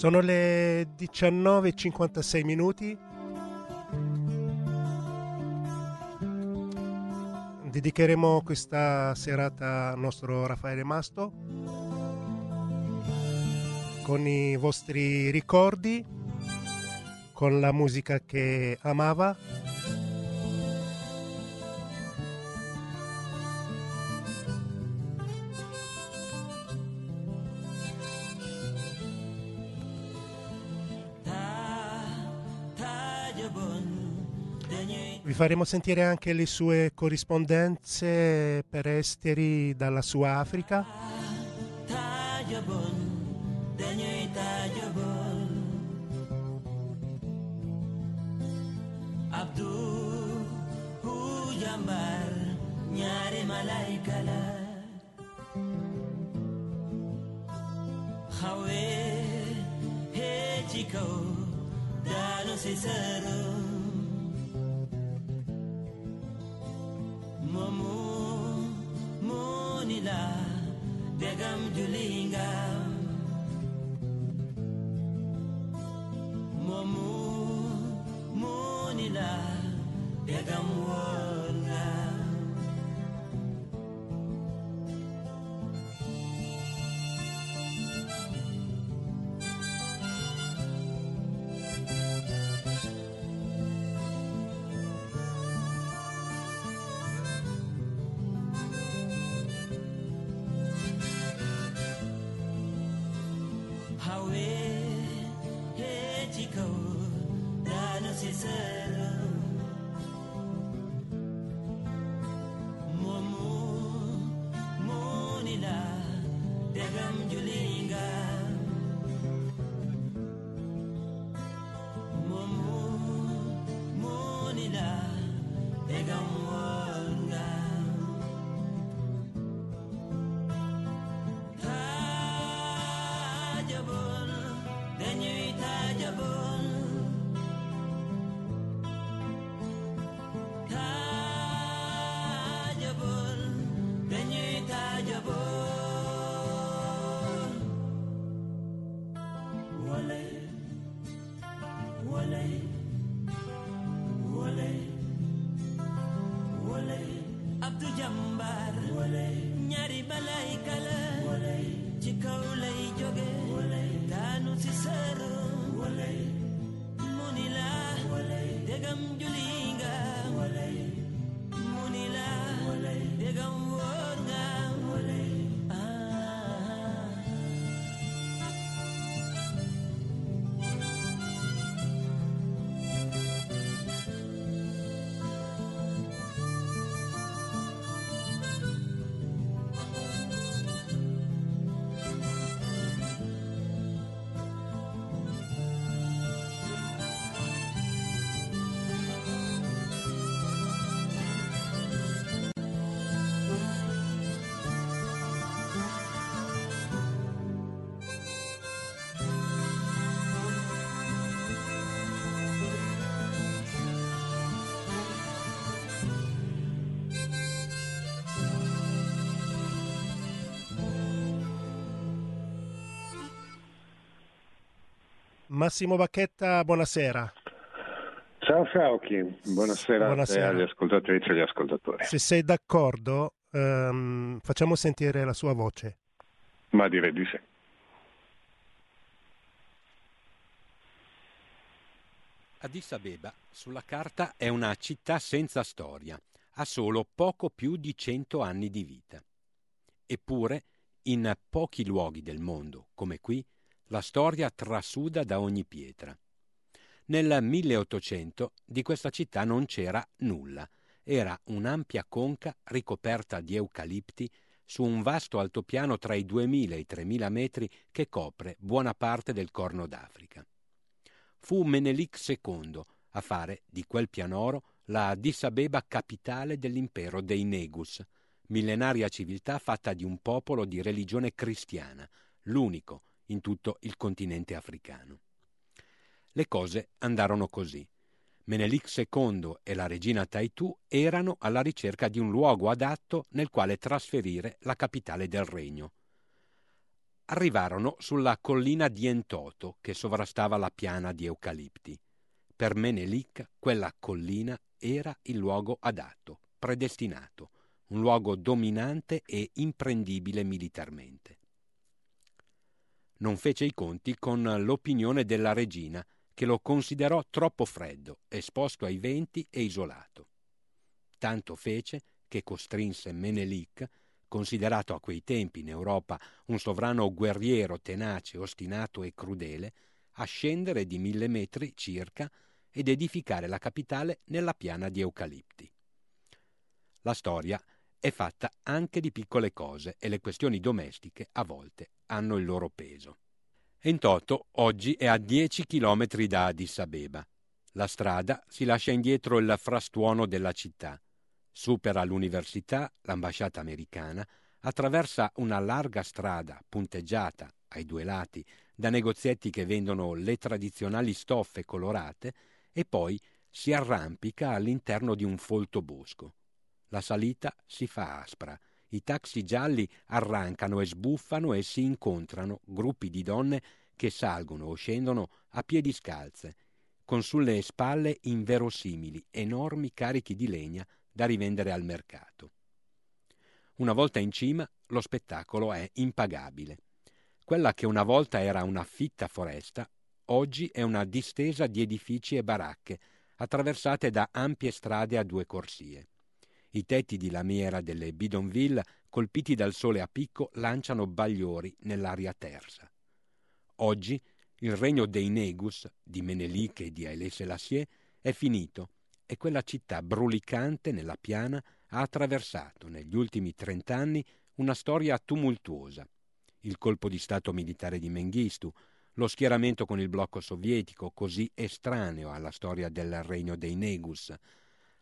Sono le 19.56 minuti. Dedicheremo questa serata al nostro Raffaele Masto con i vostri ricordi, con la musica che amava faremo sentire anche le sue corrispondenze per esteri dalla sua Africa. Hawe, he chico, dano sisero. Begam julinga. Momu munila. Begam wonga Massimo Bacchetta, buonasera. Ciao Frauchi, buonasera, Buonasera. agli ascoltatrici e agli ascoltatori. Se sei d'accordo, ehm, facciamo sentire la sua voce. Ma direi di sì. Addis Abeba sulla carta è una città senza storia, ha solo poco più di cento anni di vita. Eppure, in pochi luoghi del mondo, come qui, la storia trasuda da ogni pietra. Nel 1800 di questa città non c'era nulla, era un'ampia conca ricoperta di eucalipti su un vasto altopiano tra i 2000 e i 3000 metri che copre buona parte del Corno d'Africa. Fu Menelik II a fare di quel pianoro la Addis Abeba capitale dell'impero dei Negus, millenaria civiltà fatta di un popolo di religione cristiana, l'unico in tutto il continente africano. Le cose andarono così. Menelik II e la regina Taitu erano alla ricerca di un luogo adatto nel quale trasferire la capitale del regno. arrivarono sulla collina di Entoto che sovrastava la piana di eucalipti. Per Menelik quella collina era il luogo adatto, predestinato, un luogo dominante e imprendibile militarmente. Non fece i conti con l'opinione della regina, che lo considerò troppo freddo, esposto ai venti e isolato. Tanto fece che costrinse Menelik considerato a quei tempi in Europa un sovrano guerriero tenace, ostinato e crudele, a scendere di mille metri circa ed edificare la capitale nella piana di eucalipti. La storia è fatta anche di piccole cose e le questioni domestiche a volte hanno il loro peso. Entoto oggi è a 10 chilometri da Addis Abeba. La strada si lascia indietro il frastuono della città supera l'università, l'ambasciata americana, attraversa una larga strada punteggiata ai due lati da negozietti che vendono le tradizionali stoffe colorate e poi si arrampica all'interno di un folto bosco. La salita si fa aspra, i taxi gialli arrancano e sbuffano e si incontrano gruppi di donne che salgono o scendono a piedi scalze, con sulle spalle inverosimili enormi carichi di legna da rivendere al mercato. Una volta in cima lo spettacolo è impagabile. Quella che una volta era una fitta foresta, oggi è una distesa di edifici e baracche, attraversate da ampie strade a due corsie. I tetti di lamiera delle bidonville, colpiti dal sole a picco, lanciano bagliori nell'aria tersa. Oggi il regno dei Negus, di Menelik e di Haile Selassie, è finito e quella città brulicante nella piana ha attraversato negli ultimi trent'anni una storia tumultuosa. Il colpo di Stato militare di Mengistu, lo schieramento con il blocco sovietico, così estraneo alla storia del regno dei Negus,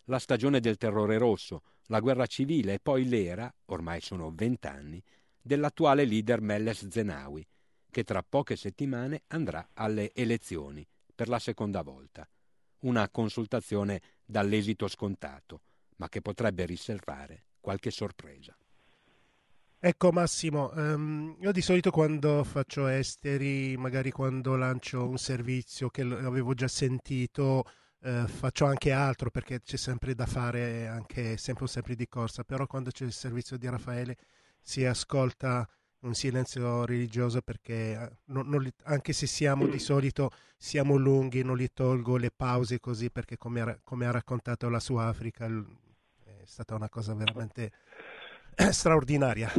la stagione del terrore rosso, la guerra civile e poi l'era, ormai sono vent'anni, dell'attuale leader Meles Zenawi, che tra poche settimane andrà alle elezioni per la seconda volta. Una consultazione dall'esito scontato, ma che potrebbe riservare qualche sorpresa. Ecco Massimo, um, io di solito quando faccio esteri, magari quando lancio un servizio che avevo già sentito, eh, faccio anche altro perché c'è sempre da fare, anche sempre un sempre di corsa, però quando c'è il servizio di Raffaele si ascolta un silenzio religioso perché eh, non, non li, anche se siamo di solito siamo lunghi, non li tolgo le pause così perché come ha, come ha raccontato la sua Africa è stata una cosa veramente straordinaria.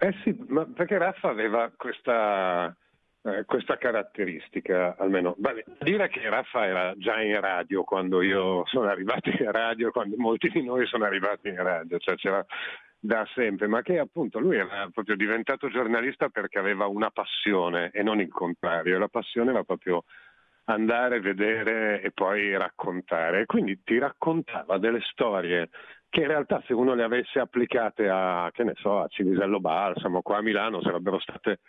Eh sì, ma perché Raffa aveva questa, eh, questa caratteristica, almeno. Beh, dire che Raffa era già in radio quando io sono arrivato in radio, quando molti di noi sono arrivati in radio, cioè c'era da sempre, ma che appunto lui era proprio diventato giornalista perché aveva una passione e non il contrario, la passione era proprio andare, vedere e poi raccontare. Quindi ti raccontava delle storie che in realtà se uno le avesse applicate a, che ne so, a Cinisello Balsamo, qua a Milano sarebbero state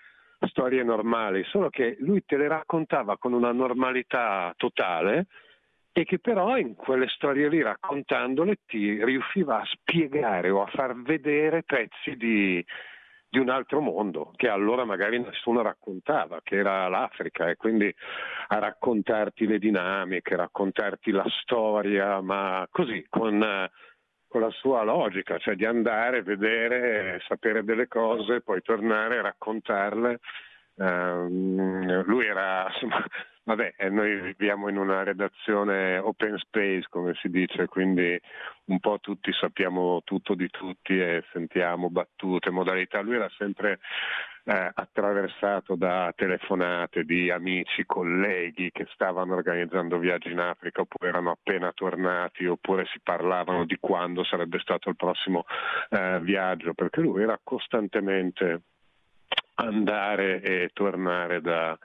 storie normali, solo che lui te le raccontava con una normalità totale e che però in quelle storie lì raccontandole ti riusciva a spiegare o a far vedere pezzi di, di un altro mondo che allora magari nessuno raccontava, che era l'Africa e quindi a raccontarti le dinamiche, raccontarti la storia, ma così con, con la sua logica, cioè di andare, vedere, sapere delle cose, poi tornare raccontarle. Uh, lui era insomma, Vabbè, eh, noi viviamo in una redazione open space, come si dice, quindi un po' tutti sappiamo tutto di tutti e sentiamo battute, modalità. Lui era sempre eh, attraversato da telefonate di amici, colleghi che stavano organizzando viaggi in Africa oppure erano appena tornati oppure si parlavano di quando sarebbe stato il prossimo eh, viaggio, perché lui era costantemente andare e tornare da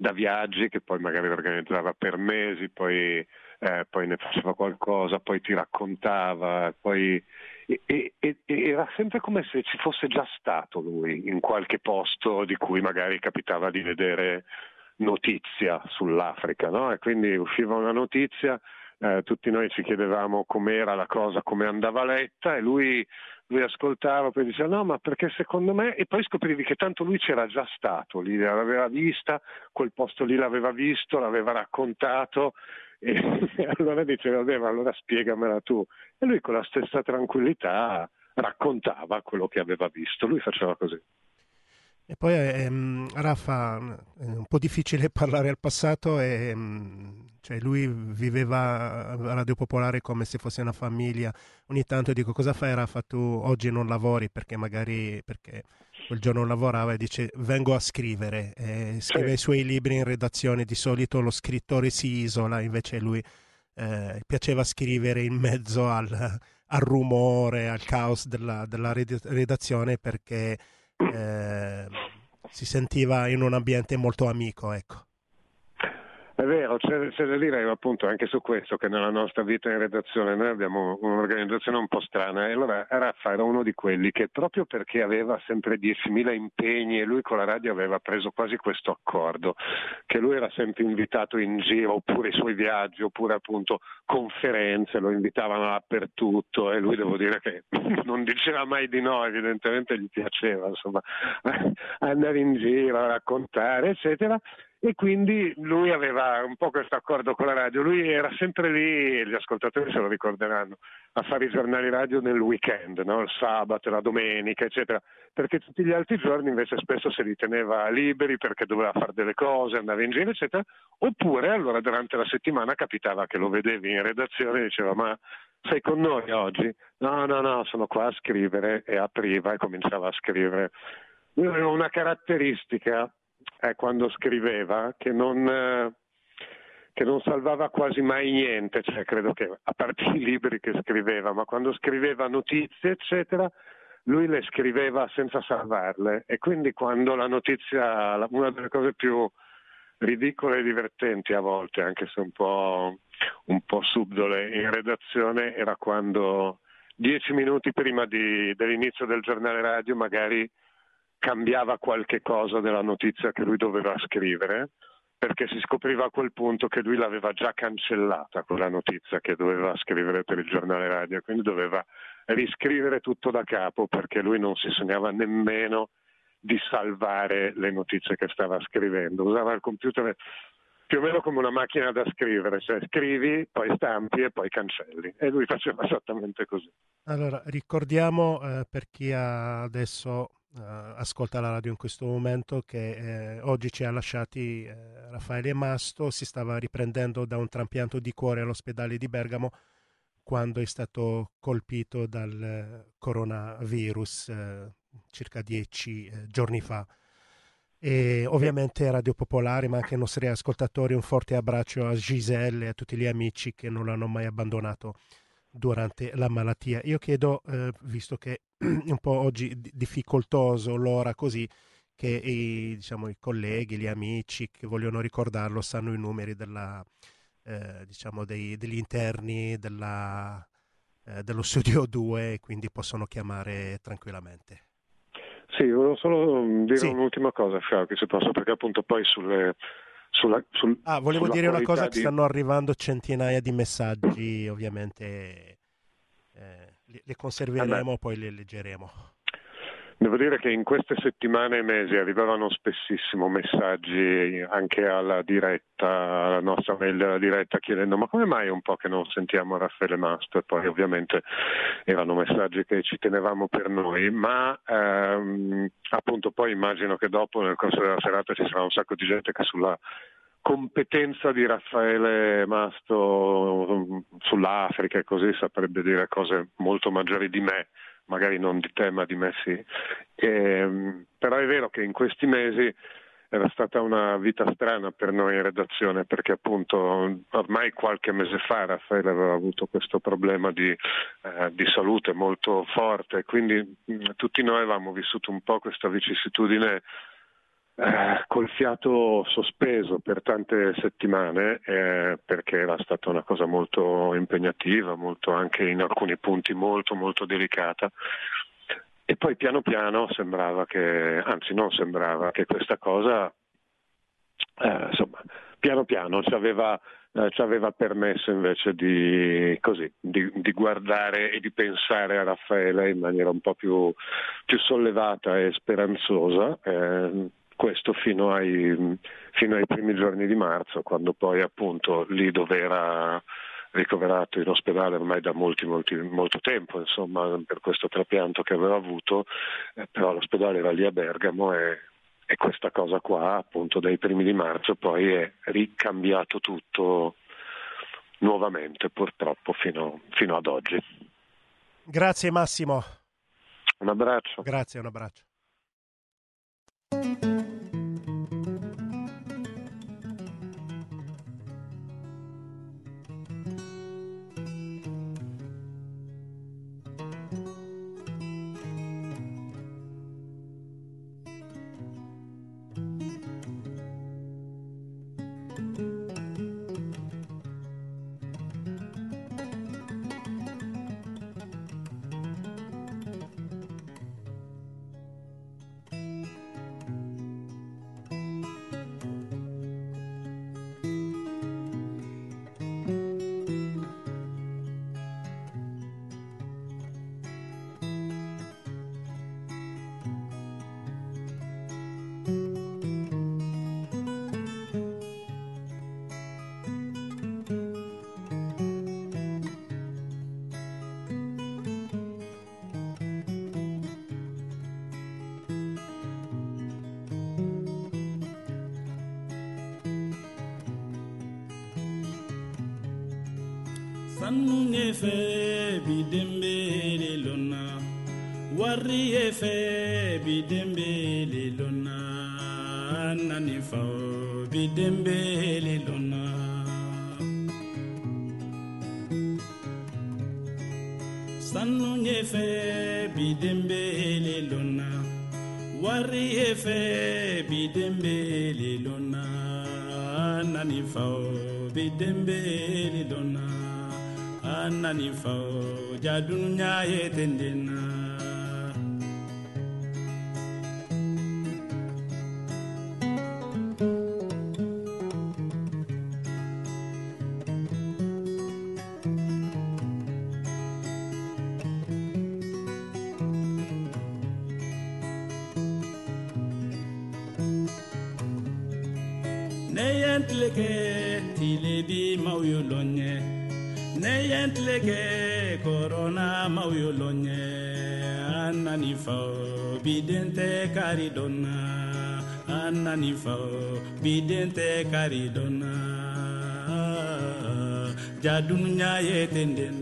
da viaggi che poi magari organizzava per mesi, poi, eh, poi ne faceva qualcosa, poi ti raccontava, poi... E, e, e, era sempre come se ci fosse già stato lui in qualche posto di cui magari capitava di vedere notizia sull'Africa, no? E quindi usciva una notizia, eh, tutti noi ci chiedevamo com'era la cosa, come andava letta e lui lui ascoltava, poi diceva no ma perché secondo me, e poi scoprivi che tanto lui c'era già stato, lì l'aveva vista, quel posto lì l'aveva visto, l'aveva raccontato e, allora diceva vabbè ma allora spiegamela tu. E lui con la stessa tranquillità raccontava quello che aveva visto, lui faceva così. E poi, ehm, Raffa, è un po' difficile parlare al passato, e, ehm, cioè lui viveva a Radio Popolare come se fosse una famiglia. Ogni tanto dico, cosa fai Raffa, tu oggi non lavori perché magari perché quel giorno lavorava e dice vengo a scrivere, e scrive sì. i suoi libri in redazione, di solito lo scrittore si isola, invece lui eh, piaceva scrivere in mezzo al, al rumore, al caos della, della redazione perché eh, si sentiva in un ambiente molto amico, ecco. È vero, c'è, c'è, da dire appunto anche su questo che nella nostra vita in redazione noi abbiamo un'organizzazione un po' strana e allora Raffa era uno di quelli che proprio perché aveva sempre 10.000 impegni e lui con la radio aveva preso quasi questo accordo, che lui era sempre invitato in giro oppure i suoi viaggi oppure appunto conferenze, lo invitavano dappertutto e lui devo dire che non diceva mai di no, evidentemente gli piaceva insomma andare in giro raccontare eccetera e quindi lui aveva un po' questo accordo con la radio, lui era sempre lì, gli ascoltatori se lo ricorderanno, a fare i giornali radio nel weekend, no? il sabato, la domenica, eccetera, perché tutti gli altri giorni invece spesso se li teneva liberi perché doveva fare delle cose, andava in giro, eccetera, oppure allora durante la settimana capitava che lo vedevi in redazione e diceva ma sei con noi oggi? No, no, no, sono qua a scrivere e apriva e cominciava a scrivere. Lui aveva una caratteristica eh, quando scriveva che non, eh, che non, salvava quasi mai niente, cioè, credo che a parte i libri che scriveva, ma quando scriveva notizie, eccetera, lui le scriveva senza salvarle. E quindi quando la notizia, una delle cose più ridicole e divertenti a volte, anche se un po', un po subdole in redazione, era quando dieci minuti prima di, dell'inizio del giornale radio magari cambiava qualche cosa della notizia che lui doveva scrivere, perché si scopriva a quel punto che lui l'aveva già cancellata quella notizia che doveva scrivere per il giornale radio, quindi doveva riscrivere tutto da capo perché lui non si sognava nemmeno di salvare le notizie che stava scrivendo, usava il computer più o meno come una macchina da scrivere, cioè scrivi, poi stampi e poi cancelli. E lui faceva esattamente così. Allora, ricordiamo eh, per chi ha adesso uh, ascolta la radio in questo momento che eh, oggi ci ha lasciati eh, Raffaele Masto, si stava riprendendo da un trapianto di cuore all'ospedale di Bergamo quando è stato colpito dal eh, coronavirus eh, circa dieci eh, giorni fa. E ovviamente Radio Popolare, ma anche ai nostri ascoltatori, un forte abbraccio a Giselle e a tutti gli amici che non l'hanno mai abbandonato durante la malattia. Io chiedo, eh, visto che è un po' oggi difficoltoso l'ora così, che i, diciamo, i colleghi, gli amici che vogliono ricordarlo sanno i numeri della, eh, diciamo dei, degli interni della, eh, dello studio 2 e quindi possono chiamare tranquillamente. Sì, volevo solo dire sì. un'ultima cosa, Sciarchi, se posso, perché appunto poi sulle sulla, sul, ah, volevo dire una cosa, di... stanno arrivando centinaia di messaggi, ovviamente eh, le, conserveremo e poi le leggeremo. Devo dire che in queste settimane e mesi arrivavano spessissimo messaggi anche alla diretta, alla nostra mail diretta chiedendo ma come mai un po' che non sentiamo Raffaele Mastro e poi ovviamente erano messaggi che ci tenevamo per noi, ma ehm, appunto poi immagino che dopo nel corso della serata ci sarà un sacco di gente che sulla competenza di Raffaele Masto sull'Africa e così saprebbe dire cose molto maggiori di me magari non di te ma di me sì. E, ehm, però è vero che in questi mesi era stata una vita strana per noi in redazione perché appunto ormai qualche mese fa Raffaele aveva avuto questo problema di, eh, di salute molto forte quindi tutti noi avevamo vissuto un po' questa vicissitudine eh, col fiato sospeso per tante settimane eh, perché era stata una cosa molto impegnativa, molto anche in alcuni punti molto molto delicata. E poi piano piano sembrava che, anzi non sembrava, che questa cosa, eh, insomma, piano piano ci aveva eh, ci aveva permesso invece di, così, di, di, guardare e di pensare a Raffaele in maniera un po' più, più sollevata e speranzosa. Questo fino ai, fino ai primi giorni di marzo, quando poi appunto lì dove era ricoverato in ospedale ormai da molti, molti, molto tempo, insomma, per questo trapianto che aveva avuto, eh, però l'ospedale era lì a Bergamo e, e, questa cosa qua, appunto, dai primi di marzo poi è ricambiato tutto nuovamente, purtroppo, fino, fino ad oggi. Grazie Massimo. Un abbraccio. Grazie, un abbraccio. dunya ye yetenden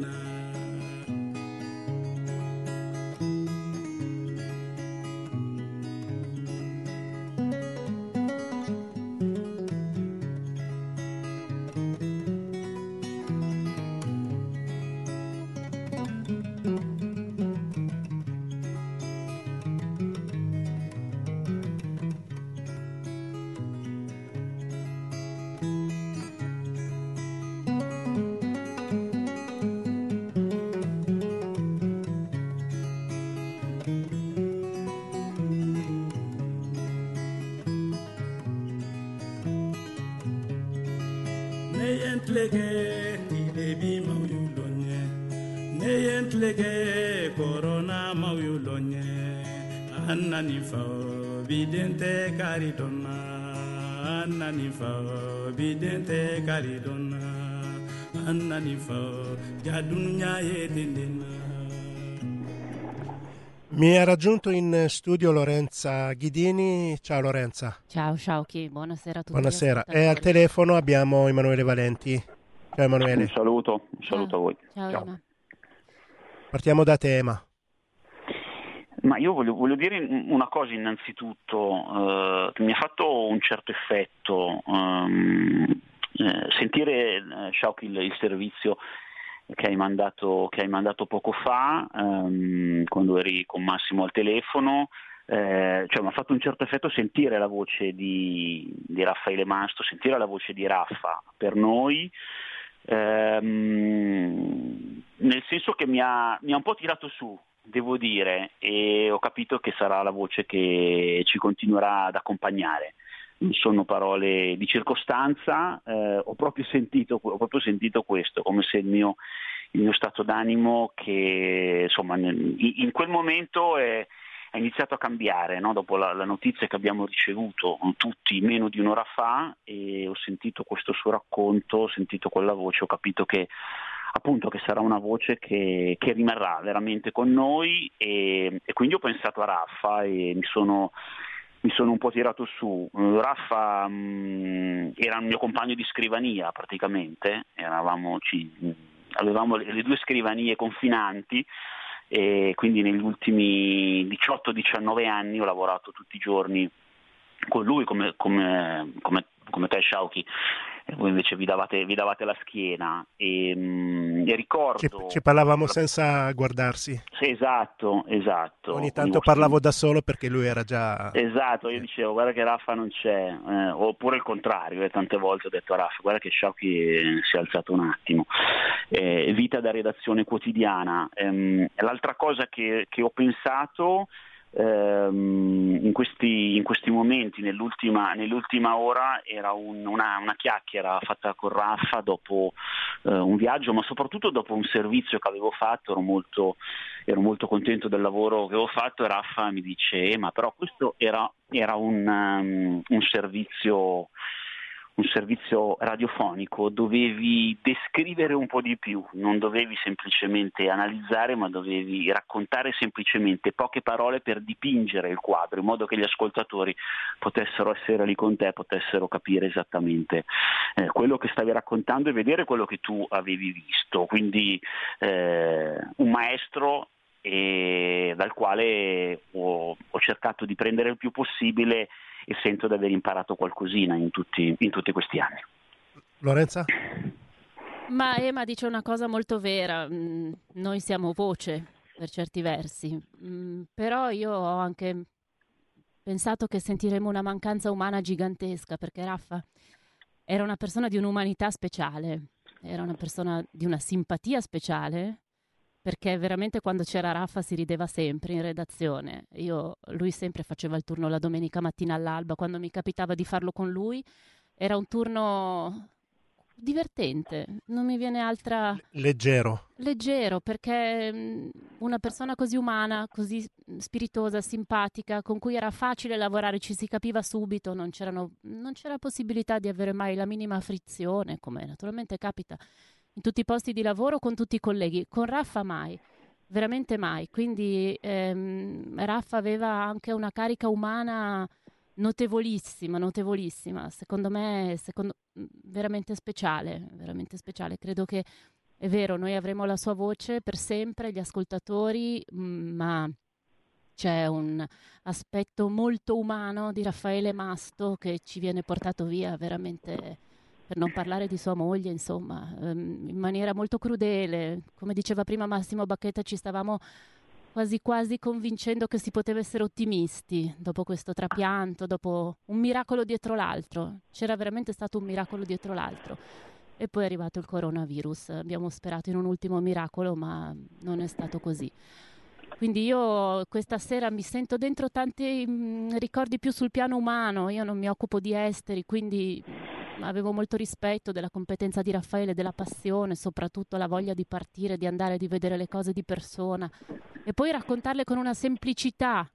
in studio Lorenza Ghidini. Ciao Lorenza. Ciao Sciauchi, buonasera a tutti. Buonasera. E al telefono abbiamo Emanuele Valenti. Ciao Emanuele. Un saluto, un saluto a voi. Ciao, Ciao. Ema. Partiamo da tema. Ma io voglio, voglio dire una cosa innanzitutto, eh, che mi ha fatto un certo effetto ehm, eh, sentire eh, Schauk il, il servizio che hai mandato, che hai mandato poco fa, ehm, quando eri con Massimo al telefono. Eh, cioè, mi ha fatto un certo effetto sentire la voce di, di Raffaele Mastro, sentire la voce di Raffa per noi, ehm, nel senso che mi ha, mi ha un po' tirato su, devo dire, e ho capito che sarà la voce che ci continuerà ad accompagnare. Sono parole di circostanza, eh, ho, proprio sentito, ho, proprio sentito, questo, come se il mio, il mio stato d'animo che insomma, in quel momento è, è iniziato a cambiare no? dopo la, la, notizia che abbiamo ricevuto tutti meno di un'ora fa e ho sentito questo suo racconto, ho sentito quella voce, ho capito che appunto che sarà una voce che, che rimarrà veramente con noi e, e, quindi ho pensato a Raffa e mi sono, mi sono un po' tirato su. Raffa mh, mm, era il mio compagno di scrivania praticamente, Eravamo, ci, avevamo le, le due scrivanie confinanti e quindi negli ultimi 18-19 anni ho lavorato tutti i giorni con lui come, come, come, come te Sciauchi voi invece vi davate, vi davate la schiena e, mm, e ricordo... Ci, ci, parlavamo senza guardarsi. Sì, esatto, esatto. Ogni tanto parlavo da solo perché lui era già... Esatto, io dicevo guarda che Raffa non c'è, eh, oppure il contrario, eh, tante volte ho detto a Raffa guarda che Sciocchi si è alzato un attimo. Eh, vita da redazione quotidiana. Ehm, l'altra cosa che, che ho pensato ehm, in, questi, in, questi, momenti, nell'ultima, nell'ultima ora, era un, una, una, chiacchiera fatta con Raffa dopo eh, un viaggio, ma soprattutto dopo un servizio che avevo fatto, ero molto, ero molto contento del lavoro che avevo fatto e Raffa mi dice, eh, ma però questo era, era un, um, un servizio un servizio radiofonico dovevi descrivere un po' di più, non dovevi semplicemente analizzare, ma dovevi raccontare semplicemente poche parole per dipingere il quadro, in modo che gli ascoltatori potessero essere lì con te, potessero capire esattamente eh, quello che stavi raccontando e vedere quello che tu avevi visto. Quindi eh, un maestro e dal quale ho, ho cercato di prendere il più possibile e sento di aver imparato qualcosina in tutti, in tutti questi anni. Lorenza? Ma Emma dice una cosa molto vera, mm, noi siamo voce per certi versi, mm, però io ho anche pensato che sentiremo una mancanza umana gigantesca perché Raffa era una persona di un'umanità speciale, era una persona di una simpatia speciale perché veramente quando c'era Raffa si rideva sempre in redazione. Io, lui sempre faceva il turno la domenica mattina all'alba, quando mi capitava di farlo con lui era un turno divertente, non mi viene altra... Leggero. Leggero, perché mm, una persona così umana, così spiritosa, simpatica, con cui era facile lavorare, ci si capiva subito, non, non c'era possibilità di avere mai la minima frizione, come naturalmente capita in tutti i posti di lavoro con tutti i colleghi. Con Raffa mai, veramente mai. Quindi ehm, Raffa aveva anche una carica umana notevolissima, notevolissima. Secondo me, secondo, veramente speciale, veramente speciale. Credo che è vero, noi avremo la sua voce per sempre, gli ascoltatori, ma c'è un aspetto molto umano di Raffaele Masto che ci viene portato via veramente per non parlare di sua moglie, insomma, ehm, in maniera molto crudele. Come diceva prima Massimo Bacchetta, ci stavamo quasi quasi convincendo che si poteva essere ottimisti dopo questo trapianto, dopo un miracolo dietro l'altro. C'era veramente stato un miracolo dietro l'altro. E poi è arrivato il coronavirus. Abbiamo sperato in un ultimo miracolo, ma non è stato così. Quindi io questa sera mi sento dentro tanti mh, mm, ricordi più sul piano umano, io non mi occupo di esteri, quindi avevo molto rispetto della competenza di Raffaele, della passione, soprattutto la voglia di partire, di andare, di vedere le cose di persona e poi raccontarle con una semplicità.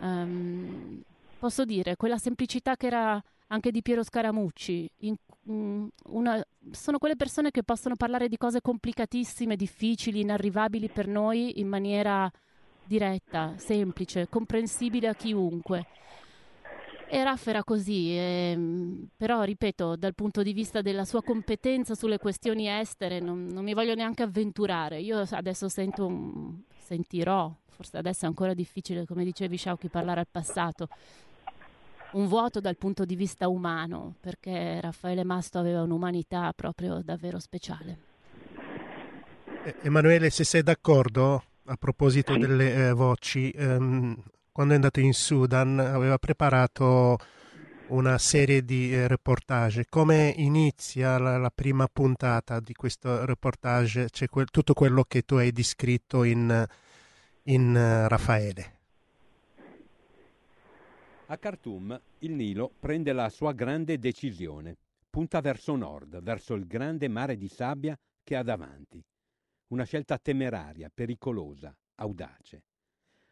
Um, posso dire, quella semplicità che era anche di Piero Scaramucci. In, um, una, sono quelle persone che possono parlare di cose complicatissime, difficili, inarrivabili per noi in maniera diretta, semplice, comprensibile a chiunque. E Raff era così, ehm, però ripeto, dal punto di vista della sua competenza sulle questioni estere non, non mi voglio neanche avventurare. Io adesso sento, un, sentirò, forse adesso è ancora difficile, come dicevi Sciauchi, parlare al passato, un vuoto dal punto di vista umano, perché Raffaele Masto aveva un'umanità proprio davvero speciale. Emanuele, se sei d'accordo, a proposito delle eh, voci, ehm, quando è andato in Sudan aveva preparato una serie di eh, reportage. Come inizia la, la, prima puntata di questo reportage? C'è que- tutto quello che tu hai descritto in, in uh, Raffaele. A Khartoum il Nilo prende la sua grande decisione, punta verso nord, verso il grande mare di sabbia che ha davanti. Una scelta temeraria, pericolosa, audace.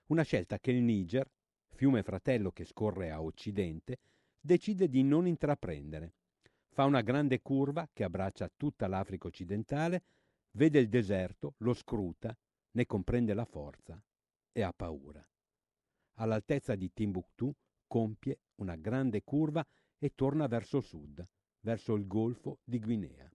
Una scelta che il Niger, fiume fratello che scorre a occidente, decide di non intraprendere. Fa una grande curva che abbraccia tutta l'Africa occidentale, vede il deserto, lo scruta, ne comprende la forza e ha paura. All'altezza di Timbuktu compie una grande curva e torna verso sud, verso il golfo di Guinea.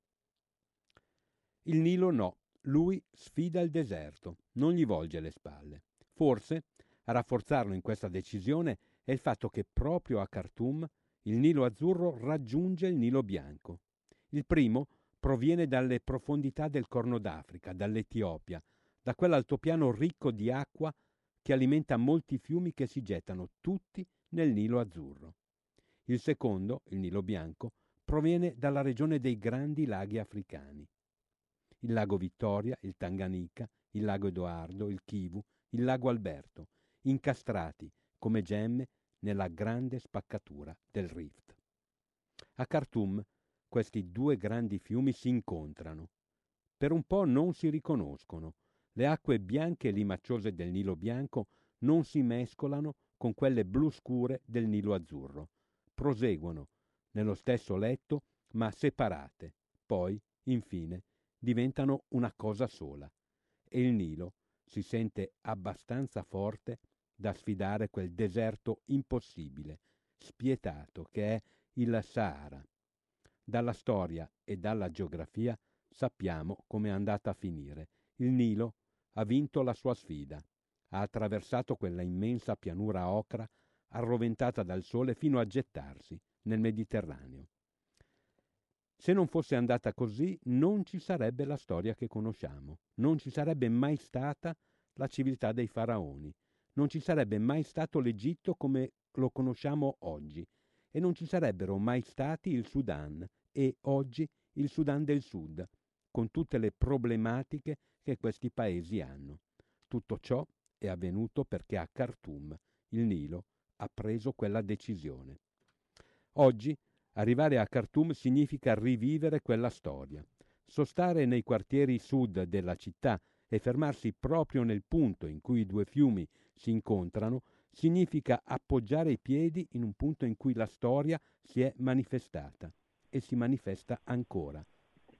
Il Nilo no, lui sfida il deserto, non gli volge le spalle. Forse a rafforzarlo in questa decisione è il fatto che proprio a Khartoum il Nilo azzurro raggiunge il Nilo bianco. Il primo proviene dalle profondità del Corno d'Africa, dall'Etiopia, da quell'altopiano ricco di acqua che alimenta molti fiumi che si gettano tutti nel Nilo azzurro. Il secondo, il Nilo bianco, proviene dalla regione dei grandi laghi africani. Il lago Vittoria, il Tanganica, il lago Edoardo, il Kivu, il lago Alberto, incastrati come gemme nella grande spaccatura del Rift. A Khartoum questi due grandi fiumi si incontrano. Per un po' non si riconoscono, le acque bianche e limacciose del Nilo bianco non si mescolano con quelle blu scure del Nilo azzurro. Proseguono nello stesso letto, ma separate. Poi, infine, diventano una cosa sola. E il Nilo si sente abbastanza forte da sfidare quel deserto impossibile, spietato che è il Sahara. Dalla storia e dalla geografia sappiamo come è andata a finire. Il Nilo ha vinto la sua sfida. Ha attraversato quella immensa pianura ocra arroventata dal sole fino a gettarsi nel Mediterraneo. Se non fosse andata così, non ci sarebbe la storia che conosciamo, non ci sarebbe mai stata la civiltà dei faraoni, non ci sarebbe mai stato l'Egitto come lo conosciamo oggi e non ci sarebbero mai stati il Sudan e oggi il Sudan del Sud, con tutte le problematiche che questi paesi hanno. Tutto ciò è avvenuto perché a Khartoum il Nilo ha preso quella decisione. Oggi arrivare a Khartoum significa rivivere quella storia. Sostare nei quartieri sud della città e fermarsi proprio nel punto in cui i due fiumi si incontrano significa appoggiare i piedi in un punto in cui la storia si è manifestata e si manifesta ancora.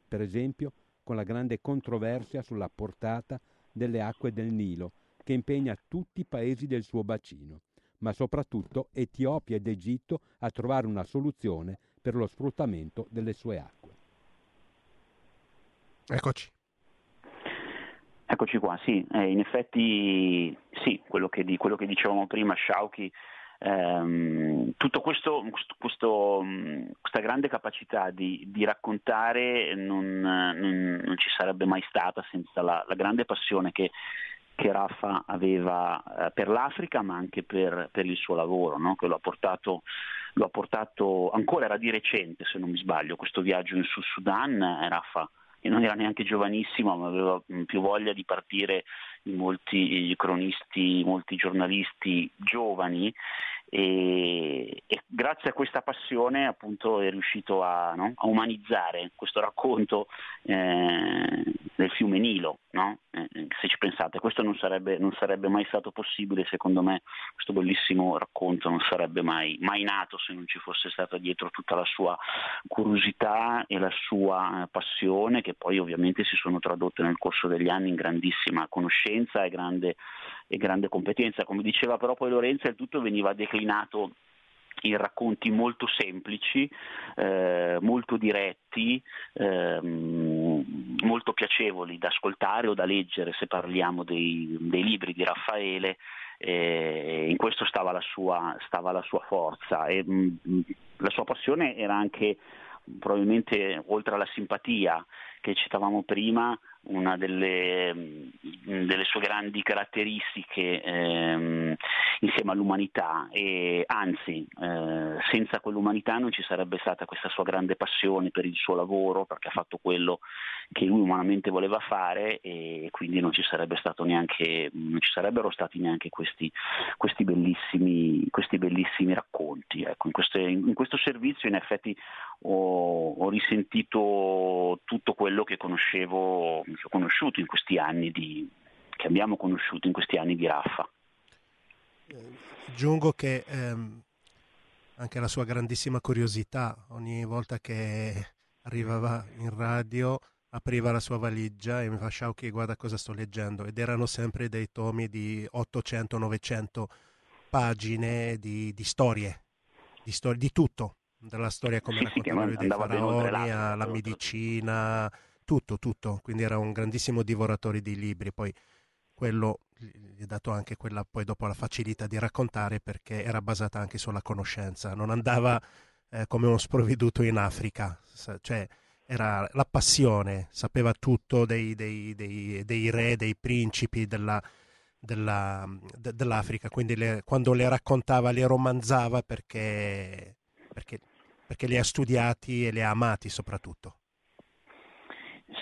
Per esempio, con la grande controversia sulla portata delle acque del Nilo, che impegna tutti i paesi del suo bacino, ma soprattutto Etiopia ed Egitto a trovare una soluzione per lo sfruttamento delle sue acque. Eccoci. Eccoci qua, sì, eh, in effetti sì, quello che, di, quello che dicevamo prima, Sciauchi ehm, tutto questo, questo, questa grande capacità di, di raccontare non, non, non, ci sarebbe mai stata senza la, la grande passione che, che Raffa aveva eh, per l'Africa ma anche per, per il suo lavoro, no? che lo ha, portato, lo ha, portato, ancora era di recente se non mi sbaglio, questo viaggio in Sud Sudan, eh, Raffa e non era neanche giovanissimo, ma aveva più voglia di partire molti cronisti, molti giornalisti giovani e, e, grazie a questa passione appunto è riuscito a, no? a umanizzare questo racconto eh, del fiume Nilo, no? eh, se ci pensate, questo non sarebbe, non sarebbe, mai stato possibile secondo me, questo bellissimo racconto non sarebbe mai, mai, nato se non ci fosse stata dietro tutta la sua curiosità e la sua passione che poi ovviamente si sono tradotte nel corso degli anni in grandissima conoscenza e grande e grande competenza. Come diceva però poi Lorenzo, il tutto veniva declinato in racconti molto semplici, eh, molto diretti, eh, molto piacevoli da ascoltare o da leggere se parliamo dei, dei libri di Raffaele. Eh, in questo stava la sua, stava la sua forza e mh, la sua passione era anche probabilmente oltre alla simpatia che citavamo prima, una delle, mm, delle, sue grandi caratteristiche ehm, insieme all'umanità e anzi eh, senza quell'umanità non ci sarebbe stata questa sua grande passione per il suo lavoro perché ha fatto quello che lui umanamente voleva fare e quindi non ci, neanche, non ci sarebbero stati neanche questi, questi, bellissimi, questi bellissimi, racconti. Ecco, in, queste, in, questo servizio in effetti ho, ho, risentito tutto quello che conoscevo, ho conosciuto in questi anni di, che abbiamo conosciuto in questi anni di Raffa. Aggiungo che ehm, anche la sua grandissima curiosità ogni volta che arrivava in radio apriva la sua valigia e mi fa Sciauchi guarda cosa sto leggendo ed erano sempre dei tomi di 800-900 pagine di, di storie, di, storie, di tutto, dalla storia come sì, raccontava sì, dei faraoni alla medicina, tutto, tutto, quindi era un grandissimo divoratore di libri, poi quello gli ha dato anche quella poi dopo la facilità di raccontare perché era basata anche sulla conoscenza, non andava eh, come uno sprovveduto in Africa, cioè era la passione, sapeva tutto dei, dei, dei, dei re, dei principi della, della, de, dell'Africa, quindi le, quando le raccontava, le romanzava perché, perché, perché li ha studiati e li ha amati soprattutto.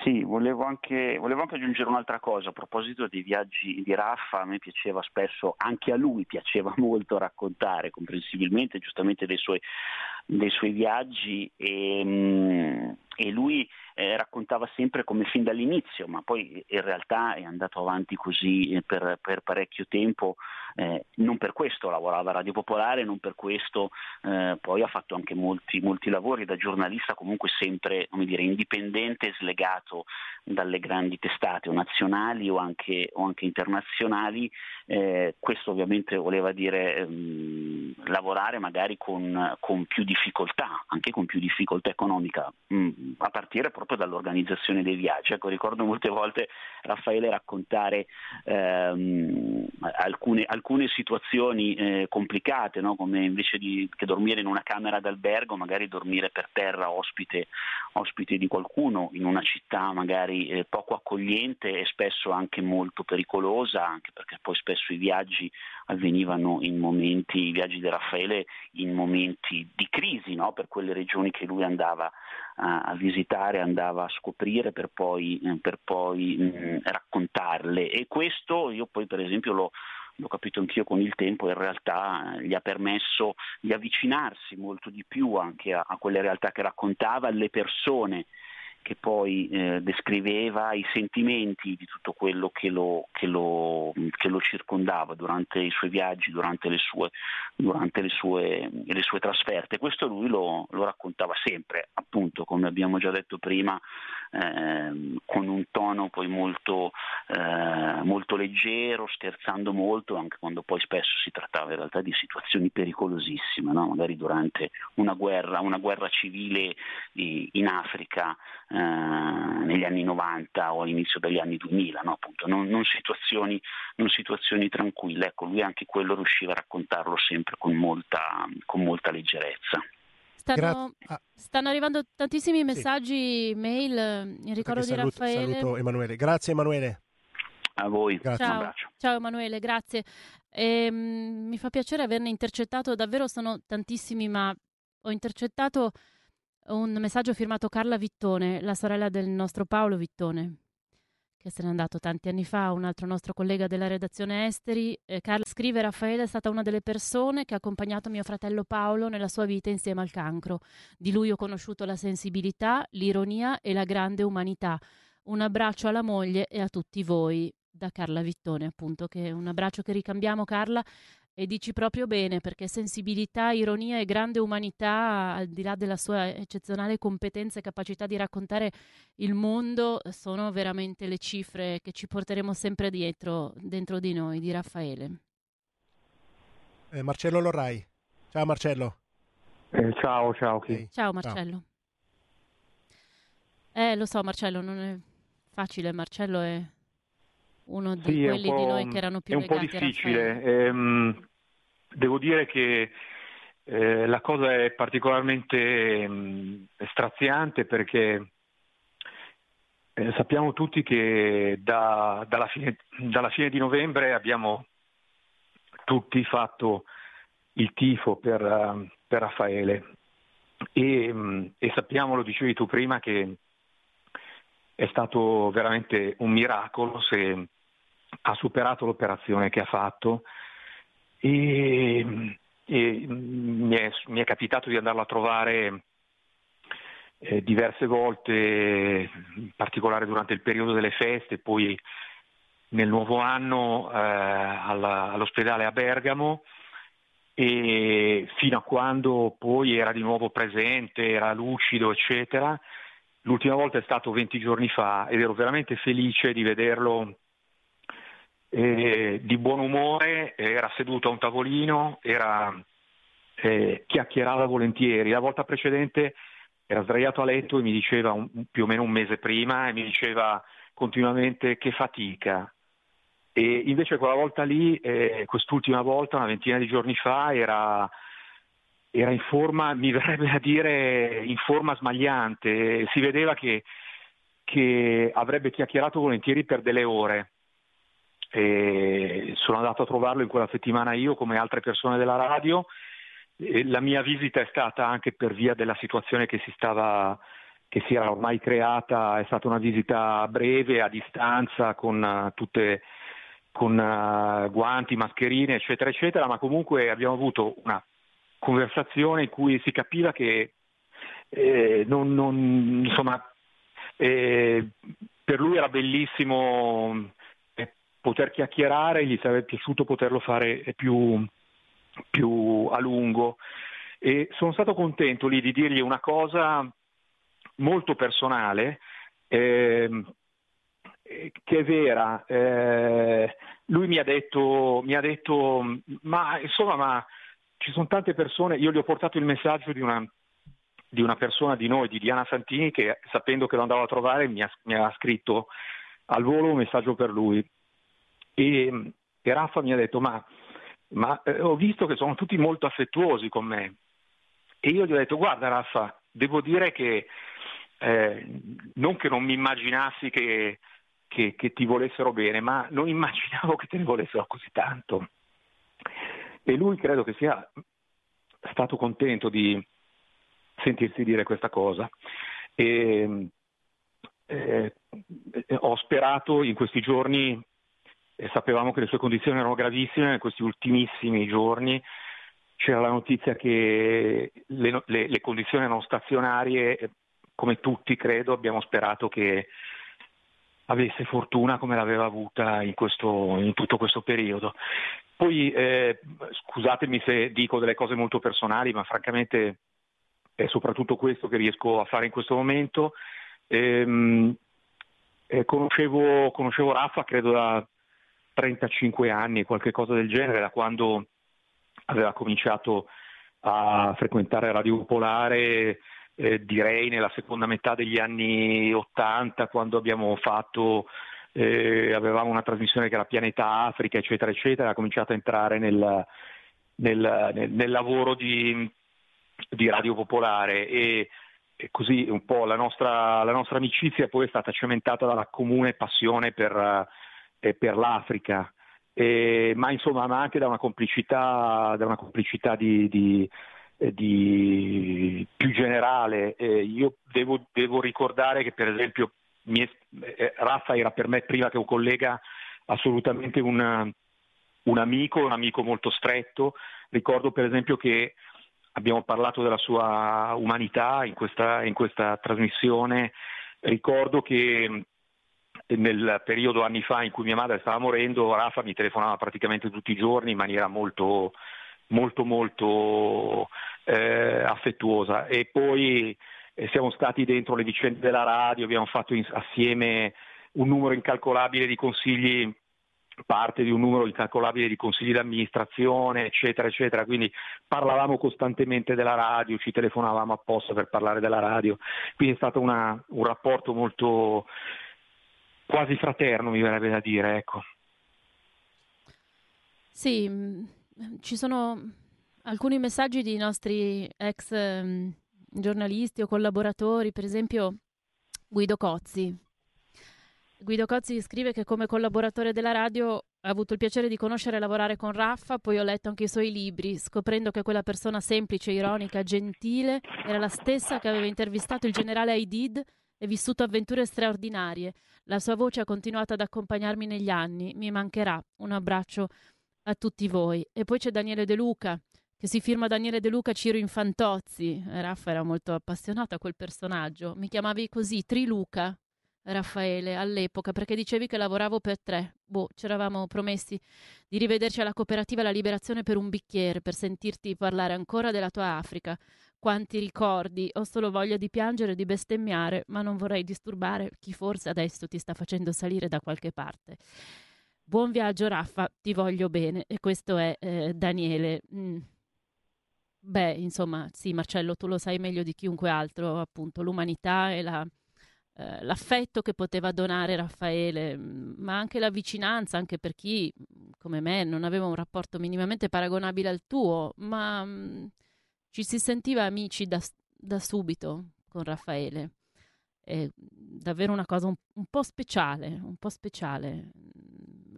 Sì, volevo anche, volevo anche, aggiungere un'altra cosa a proposito dei viaggi di Raffa, a me piaceva spesso, anche a lui piaceva molto raccontare, comprensibilmente, giustamente dei suoi, dei suoi viaggi. E, mm, e lui eh, raccontava sempre come fin dall'inizio, ma poi in realtà è andato avanti così eh, per, per parecchio tempo, eh, non per questo lavorava a Radio Popolare, non per questo eh, poi ha fatto anche molti, molti, lavori da giornalista comunque sempre dire, indipendente, slegato dalle grandi testate o nazionali o anche, o anche internazionali, eh, questo ovviamente voleva dire ehm, lavorare magari con, con, più difficoltà, anche con più difficoltà economica, mh, mm, a partire proprio dall'organizzazione dei viaggi. Ecco, ricordo molte volte Raffaele raccontare ehm, alcune, alcune, situazioni eh, complicate, no? come invece di che dormire in una camera d'albergo, magari dormire per terra ospite, ospite di qualcuno in una città magari eh, poco accogliente e spesso anche molto pericolosa, anche perché poi spesso i viaggi avvenivano in momenti, i viaggi di Raffaele in momenti di crisi no? per quelle regioni che lui andava a, a visitare, andava a scoprire per poi, eh, per poi mh, mm, raccontarle. E questo io poi per esempio lo, l'ho capito anch'io con il tempo, in realtà gli ha permesso di avvicinarsi molto di più anche a, a quelle realtà che raccontava, alle persone che poi eh, descriveva i sentimenti di tutto quello che lo, che, lo, che lo, circondava durante i suoi viaggi, durante le sue, durante le sue, le sue trasferte. Questo lui lo, lo, raccontava sempre, appunto, come abbiamo già detto prima, eh, con un tono poi molto, eh, molto leggero, scherzando molto, anche quando poi spesso si trattava in realtà di situazioni pericolosissime, no? magari durante una guerra, una guerra civile in Africa eh, negli anni 90 o all'inizio degli anni 2000, no? Appunto, non, non, situazioni, non, situazioni, tranquille. Ecco, lui anche quello riusciva a raccontarlo sempre con molta, con molta leggerezza. Stanno, ah. stanno, arrivando tantissimi messaggi, sì. mail in ricordo di saluto, Raffaele. Saluto Emanuele. Grazie Emanuele. A voi. Grazie. Ciao. Ciao Emanuele, grazie. E, um, mi fa piacere averne intercettato, davvero sono tantissimi, ma ho intercettato un messaggio firmato Carla Vittone, la sorella del nostro Paolo Vittone, che se n'è andato tanti anni fa, un altro nostro collega della redazione Esteri. Eh, Carla scrive: Raffaele è stata una delle persone che ha accompagnato mio fratello Paolo nella sua vita insieme al cancro. Di lui ho conosciuto la sensibilità, l'ironia e la grande umanità. Un abbraccio alla moglie e a tutti voi. Da Carla Vittone, appunto, che un abbraccio che ricambiamo, Carla. E dici proprio bene, perché sensibilità, ironia e grande umanità, al di là della sua eccezionale competenza e capacità di raccontare il mondo, sono veramente le cifre che ci porteremo sempre dietro, dentro di noi, di Raffaele. Eh, Marcello Lorrai. Ciao Marcello. Eh, ciao, ciao. Hey. Ciao Marcello. Ciao. Eh, lo so Marcello, non è facile, Marcello è uno di sì, quelli di noi che erano più legati È un po' difficile. Ehm, devo dire che eh, la cosa è particolarmente mh, straziante perché eh, sappiamo tutti che da, dalla, fine, dalla, fine, di novembre abbiamo tutti fatto il tifo per, per Raffaele e, um, e, sappiamo, lo dicevi tu prima, che è stato veramente un miracolo se ha superato l'operazione che ha fatto e, e mi, è, mi, è, capitato di andarlo a trovare eh, diverse volte, in particolare durante il periodo delle feste, poi nel nuovo anno eh, alla, all'ospedale a Bergamo e fino a quando poi era di nuovo presente, era lucido, eccetera. L'ultima volta è stato 20 giorni fa ed ero veramente felice di vederlo eh, di buon umore, era seduto a un tavolino, era, eh, chiacchierava volentieri. La volta precedente era sdraiato a letto e mi diceva un, più o meno un mese prima e mi diceva continuamente che fatica. E invece quella volta lì, eh, quest'ultima volta, una ventina di giorni fa, era, era in forma, mi verrebbe a dire, in forma smagliante. Si vedeva che, che avrebbe chiacchierato volentieri per delle ore. E sono andato a trovarlo in quella settimana io come altre persone della radio. La mia visita è stata anche per via della situazione che si, stava, che si era ormai creata, è stata una visita breve, a distanza, con uh, tutte con uh, guanti, mascherine, eccetera, eccetera, ma comunque abbiamo avuto una conversazione in cui si capiva che eh, non, non, insomma, eh, per lui era bellissimo eh, poter chiacchierare, gli sarebbe piaciuto poterlo fare più, più a lungo. E sono stato contento lì di dirgli una cosa molto personale, eh, che è vera. Eh, lui mi ha, detto, mi ha detto, ma insomma, ma ci sono tante persone, io gli ho portato il messaggio di una, di una persona di noi, di Diana Santini, che sapendo che lo andavo a trovare mi ha, mi ha scritto al volo un messaggio per lui. E, e Raffa mi ha detto, ma ma eh, ho visto che sono tutti molto affettuosi con me. E io gli ho detto, guarda Raffa, devo dire che eh, non che non mi immaginassi che, che, che, ti volessero bene, ma non immaginavo che te ne volessero così tanto. E lui credo che sia stato contento di sentirsi dire questa cosa. E, eh, ho sperato in questi giorni e sapevamo che le sue condizioni erano gravissime in questi ultimissimi giorni. C'era la notizia che le, le, le condizioni erano stazionarie, come tutti credo abbiamo sperato che avesse fortuna come l'aveva avuta in, questo, in tutto questo periodo. Poi eh, scusatemi se dico delle cose molto personali, ma francamente è soprattutto questo che riesco a fare in questo momento. Ehm, eh, conoscevo, conoscevo Raffa, credo da 35 anni, qualche cosa del genere, da quando aveva cominciato a frequentare Radio Popolare, eh, direi nella seconda metà degli anni 80, quando abbiamo fatto, eh, avevamo una trasmissione che era Pianeta Africa, eccetera, eccetera, ha cominciato a entrare nel, nel, nel, nel lavoro di, di, Radio Popolare. E, e così un po' la nostra, la nostra, amicizia poi è stata cementata dalla comune passione per eh, per l'Africa, eh, ma insomma ma anche da una complicità, da una complicità di, di, eh, di più generale. Io devo, devo, ricordare che per esempio mie, eh, Raffa era per me prima che un collega assolutamente un, un amico, un amico molto stretto. Ricordo per esempio che abbiamo parlato della sua umanità in questa, in questa trasmissione. Ricordo che nel periodo anni fa in cui mia madre stava morendo, Rafa mi telefonava praticamente tutti i giorni in maniera molto, molto, molto eh, affettuosa. E poi eh, siamo stati dentro le vicende della radio, abbiamo fatto in, assieme un numero incalcolabile di consigli parte di un numero incalcolabile di consigli d'amministrazione, eccetera, eccetera. Quindi parlavamo costantemente della radio, ci telefonavamo apposta per parlare della radio. Quindi è stato una, un rapporto molto, quasi fraterno, mi verrebbe da dire, ecco. Sì, mm, ci sono alcuni messaggi di nostri ex um, giornalisti o collaboratori, per esempio Guido Cozzi, Guido Cozzi scrive che come collaboratore della radio ha avuto il piacere di conoscere e lavorare con Raffa, poi ho letto anche i suoi libri, scoprendo che quella persona semplice, ironica, gentile era la stessa che aveva intervistato il generale Aidid e vissuto avventure straordinarie. La sua voce ha continuato ad accompagnarmi negli anni, mi mancherà. Un abbraccio a tutti voi. E poi c'è Daniele De Luca, che si firma Daniele De Luca Ciro Infantozzi. Raffa era molto appassionato a quel personaggio. Mi chiamavi così, Triluca, Raffaele, all'epoca, perché dicevi che lavoravo per tre. Boh, ci eravamo promessi di rivederci alla cooperativa La Liberazione per un bicchiere, per sentirti parlare ancora della tua Africa. Quanti ricordi, ho solo voglia di piangere e di bestemmiare, ma non vorrei disturbare chi forse adesso ti sta facendo salire da qualche parte. Buon viaggio Raffa, ti voglio bene. E questo è eh, Daniele. Mm. Beh, insomma, sì, Marcello, tu lo sai meglio di chiunque altro, appunto, l'umanità e la, eh, l'affetto che poteva donare Raffaele, mm, ma anche la vicinanza, anche per chi, come me, non aveva un rapporto minimamente paragonabile al tuo, ma mh, mm, ci si sentiva amici da, da subito con Raffaele. È davvero una cosa un, un po' speciale, un po' speciale.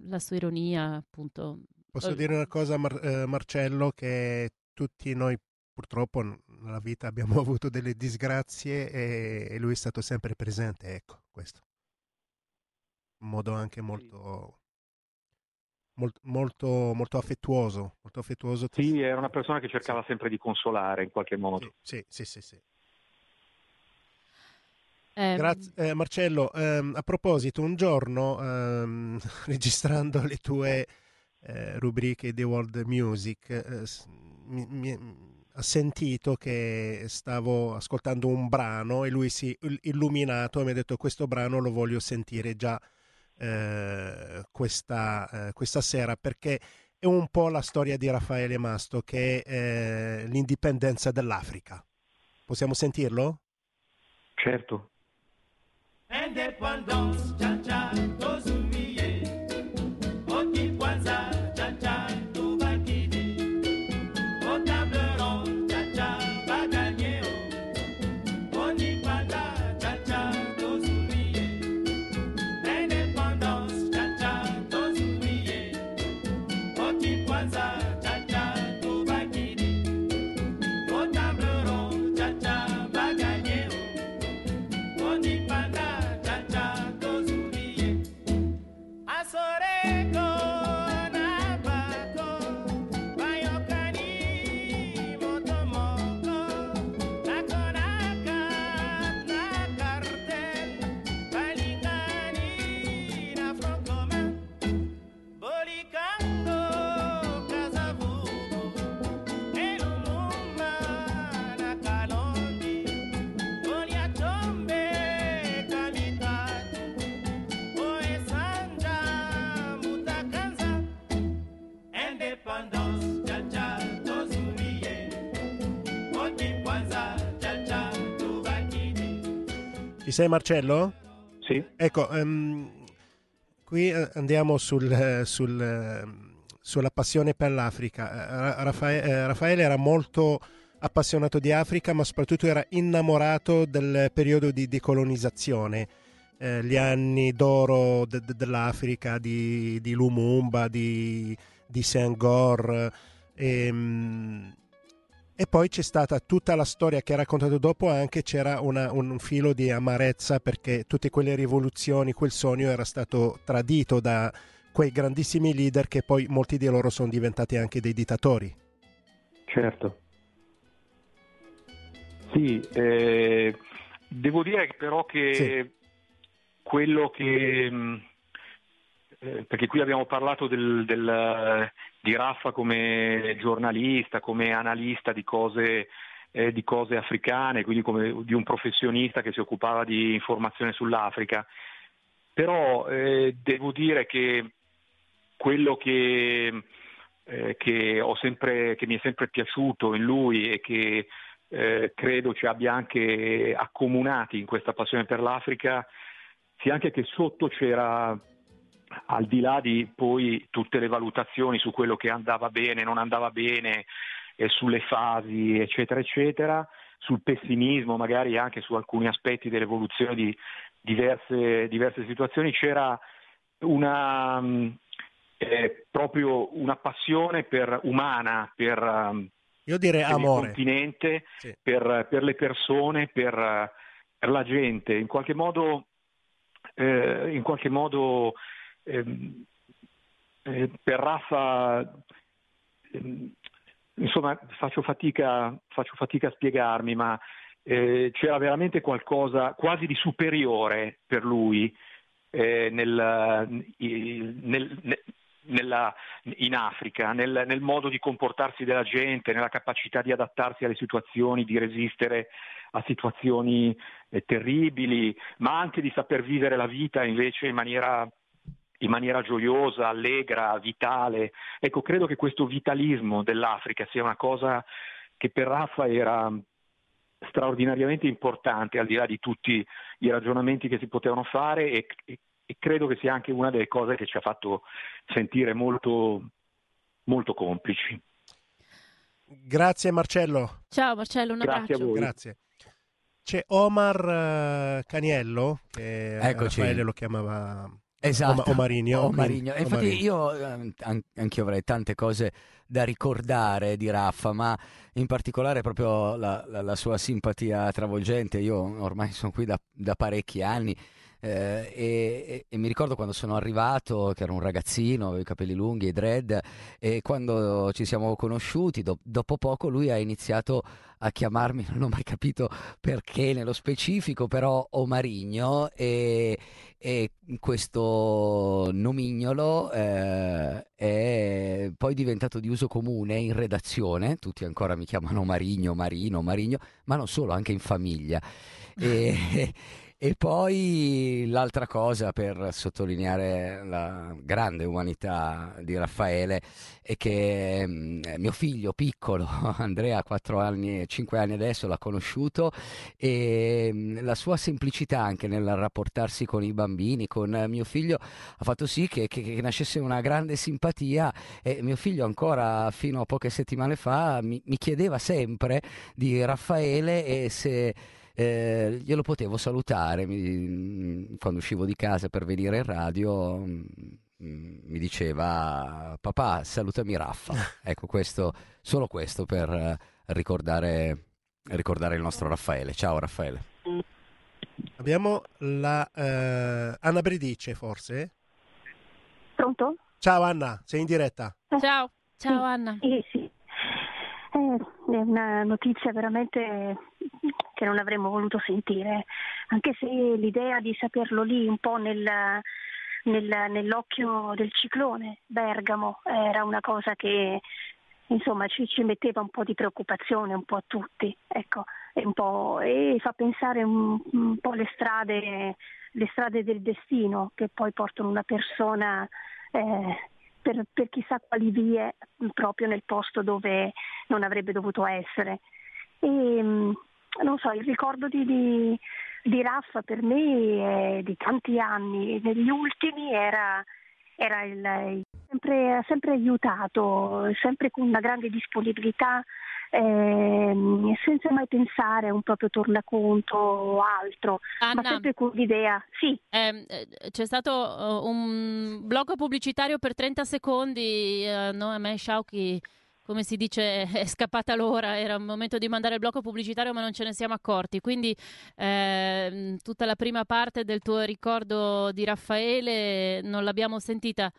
La sua ironia, appunto. Posso dire una cosa, Mar- eh, Marcello, che tutti noi purtroppo nella vita abbiamo avuto delle disgrazie e, e lui è stato sempre presente, ecco, questo. In modo anche molto molto, molto, molto affettuoso. Molto affettuoso. Sì, era una persona che cercava sì. sempre di consolare in qualche modo. Sì, sì, sì. sì. Eh, Grazie, eh, Marcello. Ehm, a proposito, un giorno ehm, registrando le tue eh, rubriche di World Music, eh, mi, mi, ha sentito che stavo ascoltando un brano e lui si è illuminato e mi ha detto questo brano lo voglio sentire già eh, questa, eh, questa, sera perché è un po' la storia di Raffaele Masto che è eh, l'indipendenza dell'Africa. Possiamo sentirlo? Certo. Independence, Ci sei Marcello? Sì. Ecco, um, qui eh, andiamo sul, sul, ehm, sulla passione per l'Africa. Eh, Raffaele, Raffaele era molto appassionato di Africa, ma soprattutto era innamorato del periodo di decolonizzazione, eh, gli anni d'oro de, de, dell'Africa, di, di, Lumumba, di, di Senghor. E, um, e poi c'è stata tutta la storia che ha raccontato dopo, anche c'era una, un filo di amarezza perché tutte quelle rivoluzioni, quel sogno era stato tradito da quei grandissimi leader che poi molti di loro sono diventati anche dei dittatori. Certo. Sì, eh, devo dire però che sì. quello che... Mm, eh, perché qui abbiamo parlato del, del, di Raffa come giornalista, come analista di cose, eh, di cose africane, quindi come di un professionista che si occupava di informazione sull'Africa. Però eh, devo dire che quello che, eh, che, sempre, che, mi è sempre piaciuto in lui e che eh, credo ci abbia anche accomunati in questa passione per l'Africa, sia anche che sotto c'era al di là di poi tutte le valutazioni su quello che andava bene, non andava bene, eh, sulle fasi, eccetera, eccetera, sul pessimismo, magari anche su alcuni aspetti dell'evoluzione di, diverse, diverse situazioni, c'era una, eh, proprio una passione per, umana per, um, Io direi per amore. il continente, Sì. per, per le persone, per, per la gente. In qualche modo, eh, in qualche modo ehm, eh, per Raffa, ehm, insomma, faccio fatica, faccio fatica a spiegarmi, ma eh, c'era veramente qualcosa quasi di superiore per lui eh, nel, nel- ne- nella- in Africa, nel, nel modo di comportarsi della gente, nella capacità di adattarsi alle situazioni, di resistere a situazioni eh, terribili, ma anche di saper vivere la vita invece in maniera, in maniera gioiosa, allegra, vitale. Ecco, credo che questo vitalismo dell'Africa sia una cosa che per Raffa era straordinariamente importante, al di là di tutti i ragionamenti che si potevano fare e, e- e credo che sia anche una delle cose che ci ha fatto sentire molto, molto complici. Grazie Marcello. Ciao Marcello, un Grazie a abbraccio. voi. Grazie. C'è Omar eh, Caniello, che Eccoci. Raffaele lo chiamava Esatto. Oma- Omarigno. Omarigno. E quindi- infatti Omarigno. io eh, an- anche avrei tante cose da ricordare di Raffa, ma in particolare proprio la, la- la sua simpatia travolgente. Io ormai sono qui da, da parecchi anni. Eh, e, e- mi ricordo quando sono arrivato, che ero un ragazzino, avevo i capelli lunghi e dread, e quando ci siamo conosciuti, do- dopo poco lui ha iniziato a chiamarmi, non ho mai capito perché nello specifico, però Omarigno e, e questo nomignolo eh, è poi diventato di uso comune in redazione, tutti ancora mi chiamano Marigno, Marino, Marigno, ma non solo, anche in famiglia. E, e poi l'altra cosa per sottolineare la grande umanità di Raffaele è che mm, mio figlio piccolo, Andrea, ha 4 anni, 5 anni adesso, l'ha conosciuto e mm, la sua semplicità anche nel rapportarsi con i bambini, con mio figlio, ha fatto sì che, che- che nascesse una grande simpatia e mio figlio ancora fino a poche settimane fa mi, mi chiedeva sempre di Raffaele e se eh, glielo potevo salutare mi- quando uscivo di casa per venire in radio. mm, mm, Mi diceva papà salutami Raffa ecco questo solo questo per eh, ricordare, ricordare il nostro Raffaele ciao Raffaele Abbiamo la eh, Anna Bredice, forse? Pronto? Ciao Anna, sei in diretta. Ciao, ciao Anna. Eh, sì. Eh, è una notizia veramente che non avremmo voluto sentire, anche se l'idea di saperlo lì un po' nel, nel- nell'occhio del ciclone Bergamo era una cosa che insomma ci, ci metteva un po' di preoccupazione un po' a tutti, ecco, e, po', e fa pensare un, un po' le strade, le strade del destino che poi portano una persona eh, per, per chissà quali vie proprio nel posto dove non avrebbe dovuto essere. E, mh, non so, il ricordo di, di, di Raffa per me è di tanti anni, negli ultimi era, era il, sempre, sempre aiutato, sempre con una grande disponibilità, ehm, senza mai pensare a un proprio tornaconto o altro, ma Anna, sempre con l'idea, sì, ehm, eh, c'è stato eh, un blocco pubblicitario per 30 secondi, eh, no, a me Sciauchi, come si dice, è scappata l'ora, era il momento di mandare il blocco pubblicitario ma non ce ne siamo accorti, quindi ehm, tutta la prima parte del tuo ricordo di Raffaele non l'abbiamo sentita.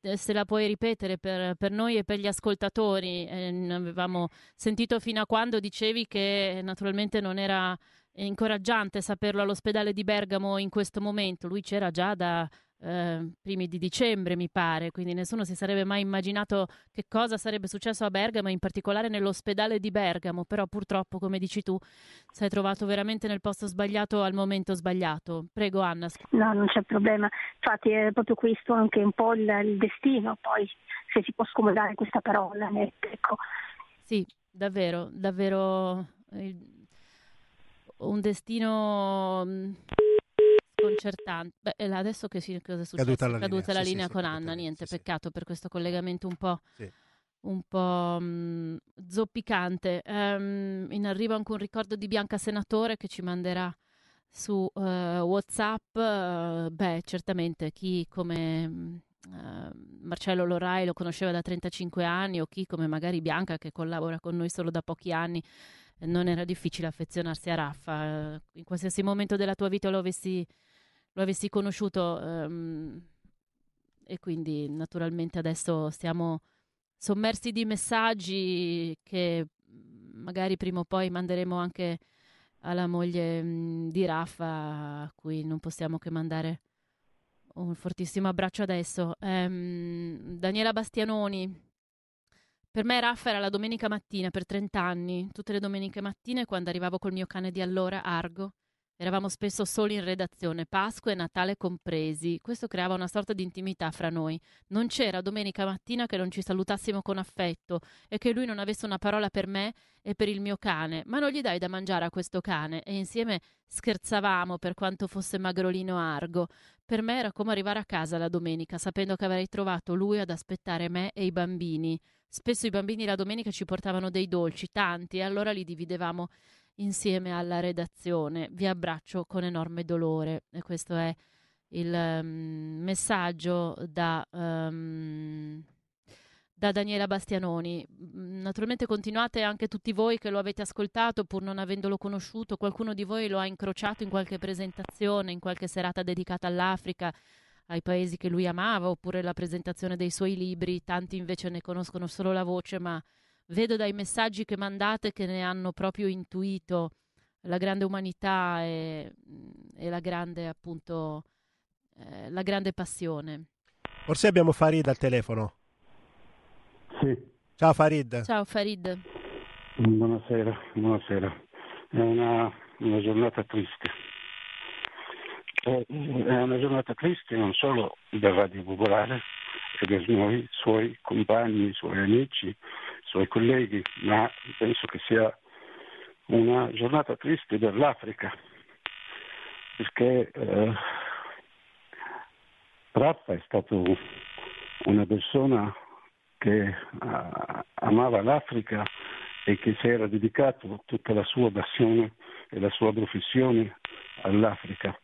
Eh, Se la puoi ripetere per, per noi e per gli ascoltatori, Eh, avevamo sentito fino a quando dicevi che naturalmente non era incoraggiante saperlo all'ospedale di Bergamo in questo momento. Lui c'era già da eh, primi di dicembre, mi pare, quindi nessuno si sarebbe mai immaginato che cosa sarebbe successo a Bergamo, in particolare nell'ospedale di Bergamo. Però purtroppo, come dici tu, sei trovato veramente nel posto sbagliato al momento sbagliato. Prego, Anna. No, non c'è problema. Infatti è proprio questo anche un po' il, il destino, poi se si può scomodare questa parola. Ecco. Sì, davvero, davvero eh, un destino mh, sconcertante. Beh, adesso che si, cosa è successo? Caduta la caduta linea, la sì, linea sì, con Anna, completamente, niente, sì, peccato per questo collegamento un po', un po' mh, zoppicante. Ehm, in arrivo anche un ricordo di Bianca Senatore che ci manderà su uh, WhatsApp, uh, beh, certamente chi come uh, Marcello Lorai lo conosceva da 35 anni o chi come magari Bianca che collabora con noi solo da pochi anni, non era difficile affezionarsi a Raffa. in qualsiasi momento della tua vita lo avessi, lo avessi conosciuto um, e quindi naturalmente adesso stiamo sommersi di messaggi che magari prima o poi manderemo anche alla moglie mh, di Raffa, a cui non possiamo che mandare un fortissimo abbraccio adesso. Um, Daniela Bastianoni. Per me Raffa era la domenica mattina per 30 anni, tutte le domeniche mattine quando arrivavo col mio cane di allora, Argo, Eravamo spesso soli in redazione, Pasqua e Natale compresi. Questo creava una sorta di intimità fra noi. Non c'era domenica mattina che non ci salutassimo con affetto e che lui non avesse una parola per me e per il mio cane. Ma non gli dai da mangiare a questo cane e insieme scherzavamo per quanto fosse magrolino argo. Per me era come arrivare a casa la domenica, sapendo che avrei trovato lui ad aspettare me e i bambini. Spesso i bambini la domenica ci portavano dei dolci, tanti, e allora li dividevamo insieme alla redazione. Vi abbraccio con enorme dolore e questo è il um, messaggio da, um, da, Daniela Bastianoni. Naturalmente continuate anche tutti voi che lo avete ascoltato pur non avendolo conosciuto, qualcuno di voi lo ha incrociato in qualche presentazione, in qualche serata dedicata all'Africa, ai paesi che lui amava, oppure la presentazione dei suoi libri, tanti invece ne conoscono solo la voce, ma vedo dai messaggi che mandate che ne hanno proprio intuito la grande umanità e, e la grande appunto eh, la grande passione. Forse abbiamo Farid al telefono. Sì. Ciao Farid. Ciao Farid. Buonasera, buonasera. È una, una giornata triste. È una giornata triste non solo del Radio Popolare e dei suoi, suoi compagni, suoi amici, suoi colleghi, ma penso che sia una giornata triste per l'Africa, perché eh, Raffa è stato una persona che uh, amava l'Africa e che si era dedicato tutta la sua passione e la sua professione all'Africa,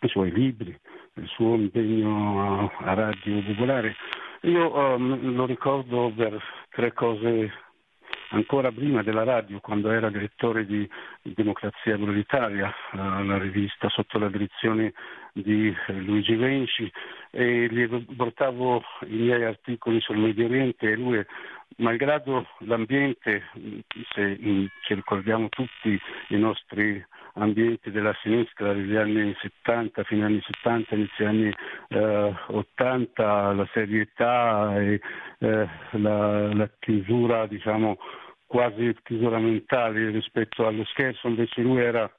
i suoi libri, il suo impegno a Radio Popolare io um, lo ricordo per tre cose ancora prima della radio, quando era direttore di Democrazia Proletaria, uh, la rivista sotto la direzione di Luigi Venci, e gli portavo i miei articoli sul Medio Oriente e lui, malgrado l'ambiente, se ci ricordiamo tutti i nostri ambienti della sinistra degli anni 70, fino agli anni 70, inizio anni eh, 80, la serietà e eh, la, la, chiusura, diciamo, quasi chiusura mentale rispetto allo scherzo, invece lui era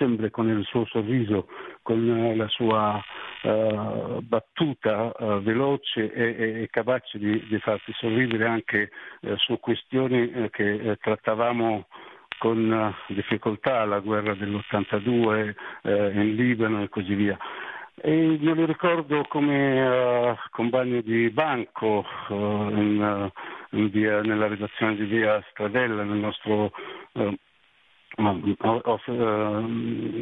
sempre con il suo sorriso, con la sua uh, battuta uh, veloce e, e, capace di, di, farti sorridere anche uh, su questioni che trattavamo con eh, difficoltà la guerra dell'82 eh, in Libano e così via. E me lo ricordo come compagno di banco in, in via, nella redazione di via Stradella, nel nostro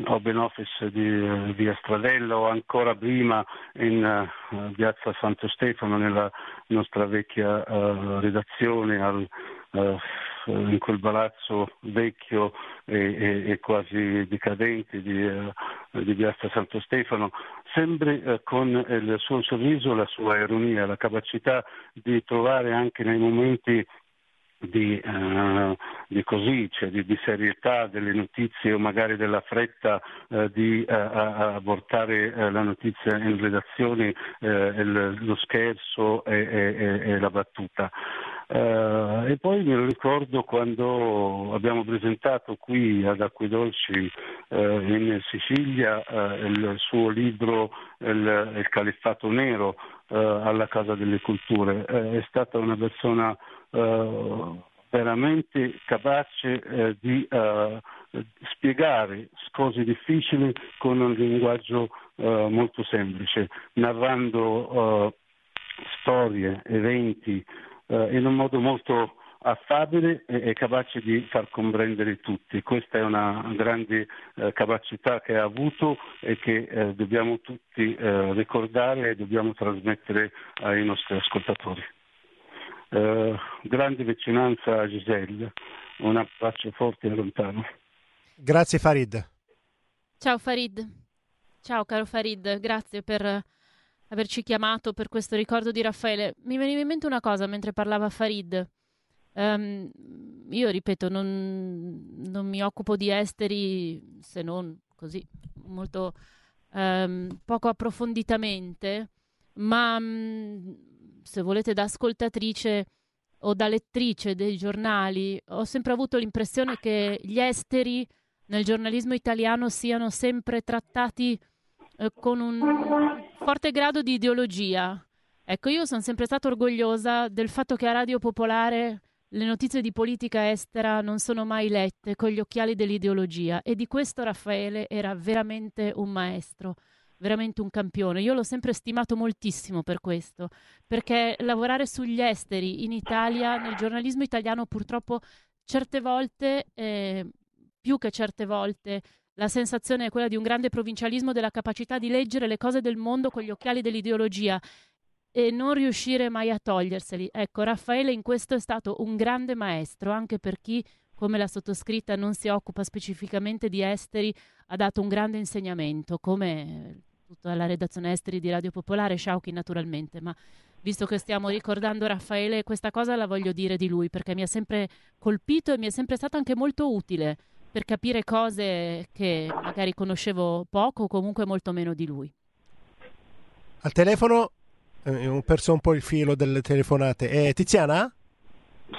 Open Office di via Stradella o ancora prima in piazza Santo Stefano nella nostra vecchia redazione al in quel palazzo vecchio e, e, e quasi decadente di, uh, di, Piazza Santo Stefano, sempre uh, con il suo sorriso, la sua ironia, la capacità di trovare anche nei momenti di, uh, di, così, cioè di, di, serietà delle notizie o magari della fretta uh, di uh, portare la notizia in redazione, il, lo scherzo e, e, e la battuta. E poi lo ricordo quando abbiamo presentato qui ad Acquedolci in Sicilia il suo libro Il, il Califfato Nero alla Casa delle Culture. è stata una persona veramente capace di spiegare cose difficili con un linguaggio molto semplice, narrando storie, eventi, eh, in un modo molto affabile e, e, capace di far comprendere tutti. Questa è una grande eh, capacità che ha avuto e che eh, dobbiamo tutti eh, ricordare e dobbiamo trasmettere ai nostri ascoltatori. Eh, grande vicinanza a Giselle, un abbraccio forte e lontano. Grazie Farid. Ciao Farid. Ciao caro Farid, grazie per averci chiamato per questo ricordo di Raffaele. Mi veniva in mente una cosa mentre parlava Farid. Um, io ripeto, non, non, mi occupo di esteri se non così molto um, poco approfonditamente, ma um, se volete da ascoltatrice o da lettrice dei giornali, ho sempre avuto l'impressione che gli esteri nel giornalismo italiano siano sempre trattati eh, con un forte grado di ideologia. Ecco, io sono sempre stata orgogliosa del fatto che a Radio Popolare le notizie di politica estera non sono mai lette con gli occhiali dell'ideologia e di questo Raffaele era veramente un maestro, veramente un campione. Io l'ho sempre stimato moltissimo per questo, perché lavorare sugli esteri in Italia, nel giornalismo italiano purtroppo certe volte, eh, più che certe volte, la sensazione è quella di un grande provincialismo della capacità di leggere le cose del mondo con gli occhiali dell'ideologia e non riuscire mai a toglierseli. Ecco, Raffaele in questo è stato un grande maestro, anche per chi, come la sottoscritta, non si occupa specificamente di esteri, ha dato un grande insegnamento, come tutta la redazione esteri di Radio Popolare, Sciauchi naturalmente, ma visto che stiamo ricordando Raffaele, questa cosa la voglio dire di lui, perché mi ha sempre colpito e mi è sempre stato anche molto utile per capire cose che magari conoscevo poco o comunque molto meno di lui. Al telefono eh, ho perso un po' il filo delle telefonate. Eh, Tiziana?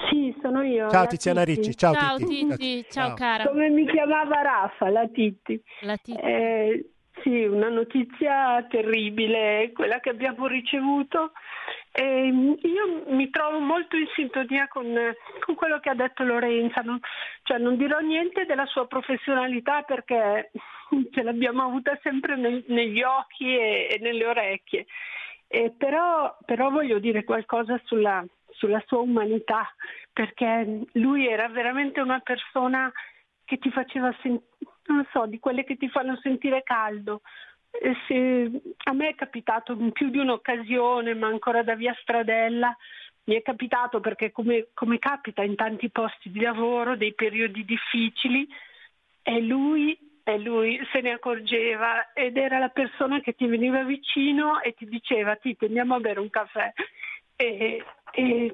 Sì, sono io. Ciao Tiziana Titti. Ricci, ciao, ciao Titti. Titti. Ciao, ciao cara. Come mi chiamava Raffa, la Titti. La Titti. Eh, sì, una notizia terribile, quella che abbiamo ricevuto. E io mi trovo molto in sintonia con, con quello che ha detto Lorenza, non, cioè non dirò niente della sua professionalità perché ce l'abbiamo avuta sempre nel, negli occhi e, e nelle orecchie. Eh, però, però, voglio dire qualcosa sulla, sulla, sua umanità, perché lui era veramente una persona che ti faceva sentire, non so, di quelle che ti fanno sentire caldo. Eh, se, a me è capitato in più di un'occasione, ma ancora da via Stradella, mi è capitato perché come, come capita in tanti posti di lavoro, dei periodi difficili, e lui e lui se ne accorgeva ed era la persona che ti veniva vicino e ti diceva ti andiamo a bere un caffè e, e,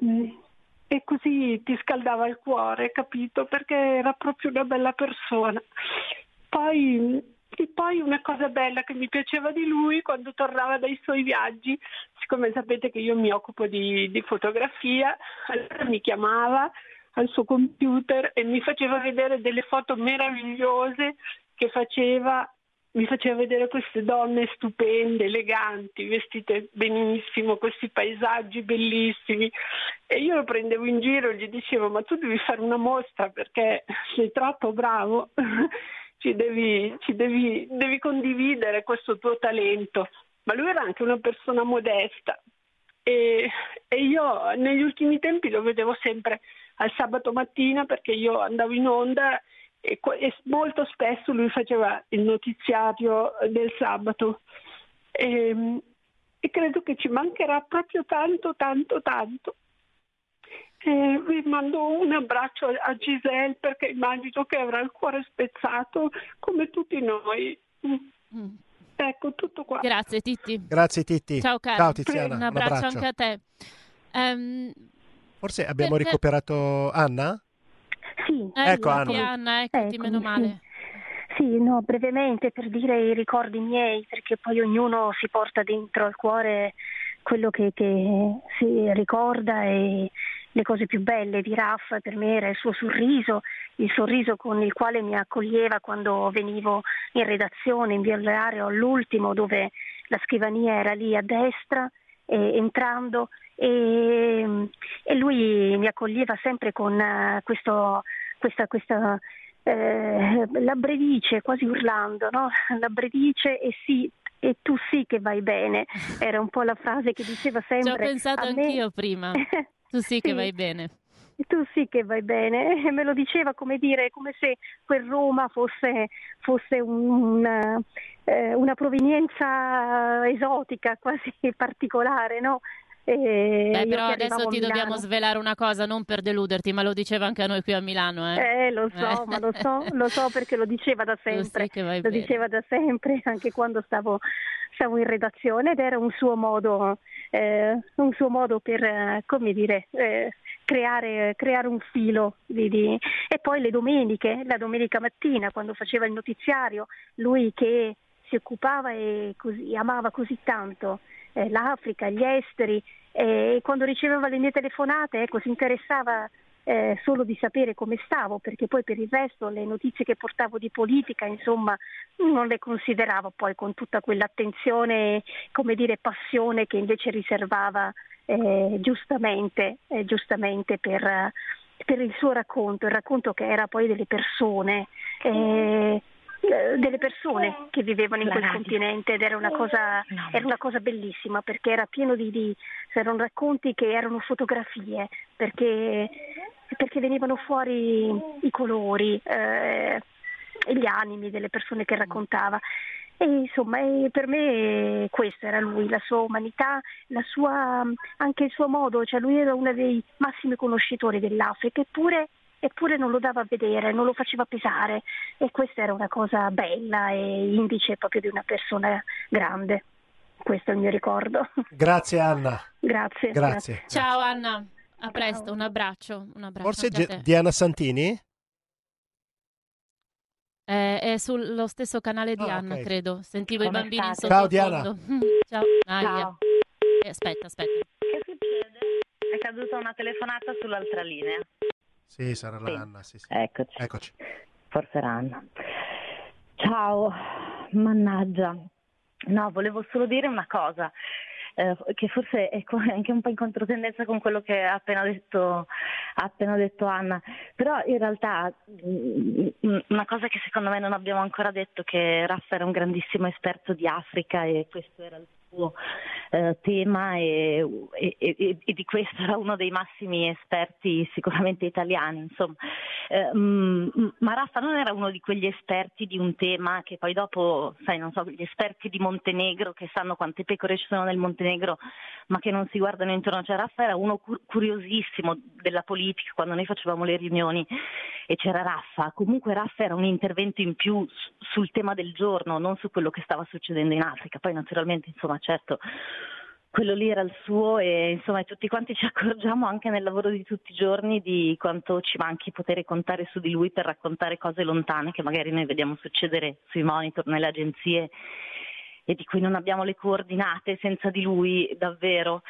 e, così ti scaldava il cuore, capito? Perché era proprio una bella persona. Poi, e poi una cosa bella che mi piaceva di lui quando tornava dai suoi viaggi, siccome sapete che io mi occupo di, di fotografia, allora mi chiamava al suo computer e mi faceva vedere delle foto meravigliose che faceva, mi faceva vedere queste donne stupende, eleganti, vestite benissimo, questi paesaggi bellissimi. E io lo prendevo in giro e gli dicevo ma tu devi fare una mostra perché sei troppo bravo, ci, devi, ci devi, devi condividere questo tuo talento. Ma lui era anche una persona modesta, e, io negli ultimi tempi lo vedevo sempre al sabato mattina perché io andavo in onda e, molto spesso lui faceva il notiziario del sabato e, e credo che ci mancherà proprio tanto, tanto, tanto. Eh, vi mando un abbraccio a Giselle perché immagino che avrà il cuore spezzato come tutti noi. Mm. Ecco, tutto qua. Grazie Titti. Grazie Titti. Ciao. Ciao Tiziana. Un abbraccio, un abbraccio. anche a te. Um, Forse abbiamo perché... recuperato Anna? Sì. Eh, ecco Anna. Anna, eccoti, ecco, meno male. Sì. sì, no, brevemente per dire i ricordi miei, perché poi ognuno si porta dentro al cuore quello che, che si ricorda e le cose più belle di Raffa per me era il suo sorriso, il sorriso con il quale mi accoglieva quando venivo in redazione, in via Leario all'ultimo dove la scrivania era lì a destra, eh, entrando e, e lui mi accoglieva sempre con uh, questo, questa, questa eh, la bredice, quasi urlando, no? la bredice e sì, e tu sì che vai bene, era un po' la frase che diceva sempre. Ci ho pensato anch'io prima, tu sì, sì, che vai bene. tu sì che vai bene, e me lo diceva come dire, come se quel Roma fosse, fosse un, una, eh, una provenienza esotica, quasi particolare, no? E Beh, però adesso ti dobbiamo svelare una cosa, non per deluderti, ma lo diceva anche a noi qui a Milano. Eh, Eh, lo so, ma lo so, lo so perché lo diceva da sempre, che vai lo diceva da sempre, anche quando stavo, stavo in redazione ed era un suo modo, eh, un suo modo per, eh, come dire, eh, creare, creare un filo. di- E poi le domeniche, la domenica mattina quando faceva il notiziario, lui che si occupava e così, amava così tanto eh, l'Africa, gli esteri, e quando riceveva le mie telefonate, ecco, si interessava eh, solo di sapere come stavo, perché poi per il resto le notizie che portavo di politica, insomma, non le consideravo poi con tutta quell'attenzione, come dire, passione che invece riservava eh, giustamente, eh, giustamente per, per il suo racconto, il racconto che era poi delle persone. eh, delle persone che vivevano in quel continente ed era una cosa, era una cosa bellissima perché era pieno di, di erano racconti che erano fotografie perché, perché venivano fuori i colori eh, e gli animi delle persone che raccontava. E insomma, per me questo era lui, la sua umanità, la sua, anche il suo modo, cioè lui era uno dei massimi conoscitori dell'Africa, eppure, eppure non lo dava a vedere, non lo faceva pesare e questa era una cosa bella e indice proprio di una persona grande. Questo è il mio ricordo. Grazie Anna. Grazie. Grazie. Ciao Anna, a presto, un abbraccio. Un abbraccio Forse te. Diana Santini? Eh, è sullo stesso canale di Ah, Anna, ok. credo. Sentivo i Come bambini in state? Ciao, sottofondo. Ciao. Ciao. Eh, aspetta, aspetta. Che succede? È caduta una telefonata sull'altra linea. Sì, sarà la Sì. Anna. Sì, sì. Eccoci. Eccoci. Forse era Anna. Ciao, mannaggia. No, volevo solo dire una cosa, eh, che forse è anche un po' in controtendenza con quello che ha appena detto, ha appena detto Anna, però in realtà mm, mm, una cosa che secondo me non abbiamo ancora detto, che Raffa era un grandissimo esperto di Africa e questo era il suo eh, tema e, e- e- e di questo era uno dei massimi esperti sicuramente italiani, insomma. Eh, mm, ma Raffa non era uno di quegli esperti di un tema che poi dopo, sai, non so, gli esperti di Montenegro che sanno quante pecore ci sono nel Montenegro, ma che non si guardano intorno. Cioè Raffa era uno cur- curiosissimo della politica quando noi facevamo le riunioni e c'era Raffa. Comunque Raffa era un intervento in più su- sul tema del giorno, non su quello che stava succedendo in Africa. Poi naturalmente, insomma, certo, quello lì era il suo e insomma tutti quanti ci accorgiamo anche nel lavoro di tutti i giorni di quanto ci manchi poter contare su di lui per raccontare cose lontane che magari noi vediamo succedere sui monitor, nelle agenzie e di cui non abbiamo le coordinate senza di lui davvero.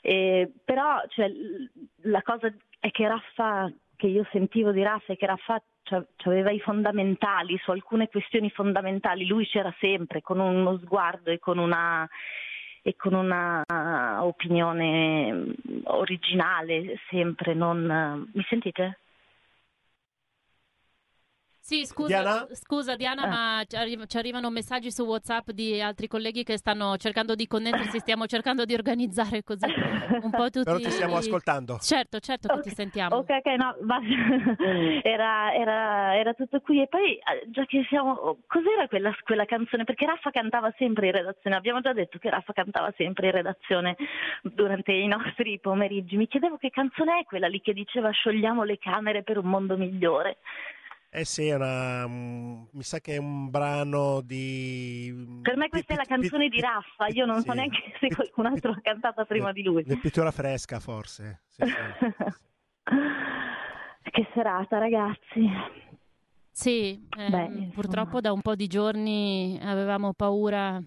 Eh, però cioè, la cosa è che Raffa, che io sentivo di Raffa è che cioè, aveva i fondamentali su alcune questioni fondamentali, lui c'era sempre con uno sguardo e con una e con una opinione mm, originale sempre, non... Mi sentite? Sì, scusa Diana? scusa, Diana, Ah. ma ci, arri- ci arrivano messaggi su WhatsApp di altri colleghi che stanno cercando di connettersi, stiamo cercando di organizzare così un po' tutti. Però ti stiamo ascoltando. Certo, certo che ti sentiamo. Ok, ok, no, basta. era, era, era tutto qui. E poi, eh, già che siamo. Cos'era quella, quella canzone? Perché Raffa cantava sempre in redazione. Abbiamo già detto che Raffa cantava sempre in redazione durante i nostri pomeriggi. Mi chiedevo che canzone è quella lì che diceva sciogliamo le camere per un mondo migliore. Eh sì, una, mm, mi sa che è un brano di... Per me questa è la canzone di Raffa. Io non so sì. neanche se qualcun altro l'ha cantata prima di lui. Di pittura fresca, forse. Sì, sì. Che serata, ragazzi. Sì, ehm, Beh, purtroppo da un po' di giorni avevamo paura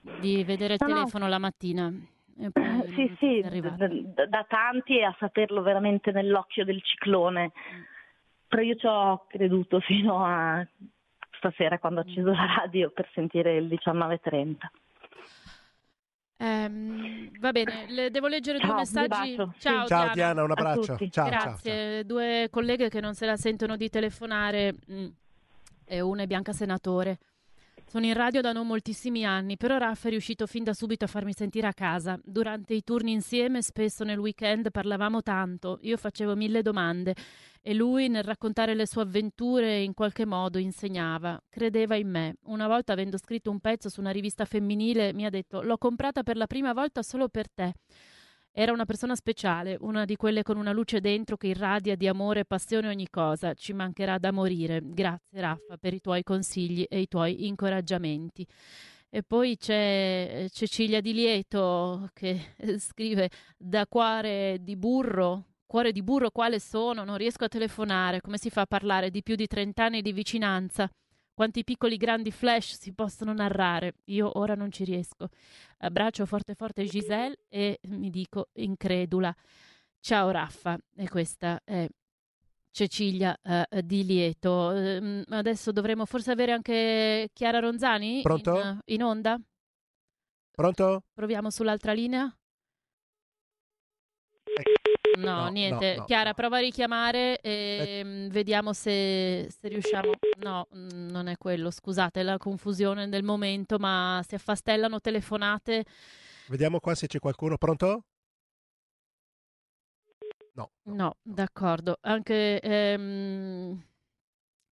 di vedere il No, no. telefono la mattina. E poi Sì, sì, è arrivato. d- d- da tanti e a saperlo veramente nell'occhio del ciclone. Però io ci ho creduto fino a stasera quando ho acceso la radio per sentire il 19.30. Ehm, va bene, le- devo leggere Ciao, due messaggi. Ciao, Ciao Diana, un abbraccio. Ciao, ciao, Grazie. Due colleghe che non se la sentono di telefonare, mm, e una è Bianca Senatore. Sono in radio da non moltissimi anni, però Raffa è riuscito fin da subito a farmi sentire a casa. Durante i turni insieme, spesso nel weekend, parlavamo tanto. Io facevo mille domande e lui, nel raccontare le sue avventure, in qualche modo insegnava. Credeva in me. Una volta, avendo scritto un pezzo su una rivista femminile, mi ha detto: L'ho comprata per la prima volta solo per te. Era una persona speciale, una di quelle con una luce dentro che irradia di amore e passione ogni cosa. Ci mancherà da morire. Grazie Raffa per i tuoi consigli e i tuoi incoraggiamenti. E poi c'è Cecilia Di Lieto che scrive da cuore di burro. Cuore di burro quale sono? Non riesco a telefonare. Come si fa a parlare di più di 30 anni di vicinanza? Quanti piccoli grandi flash si possono narrare? Io ora non ci riesco. Abbraccio forte forte Giselle e mi dico incredula. Ciao Raffa, e questa è Cecilia uh, di Lieto. Uh, adesso dovremmo forse avere anche Chiara Ronzani Pronto? In, in onda. Pronto? Proviamo sull'altra linea. No, No, niente. no, no, Chiara, prova a richiamare e mm, vediamo se, se riusciamo. No, mm, non è quello. Scusate la confusione del momento, ma si affastellano telefonate. Vediamo qua se c'è qualcuno. Pronto? No. No, d'accordo. Anche ehm,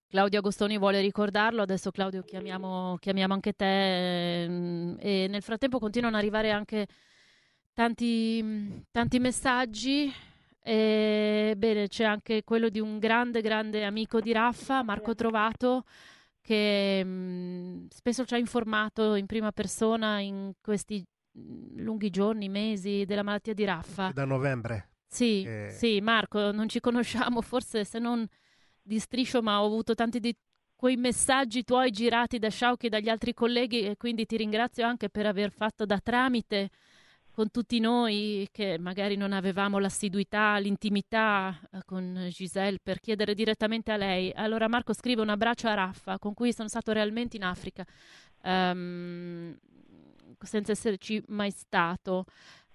Claudio Agostoni vuole ricordarlo. Adesso, Claudio, chiamiamo, chiamiamo anche te. ehm, e nel frattempo continuano ad arrivare anche tanti, tanti messaggi. E, bene, c'è anche quello di un grande, grande amico di Raffa, Marco Trovato, che mh, spesso ci ha informato in prima persona in questi mh, lunghi giorni, mesi della malattia di Raffa. Da novembre. Sì, Eh. sì, Marco, non ci conosciamo forse se non di striscio, ma ho avuto tanti di quei messaggi tuoi girati da Sciauchi e dagli altri colleghi e quindi ti ringrazio anche per aver fatto da tramite con tutti noi che magari non avevamo l'assiduità, l'intimità eh, con Giselle per chiedere direttamente a lei. Allora Marco scrive un abbraccio a Raffa con cui sono stato realmente in Africa ehm, senza esserci mai stato.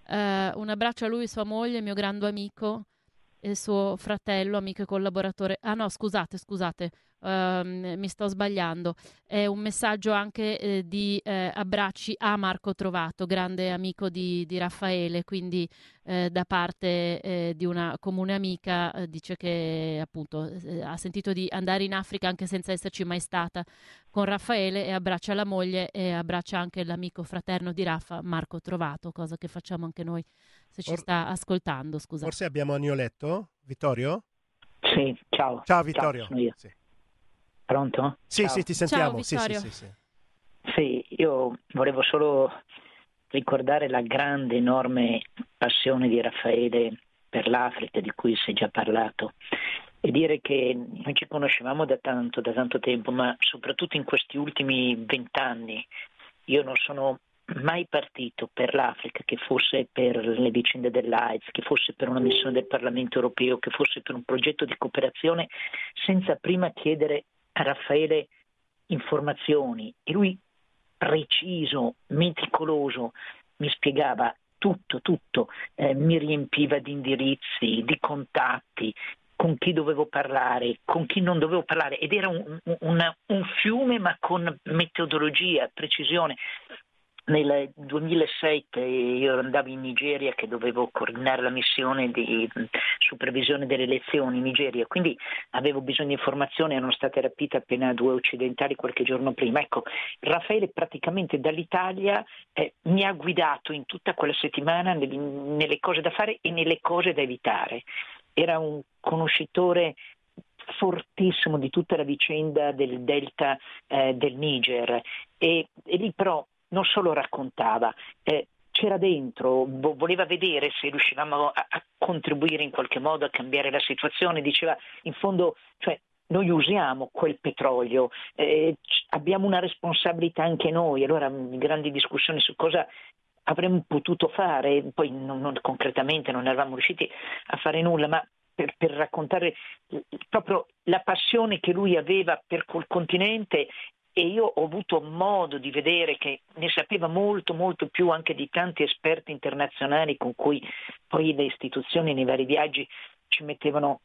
Eh, un abbraccio a lui e sua moglie, mio grande amico e suo fratello, amico e collaboratore. Ah no, scusate, scusate, ehm, mi sto sbagliando. È un messaggio anche eh, di eh, abbracci a Marco Trovato, grande amico di, di Raffaele, quindi eh, da parte eh, di una comune amica eh, dice che appunto eh, ha sentito di andare in Africa anche senza esserci mai stata con Raffaele e abbraccia la moglie e abbraccia anche l'amico fraterno di Raffa, Marco Trovato, cosa che facciamo anche noi se ci Or- sta ascoltando, scusa. Forse abbiamo Agnoletto? Vittorio? Sì, ciao. Ciao Vittorio. sono io. Sì, Pronto? sì, Ciao. sì, ti sentiamo. Ciao, Sì, sì, sì. Sì, io volevo solo ricordare la grande, enorme passione di Raffaele per l'Africa, di cui si è già parlato, e dire che noi ci conoscevamo da tanto, da tanto tempo, ma soprattutto in questi ultimi vent'anni io non sono mai partito per l'Africa, che fosse per le vicende dell'AIDS, che fosse per una missione del Parlamento europeo, che fosse per un progetto di cooperazione, senza prima chiedere a Raffaele informazioni. E lui preciso, meticoloso, mi spiegava tutto, tutto, eh, mi riempiva di indirizzi, di contatti, con chi dovevo parlare, con chi non dovevo parlare, ed era un, un- un fiume ma con metodologia, precisione. Nel 2007 io andavo in Nigeria che dovevo coordinare la missione di supervisione delle elezioni in Nigeria, quindi avevo bisogno di informazioni, erano state rapite appena due occidentali qualche giorno prima. Ecco, Raffaele praticamente dall'Italia eh, mi ha guidato in tutta quella settimana nel- nelle cose da fare e nelle cose da evitare. Era un conoscitore fortissimo di tutta la vicenda del delta eh, del Niger e, e lì però non solo raccontava, eh, c'era dentro, vo- voleva vedere se riuscivamo a, a contribuire in qualche modo a cambiare la situazione, diceva in fondo, cioè, noi usiamo quel petrolio, eh, abbiamo una responsabilità anche noi, allora mh, grandi discussioni su cosa avremmo potuto fare, poi non- non- concretamente non eravamo riusciti a fare nulla, ma per, per raccontare proprio la passione che lui aveva per quel continente e io ho avuto modo di vedere che ne sapeva molto, molto più anche di tanti esperti internazionali con cui poi le istituzioni nei vari viaggi ci mettevano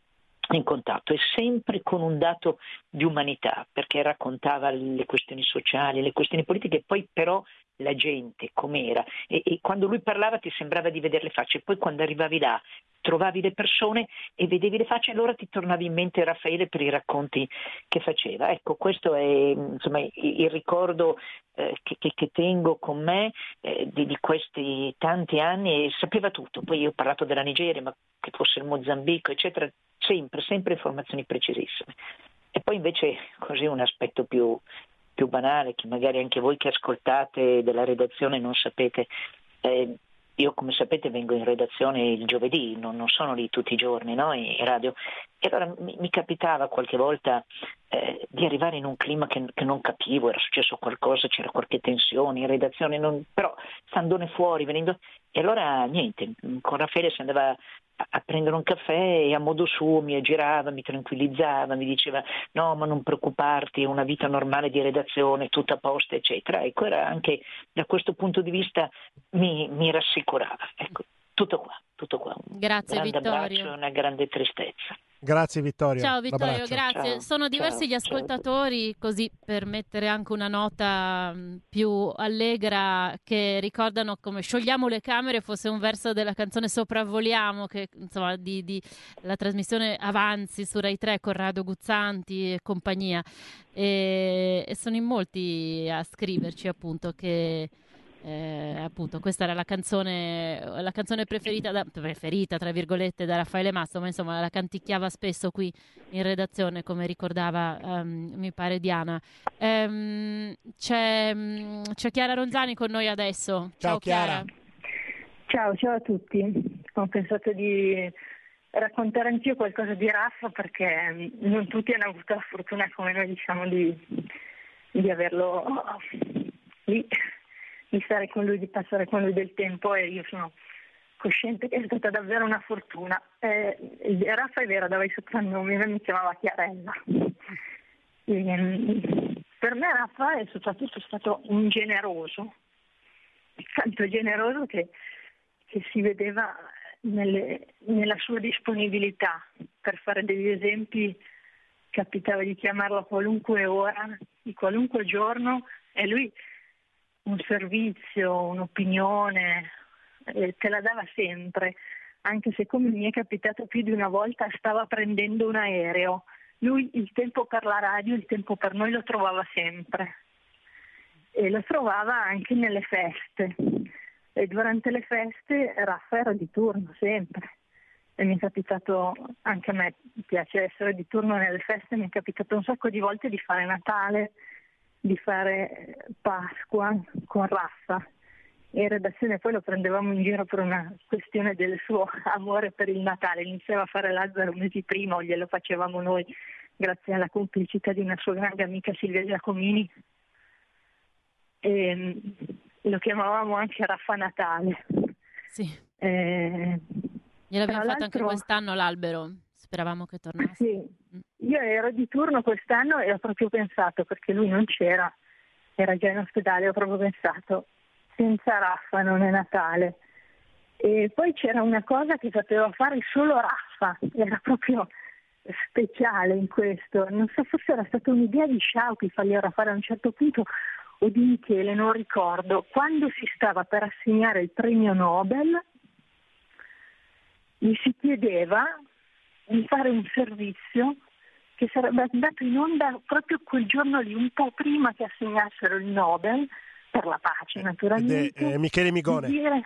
in contatto. E sempre con un dato di umanità, perché raccontava le questioni sociali, le questioni politiche, e poi però la gente com'era e, e quando lui parlava ti sembrava di vedere le facce, poi quando arrivavi là trovavi le persone e vedevi le facce, allora ti tornavi in mente Raffaele per i racconti che faceva. Ecco, questo è insomma, il ricordo eh, che, che, tengo con me eh, di, di, questi tanti anni e sapeva tutto. Poi io ho parlato della Nigeria, ma che fosse il Mozambico, eccetera, sempre, sempre informazioni precisissime. E poi invece così un aspetto più, più banale, che magari anche voi che ascoltate della redazione non sapete. Eh, io come sapete vengo in redazione il giovedì, non, non sono lì tutti i giorni no? in radio e allora mi, mi capitava qualche volta eh, di arrivare in un clima che, che, non capivo, era successo qualcosa, c'era qualche tensione in redazione, non, però standone fuori, venendo... E allora niente, con Raffaele si andava a prendere un caffè e a modo suo mi aggirava, mi tranquillizzava, mi diceva no ma non preoccuparti, è una vita normale di redazione, tutta a posto eccetera. Ecco, era anche da questo punto di vista mi, mi rassicurava. Ecco, tutto qua, tutto qua. Grazie un grande Vittorio. abbraccio, una grande tristezza. Grazie Vittorio. Ciao Vittorio, L'abbraccio. grazie. Ciao, Sono diversi ciao, gli ascoltatori, così per mettere anche una nota mh, più allegra, che ricordano come sciogliamo le camere fosse un verso della canzone Sopravvoliamo, che insomma di, di la trasmissione Avanzi su Rai 3 con Rado Guzzanti e compagnia. E, e sono in molti a scriverci appunto che eh, appunto questa era la canzone, la canzone preferita, da- preferita tra virgolette da Raffaele Mastro ma insomma la canticchiava spesso qui in redazione come ricordava ehm, mi pare Diana Ehm, c'è, mm, c'è Chiara Ronzani con noi adesso Ciao, Chiara. Ciao, ciao a tutti. Ho pensato di raccontare anch'io qualcosa di Raffa perché non tutti hanno avuto la fortuna come noi diciamo di, di averlo lì, di stare con lui, di passare con lui del tempo e io sono cosciente che è stata davvero una fortuna. Eh, Raffa è vero, dava i soprannomi, mi chiamava Chiarella. E, per me Raffa è soprattutto stato un generoso, tanto generoso che, che si vedeva nelle- nella sua disponibilità per fare degli esempi capitava di chiamarlo a qualunque ora, di qualunque giorno e lui un servizio, un'opinione, eh, te la dava sempre, anche se come mi è capitato più di una volta stava prendendo un aereo. Lui il tempo per la radio, il tempo per noi lo trovava sempre e lo trovava anche nelle feste. E durante le feste Raffa era di turno sempre. E mi è capitato, anche a me piace essere di turno nelle feste, mi è capitato un sacco di volte di fare Natale, di fare Pasqua con Raffa. In redazione poi lo prendevamo in giro per una questione del suo amore per il Natale. Iniziava a fare Lazzaro mesi prima o glielo facevamo noi grazie alla complicità di una sua grande amica Silvia Giacomini. E, mm, lo chiamavamo anche Raffa Natale. Sì. Eh, gliel'abbiamo fatto anche quest'anno l'albero speravamo che tornasse Sì, io ero di turno quest'anno e ho proprio pensato, perché lui non c'era, era già in ospedale, ho proprio pensato, senza Raffa non è Natale. E poi c'era una cosa che sapeva fare solo Raffa, era proprio speciale in questo. Non so, forse era stata un'idea di Sciauchi fargliela fare a un certo punto o di Michele, non ricordo. Quando si stava per assegnare il premio Nobel, gli si chiedeva di fare un servizio che sarebbe andato in onda proprio quel giorno lì, un po' prima che assegnassero il Nobel, per la pace Ed è naturalmente, eh, Michele Migone. di dire,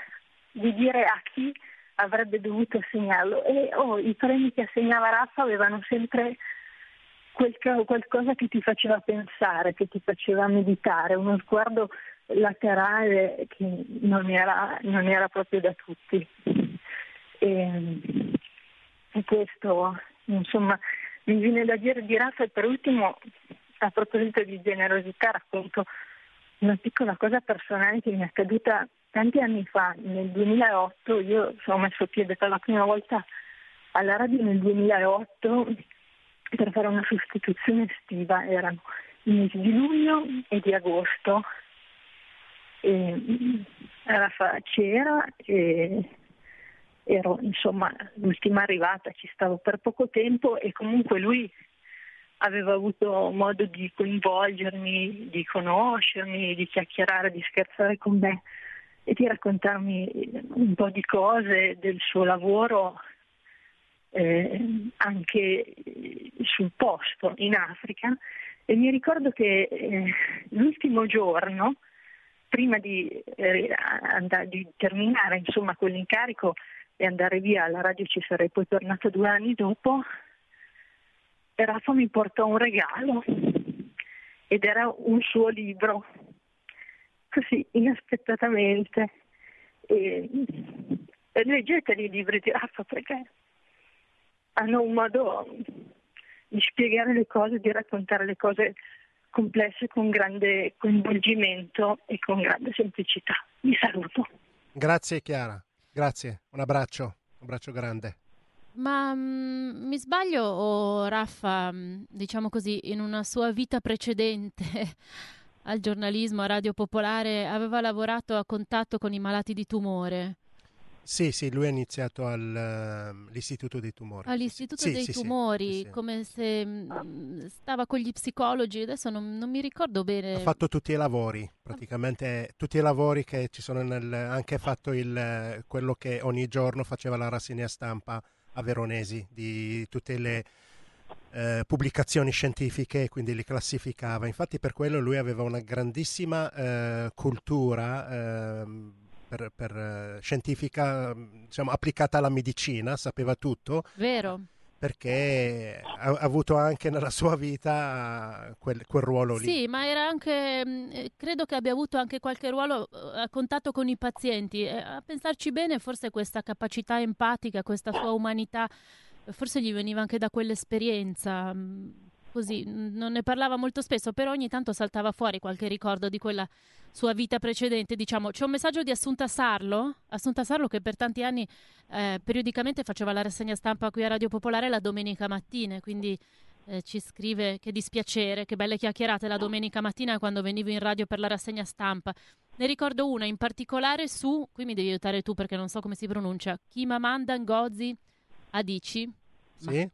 di dire a chi avrebbe dovuto assegnarlo. E oh, i premi che assegnava Raffa avevano sempre quel qualcosa che ti faceva pensare, che ti faceva meditare, uno sguardo laterale che non era, non era proprio da tutti. E, e questo, insomma, mi viene da dire di Raffa e per ultimo, a proposito di generosità, racconto una piccola cosa personale che mi è accaduta tanti anni fa, nel 2008, io sono messo piede per la prima volta alla radio nel 2008 per fare una sostituzione estiva, erano i mesi di luglio e di agosto. E, Raffa c'era e ero insomma l'ultima arrivata, ci stavo per poco tempo e comunque lui aveva avuto modo di coinvolgermi, di conoscermi, di chiacchierare, di scherzare con me e di raccontarmi un po' di cose del suo lavoro eh, anche sul posto in Africa. E mi ricordo che eh, l'ultimo giorno, prima di, eh, andare, di terminare insomma, quell'incarico e andare via alla radio ci sarei poi tornata due anni dopo, Rafa mi portò un regalo ed era un suo libro, così inaspettatamente. E, e leggeteli i libri di Rafa perché hanno un modo di spiegare le cose, di raccontare le cose complesse con grande coinvolgimento e con grande semplicità. Vi saluto. Grazie Chiara, grazie, un abbraccio, un abbraccio grande. Ma mm, mi sbaglio o Raffa, mm, diciamo così, in una sua vita precedente al giornalismo, a Radio Popolare, aveva lavorato a contatto con i malati di tumore? Sì, sì, lui ha iniziato all'Istituto dei Tumori. All'Istituto Sì, dei sì, Tumori, sì, come se mm, stava con gli psicologi, adesso non, non mi ricordo bene. Ha fatto tutti i lavori, praticamente tutti i lavori che ci sono nel... anche fatto il, quello che ogni giorno faceva la rassegna stampa a Veronesi di tutte le eh, pubblicazioni scientifiche, quindi li classificava. Infatti per quello lui aveva una grandissima eh, cultura ehm, per, per, eh, scientifica, diciamo, applicata alla medicina, sapeva tutto. Vero. Perché ha, ha avuto anche nella sua vita quel, quel ruolo lì. Sì, ma era anche, mh, eh, credo che abbia avuto anche qualche ruolo eh, a contatto con i pazienti. A pensarci bene, forse questa capacità empatica, questa sua umanità, forse gli veniva anche da quell'esperienza. Così, non ne parlava molto spesso, però ogni tanto saltava fuori qualche ricordo di quella sua vita precedente. Diciamo, c'è un messaggio di Assunta Sarlo, Assunta Sarlo che per tanti anni eh, periodicamente faceva la rassegna stampa qui a Radio Popolare la domenica mattina, quindi eh, ci scrive che dispiacere, che belle chiacchierate la domenica mattina quando venivo in radio per la rassegna stampa. Ne ricordo una in particolare su, qui mi devi aiutare tu perché non so come si pronuncia, Chimamanda Ngozi Adichie. Sì?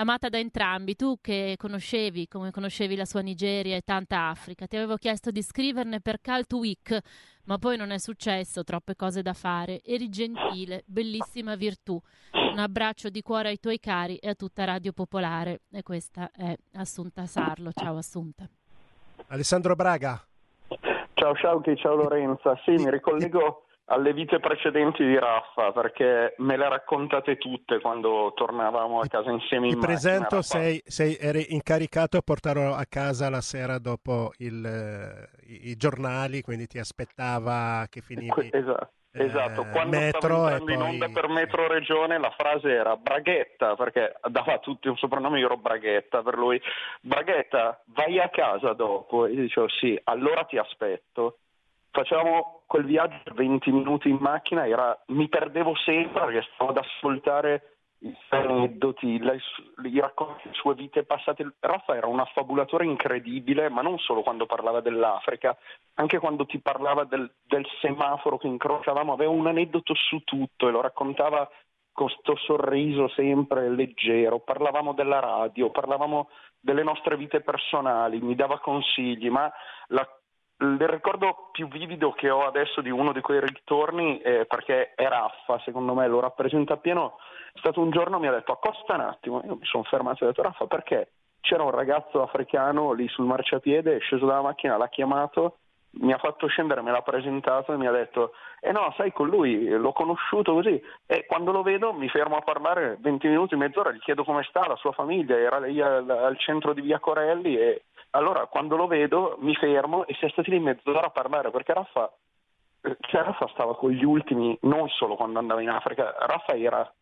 Amata da entrambi, tu che conoscevi, come conoscevi la sua Nigeria e tanta Africa, ti avevo chiesto di scriverne per Cult Week, ma poi non è successo, troppe cose da fare. Eri gentile, bellissima virtù. Un abbraccio di cuore ai tuoi cari e a tutta Radio Popolare. E questa è Assunta Sarlo. Ciao Assunta. Alessandro Braga. Ciao Sciauchi, ciao Lorenza. Sì, mi ricollego alle vite precedenti di Raffa perché me le raccontate tutte quando tornavamo a casa insieme in Ti presento, sei, sei- eri incaricato a portarlo a casa la sera dopo il, eh, i, i giornali, quindi ti aspettava che finivi Esatto. eh, Esatto, quando metro stavo in poi... onda per Metro Regione la frase era Braghetta, perché dava a tutti un soprannome, io ero Braghetta per lui. Braghetta, vai a casa dopo? E io dicevo sì, allora ti aspetto. Facevamo quel viaggio 20 minuti in macchina, era- mi perdevo sempre perché stavo ad ascoltare i suoi aneddoti, i racconti delle sue vite passate. Raffa era un affabulatore incredibile, ma non solo quando parlava dell'Africa, anche quando ti parlava del, del semaforo che incrociavamo, aveva un aneddoto su tutto e lo raccontava con sto sorriso sempre leggero. Parlavamo della radio, parlavamo delle nostre vite personali, mi dava consigli, ma la il ricordo più vivido che ho adesso di uno di quei ritorni, eh, perché è Raffa, secondo me lo rappresenta appieno, è stato un giorno mi ha detto accosta un attimo, io mi sono fermato e ho detto Raffa perché? C'era un ragazzo africano lì sul marciapiede, è sceso dalla macchina, l'ha chiamato, mi ha fatto scendere, me l'ha presentato e mi ha detto eh no, sai con lui l'ho conosciuto così e quando lo vedo mi fermo a parlare 20 minuti, mezz'ora, gli chiedo come sta la sua famiglia, era lì al, al centro di Via Corelli e allora quando lo vedo mi fermo e si è stati lì mezz'ora a parlare perché Raffa, eh, cioè, Raffa stava con gli ultimi non solo quando andava in Africa, Raffa era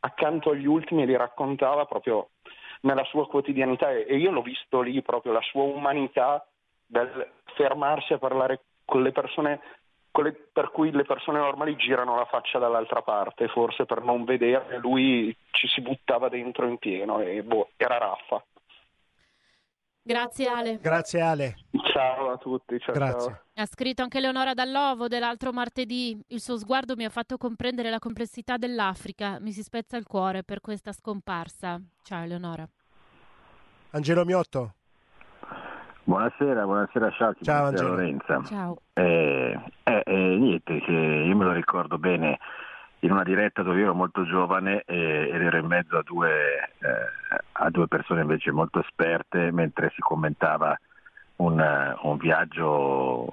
accanto agli ultimi e li raccontava proprio nella sua quotidianità e io l'ho visto lì proprio la sua umanità del fermarsi a parlare con le persone quelle per cui le persone normali girano la faccia dall'altra parte forse per non vedere lui ci si buttava dentro in pieno e boh, era Raffa Grazie Ale. Grazie Ale. Ciao a tutti. Ciao, Grazie. ciao. Ha scritto anche Leonora Dall'Ovo dell'altro martedì. Il suo sguardo mi ha fatto comprendere la complessità dell'Africa. Mi si spezza il cuore per questa scomparsa. Ciao Eleonora. Angelo Miotto. Buonasera, buonasera Sciacchi, Ciao, buonasera Angelo. Lorenza. Ciao. Eh, eh, eh, niente, che io me lo ricordo bene in una diretta dove io ero molto giovane e- ed ero in mezzo a due, eh, a due persone invece molto esperte mentre si commentava un, eh, un viaggio,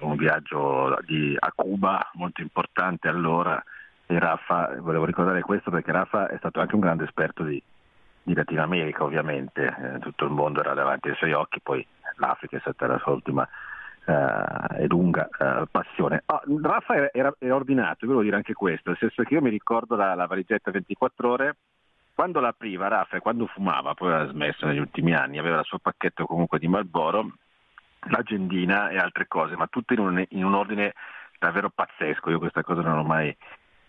un viaggio di- a Cuba molto importante allora e Raffa, volevo ricordare questo perché Raffa è stato anche un grande esperto di, di Latino America ovviamente, eh, tutto il mondo era davanti ai suoi occhi, poi l'Africa è stata la sua ultima eh, e lunga eh, passione. Ah, Raffa era, era- era ordinato, volevo dire anche questo, nel senso che io mi ricordo la, la valigetta 24 ore, quando l'apriva Raffa e quando fumava, poi aveva smesso negli ultimi anni, aveva il suo pacchetto comunque di Marlboro, l'agendina e altre cose, ma tutto in un, in un ordine davvero pazzesco, io questa cosa non l'ho mai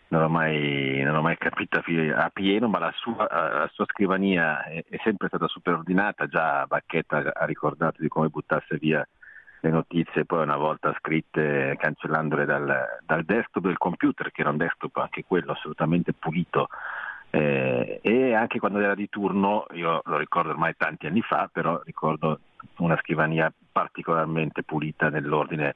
non l'ho mai, non l'ho mai capita a pieno, ma la sua, eh, la sua scrivania è, è sempre stata super ordinata, già Bacchetta ha ricordato di come buttasse via le notizie poi una volta scritte cancellandole dal, dal desktop del computer, che era un desktop anche quello assolutamente pulito. Eh, e anche quando era di turno, io lo ricordo ormai tanti anni fa, però ricordo una scrivania particolarmente pulita nell'ordine.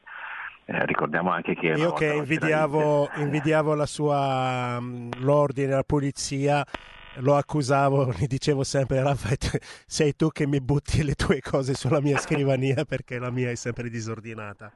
Eh, ricordiamo anche che Io che invidiavo, invidiavo la sua, mm, l'ordine, la pulizia, lo accusavo, gli dicevo sempre, Raffa, te- sei tu che mi butti le tue cose sulla mia scrivania perché la mia è sempre disordinata.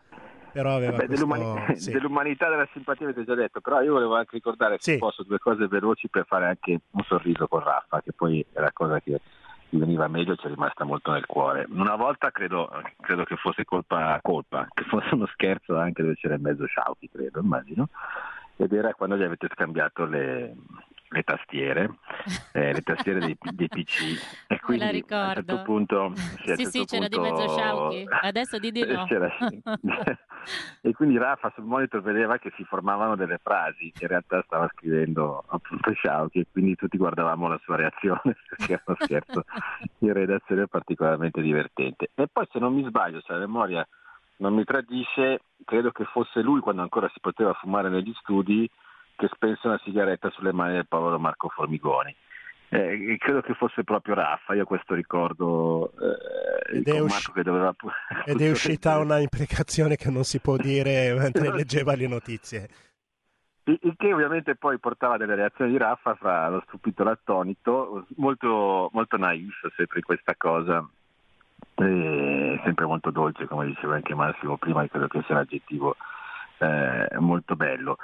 Però aveva Beh, questo... dell'umani- sì. Dell'umanità della simpatia avete già detto, però io volevo anche ricordare, se posso, due cose veloci per fare anche un sorriso con Raffa, che poi è la cosa che gli veniva meglio e ci è rimasta molto nel cuore. Una volta credo, credo che fosse colpa, colpa, che fosse uno scherzo anche dove c'era in mezzo Sciauchi, credo, immagino, ed era quando gli avete scambiato le, le tastiere, eh, le tastiere dei, dei PC. E quindi la a un certo ricordo. punto... sì, Sì, certo sì, c'era di punto- mezzo Sciauchi. Adesso di di no. E quindi Rafa sul monitor vedeva che si formavano delle frasi che in realtà stava scrivendo appunto Sciauchi e quindi tutti guardavamo la sua reazione perché era uno scherzo in redazione particolarmente divertente. E poi se non mi sbaglio, se la memoria non mi tradisce, credo che fosse lui quando ancora si poteva fumare negli studi che spense una sigaretta sulle mani del povero Marco Formigoni. Eh, credo che fosse proprio Raffa, io questo ricordo eh, Ed è usci- doveva Ed è uscita una imprecazione che non si può dire mentre leggeva le notizie. Il che ovviamente poi portava delle reazioni di Raffa fra lo stupito e l'attonito, molto, molto naif sempre questa cosa, e sempre molto dolce come diceva anche Massimo prima, credo che sia l'aggettivo eh, molto bello.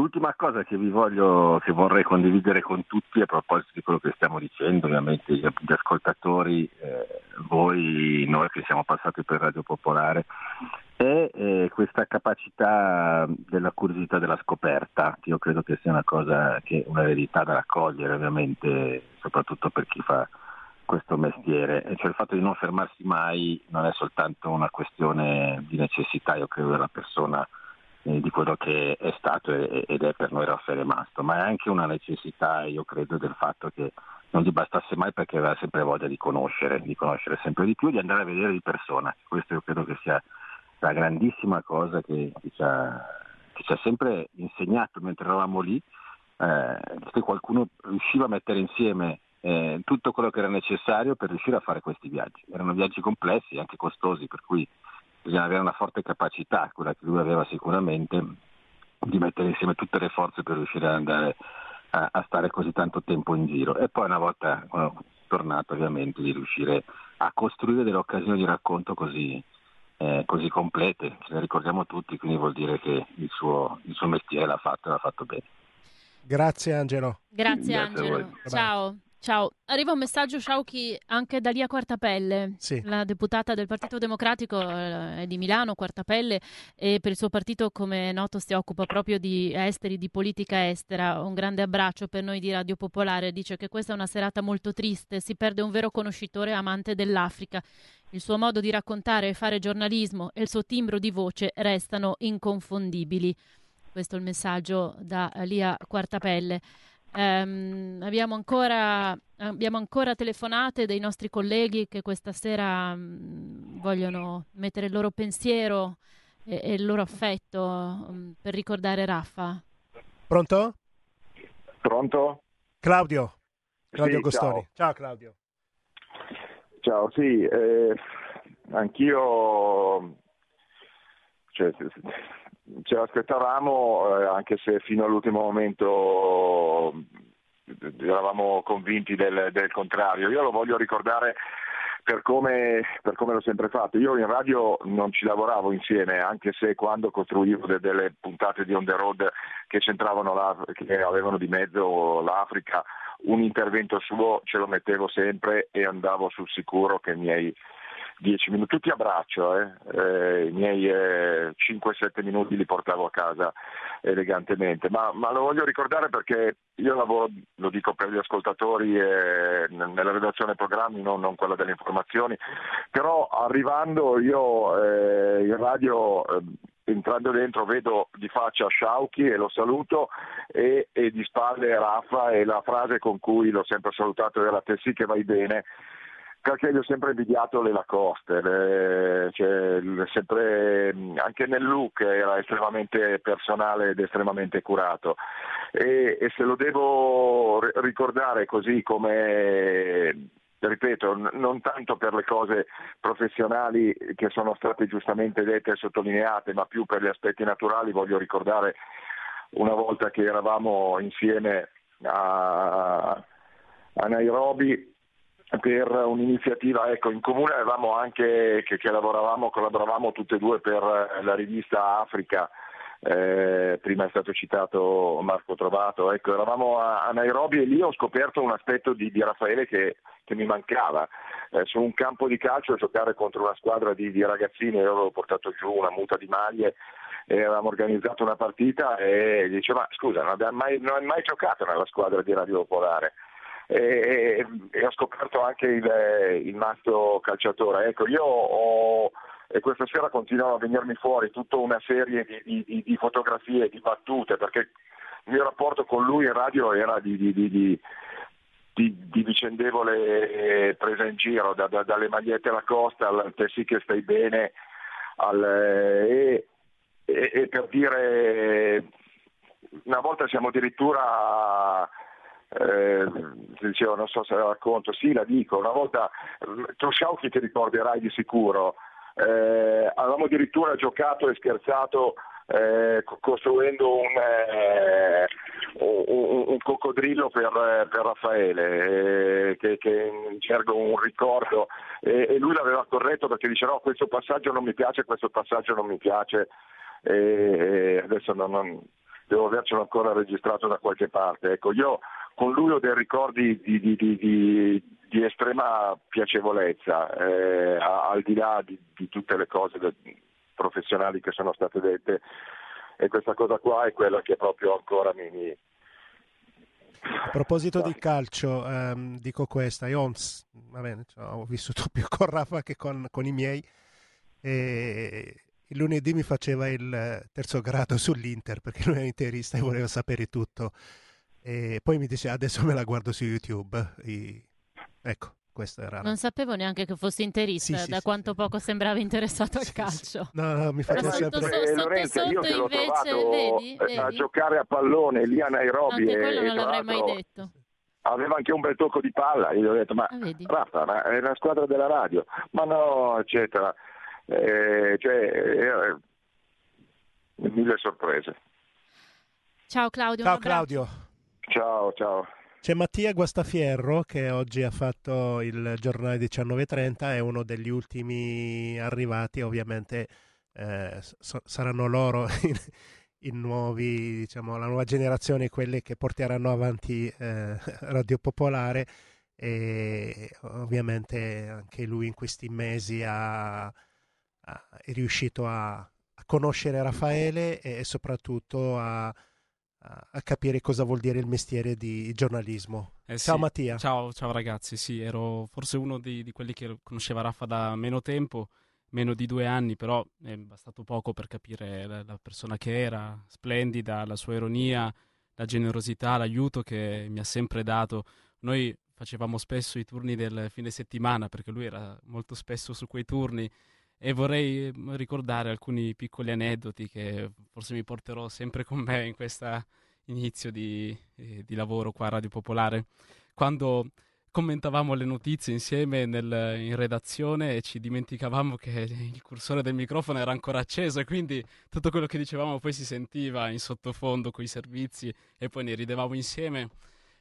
L'ultima cosa che vi voglio, che vorrei condividere con tutti a proposito di quello che stiamo dicendo, ovviamente gli, ascoltatori, eh, voi, noi che siamo passati per Radio Popolare, è eh, questa capacità della curiosità della scoperta, che io credo che sia una cosa che una verità da raccogliere, ovviamente, soprattutto per chi fa questo mestiere, cioè il fatto di non fermarsi mai non è soltanto una questione di necessità, io credo, della persona di quello che è stato ed è per noi Raffaele Masto, ma è anche una necessità, io credo, del fatto che non gli bastasse mai perché aveva sempre voglia di conoscere, di conoscere sempre di più, di andare a vedere di persona. Questo io credo che sia la grandissima cosa che, che ci, ha, che ci ha sempre insegnato mentre eravamo lì, eh, che qualcuno riusciva a mettere insieme eh, tutto quello che era necessario per riuscire a fare questi viaggi. Erano viaggi complessi, anche costosi, per cui bisogna avere una forte capacità, quella che lui aveva sicuramente, di mettere insieme tutte le forze per riuscire ad andare a, a stare così tanto tempo in giro. E poi una volta eh, tornato ovviamente di riuscire a costruire delle occasioni di racconto così, eh, così complete, ce le ricordiamo tutti, quindi vuol dire che il suo, il suo mestiere l'ha fatto e l'ha fatto bene. Grazie Angelo. Grazie, Grazie Angelo. Ciao. Ciao, arriva un messaggio Sciauchi anche da Lia Quartapelle, Sì. la deputata del Partito Democratico eh, di Milano, Quartapelle, e per il suo partito, come noto, si occupa proprio di esteri, di politica estera. Un grande abbraccio per noi di Radio Popolare. Dice che questa è una serata molto triste, si perde un vero conoscitore amante dell'Africa. Il suo modo di raccontare e fare giornalismo e il suo timbro di voce restano inconfondibili. Questo è il messaggio da Lia Quartapelle. Ehm, abbiamo, ancora, abbiamo ancora telefonate dei nostri colleghi che questa sera mh, vogliono mettere il loro pensiero e, e il loro affetto mh, per ricordare Raffa. Pronto? Pronto? Claudio. Claudio Sì, Gostoni. ciao. ciao Claudio. Ciao, sì, eh, anch'io cioè, ce l'aspettavamo, eh, anche se fino all'ultimo momento eh, eravamo convinti del, del contrario. Io lo voglio ricordare per come, per come l'ho sempre fatto. Io in radio non ci lavoravo insieme, anche se quando costruivo de- delle puntate di on the road che che avevano di mezzo l'Africa, un intervento suo ce lo mettevo sempre e andavo sul sicuro che i miei 10 minuti, tutti a braccio, eh, eh, i miei eh, 5-7 minuti li portavo a casa elegantemente, ma, ma lo voglio ricordare perché io lavoro, lo dico per gli ascoltatori, eh, nella redazione programmi, non, non quella delle informazioni, però arrivando io eh, in radio, eh, entrando dentro, vedo di faccia Sciauchi e lo saluto e, e di spalle Raffa e la frase con cui l'ho sempre salutato era te sì che vai bene perché gli ho sempre invidiato le Lacoste, le- cioè, sempre, anche nel look era estremamente personale ed estremamente curato. E, e se lo devo ri- ricordare così come ripeto, non tanto per le cose professionali che sono state giustamente dette e sottolineate, ma più per gli aspetti naturali, voglio ricordare una volta che eravamo insieme a, a Nairobi per un'iniziativa, ecco, in comune avevamo anche che, che lavoravamo, collaboravamo tutte e due per la rivista Africa, eh, prima è stato citato Marco Trovato, ecco, eravamo a, a Nairobi e lì ho scoperto un aspetto di, di Raffaele che, che mi mancava. Eh, su un campo di calcio a giocare contro una squadra di, di ragazzini, io avevo portato giù una muta di maglie e avevamo organizzato una partita e gli diceva scusa non hai mai, mai giocato nella squadra di Radio Popolare e, e ho scoperto anche il, il mastro calciatore. Ecco, io ho, e questa sera continuano a venirmi fuori tutta una serie di, di- di- fotografie, di battute, perché il mio rapporto con lui in radio era di, di- vicendevole eh, presa in giro, da- da- dalle magliette alla costa al te sì che stai bene, al, e, e- e per dire una volta siamo addirittura eh, dicevo, non so se la racconto, sì la dico, una volta eh, tu Sciauchi ti ricorderai di sicuro, eh, avevamo addirittura giocato e scherzato eh, co- costruendo un, eh, un- coccodrillo per, per Raffaele, eh, che, che gergo un ricordo, e, lui l'aveva corretto perché dice no questo passaggio non mi piace, questo passaggio non mi piace, e adesso non- non, devo avercelo ancora registrato da qualche parte. Ecco, io con lui ho dei ricordi di, di- di- di- estrema piacevolezza, eh, al di là di, tutte le cose de- professionali che sono state dette. E questa cosa qua è quella che proprio ancora mi... mi- A proposito di calcio, ehm, dico questa, io bene, cioè, ho vissuto più con Rafa che con, con i miei. E il lunedì mi faceva il terzo grado sull'Inter perché lui era interista e voleva sapere tutto e poi mi diceva adesso me la guardo su YouTube I- ecco, questo era Non sapevo neanche che fosse interista, Sì, sì, da sì, quanto poco sembrava interessato al calcio. No, no, mi faceva sotto, sempre... sotto, Eh, Lorenzo, io sotto che l'ho invece, trovato vedi, eh, a vedi? giocare a pallone lì a Nairobi Anche e, quello e non l'avrei mai detto. aveva anche un bel tocco di palla, io gli ho detto ma Ah? Rafa, ma è una squadra della radio, ma no, eccetera. Eh, cioè, eh, mille sorprese. Ciao Claudio, Ciao. Claudio. Ciao, ciao. C'è Mattia Guastafierro che oggi ha fatto il giornale 19.30, è uno degli ultimi arrivati, ovviamente eh, so- saranno loro i, nuovi, diciamo, la nuova generazione, quelle che porteranno avanti eh, Radio Popolare e ovviamente anche lui in questi mesi ha- ha- è riuscito a, a conoscere Raffaele e soprattutto a, a- capire cosa vuol dire il mestiere di giornalismo. Eh Ciao sì. Mattia. Ciao, ciao ragazzi, sì, ero forse uno di, di quelli che conosceva Raffa da meno tempo, meno di due anni, però è bastato poco per capire la, la persona che era, splendida, la sua ironia, la generosità, l'aiuto che mi ha sempre dato. Noi facevamo spesso i turni del fine settimana perché lui era molto spesso su quei turni e vorrei ricordare alcuni piccoli aneddoti che forse mi porterò sempre con me in questo inizio di, eh, di lavoro qua a Radio Popolare. Quando commentavamo le notizie insieme nel, in redazione e ci dimenticavamo che il cursore del microfono era ancora acceso e quindi tutto quello che dicevamo poi si sentiva in sottofondo con i servizi e poi ne ridevamo insieme.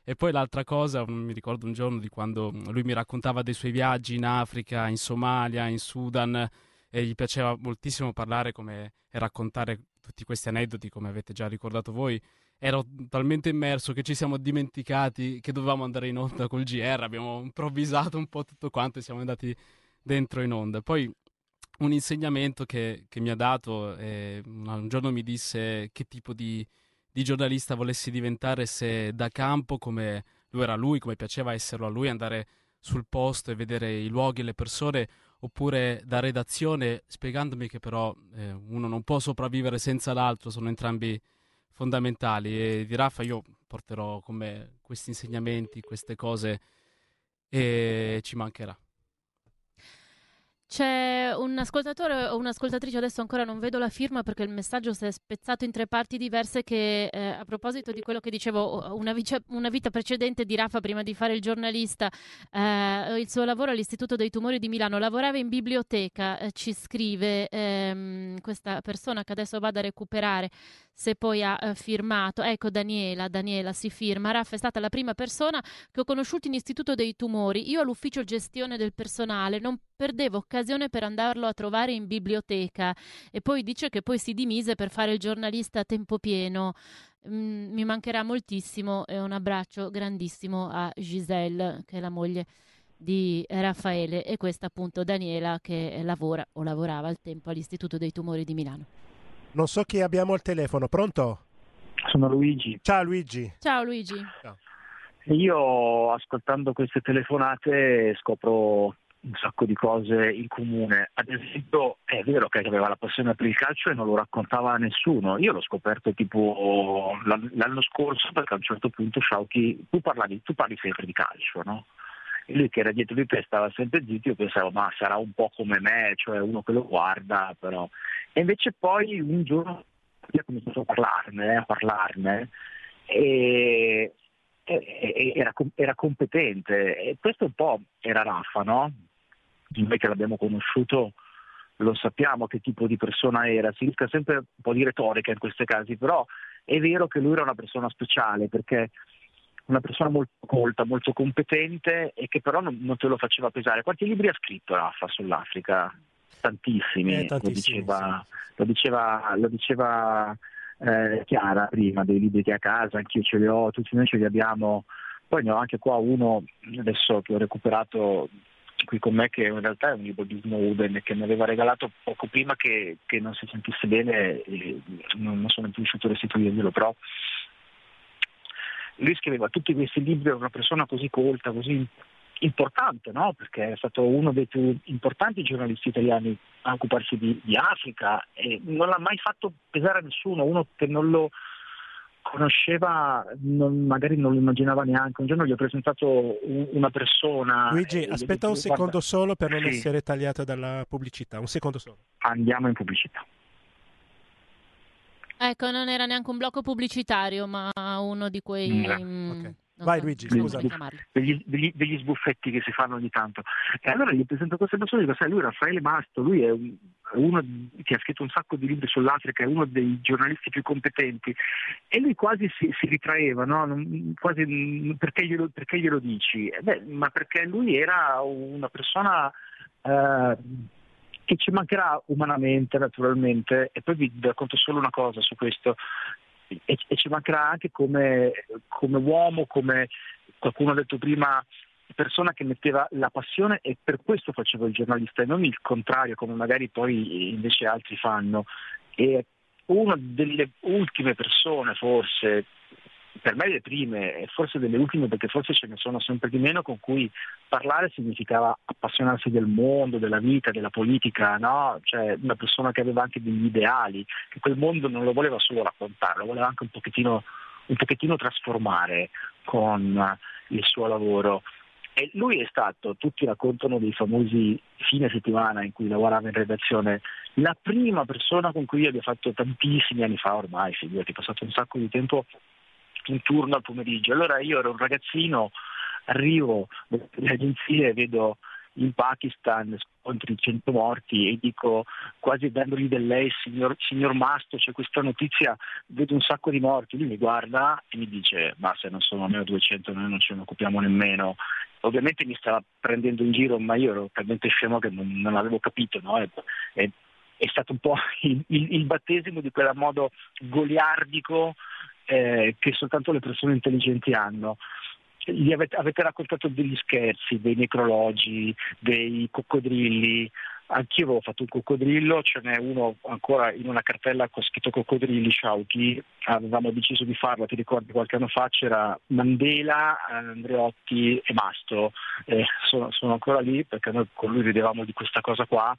E poi l'altra cosa, mi ricordo un giorno di quando lui mi raccontava dei suoi viaggi in Africa, in Somalia, in Sudan e gli piaceva moltissimo parlare come, e raccontare tutti questi aneddoti come avete già ricordato voi ero talmente immerso che ci siamo dimenticati che dovevamo andare in onda col GR, abbiamo improvvisato un po' tutto quanto e siamo andati dentro in onda. Poi un insegnamento che, che mi ha dato, eh, un giorno mi disse che tipo di, di, giornalista volessi diventare se da campo, come lui era lui, come piaceva esserlo a lui, andare sul posto e vedere i luoghi e le persone, oppure da redazione, spiegandomi che però eh, uno non può sopravvivere senza l'altro, sono entrambi fondamentali e di Raffa io porterò con me questi insegnamenti, queste cose e ci mancherà. C'è un ascoltatore o un'ascoltatrice, adesso ancora non vedo la firma perché il messaggio si è spezzato in tre parti diverse, che eh, a proposito di quello che dicevo, una, vice, una, vita precedente di Rafa prima di fare il giornalista, eh, il suo lavoro all'Istituto dei Tumori di Milano, lavorava in biblioteca, eh, ci scrive ehm, questa persona che adesso vado a recuperare se poi ha eh, firmato. Ecco Daniela, Daniela si firma. Raffa è stata la prima persona che ho conosciuto in Istituto dei Tumori. Io all'ufficio gestione del personale non perdevo occasione per andarlo a trovare in biblioteca e poi dice che poi si dimise per fare il giornalista a tempo pieno. Mm, mi mancherà moltissimo e un abbraccio grandissimo a Giselle, che è la moglie di Raffaele e questa appunto Daniela che lavora o lavorava al tempo all'Istituto dei Tumori di Milano. Non so chi abbiamo al telefono, pronto? Sono Luigi. Ciao Luigi. Ciao Luigi. Ciao. Io ascoltando queste telefonate scopro un sacco di cose in comune. Ad esempio, è vero che aveva la passione per il calcio e non lo raccontava a nessuno. Io l'ho scoperto tipo l'anno scorso perché a un certo punto Sciauchi, tu, parlavi, tu parli sempre di calcio, no? E lui che era dietro di te stava sempre zitto, io pensavo ma sarà un po' come me, cioè uno che lo guarda, però e invece poi un giorno ha cominciato a parlarne, a parlarne e, era, era, competente. E questo un po' era Raffa, no? Noi che l'abbiamo conosciuto lo sappiamo che tipo di persona era, si rischia sempre un po' di retorica in questi casi, però è vero che lui era una persona speciale perché una persona molto colta, molto competente e che però non, non te lo faceva pesare. Quanti libri ha scritto Raffa sull'Africa? tantissimi, eh, lo diceva, sì. lo diceva, lo diceva eh, Chiara prima, dei libri che ha a casa, anch'io ce li ho, tutti noi ce li abbiamo, poi ne ho anche qua uno adesso che ho recuperato qui con me che in realtà è un libro di Snowden che mi aveva regalato poco prima che, che non si sentisse bene e non, non sono più riuscito a restituirglielo, però lui scriveva tutti questi libri, era una persona così colta, così importante, no? perché è stato uno dei più importanti giornalisti italiani a occuparsi di, di, Africa e non l'ha mai fatto pesare a nessuno, uno che non lo conosceva, non, magari non lo immaginava neanche. Un giorno gli ho presentato una persona. Luigi, aspetta un secondo guarda, solo per non sì. essere tagliata dalla pubblicità, un secondo solo. Andiamo in pubblicità. Ecco, non era neanche un blocco pubblicitario, ma uno di quei... Mm. mm okay. Vai Luigi, scusa. Degli, degli, degli, sbuffetti che si fanno ogni tanto. E allora gli presento queste persone e dico, sai, lui Raffaele Masto, lui è uno che ha scritto un sacco di libri sull'Africa, è uno dei giornalisti più competenti. E lui quasi si, si ritraeva, no? quasi, perché, glielo, perché glielo dici? Beh, ma perché lui era una persona... Eh, che ci mancherà umanamente naturalmente e poi vi racconto solo una cosa su questo e, e ci mancherà anche come, come uomo, come qualcuno ha detto prima, persona che metteva la passione e per questo faceva il giornalista e non il contrario come magari poi invece altri fanno. E una delle ultime persone forse per me le prime e forse delle ultime perché forse ce ne sono sempre di meno con cui parlare significava appassionarsi del mondo, della vita, della politica, no? cioè una persona che aveva anche degli ideali, che quel mondo non lo voleva solo raccontare, lo voleva anche un pochettino un pochettino trasformare con il suo lavoro. E lui è stato, tutti raccontano dei famosi fine settimana in cui lavorava in redazione, la prima persona con cui io abbia fatto tantissimi anni fa ormai, figurati, è passato un sacco di tempo in turno al pomeriggio. Allora io ero un ragazzino, arrivo dalle agenzie vedo in Pakistan scontri 100 morti e dico quasi dandogli del lei signor, signor Masto c'è questa notizia vedo un sacco di morti lui mi guarda e mi dice ma se non sono almeno 200 noi non ce ne occupiamo nemmeno ovviamente mi stava prendendo in giro ma io ero talmente scemo che non, non avevo capito no? e, e, è stato un po' il, il, il battesimo di quel modo goliardico eh, che soltanto le persone intelligenti hanno. Avete, avete, raccontato degli scherzi, dei necrologi, dei coccodrilli. Anch'io avevo fatto un coccodrillo, ce n'è uno ancora in una cartella con scritto coccodrilli, Sciauchi, avevamo deciso di farlo, ti ricordi qualche anno fa c'era Mandela, Andreotti e Mastro, eh, sono, sono ancora lì perché noi con lui ridevamo di questa cosa qua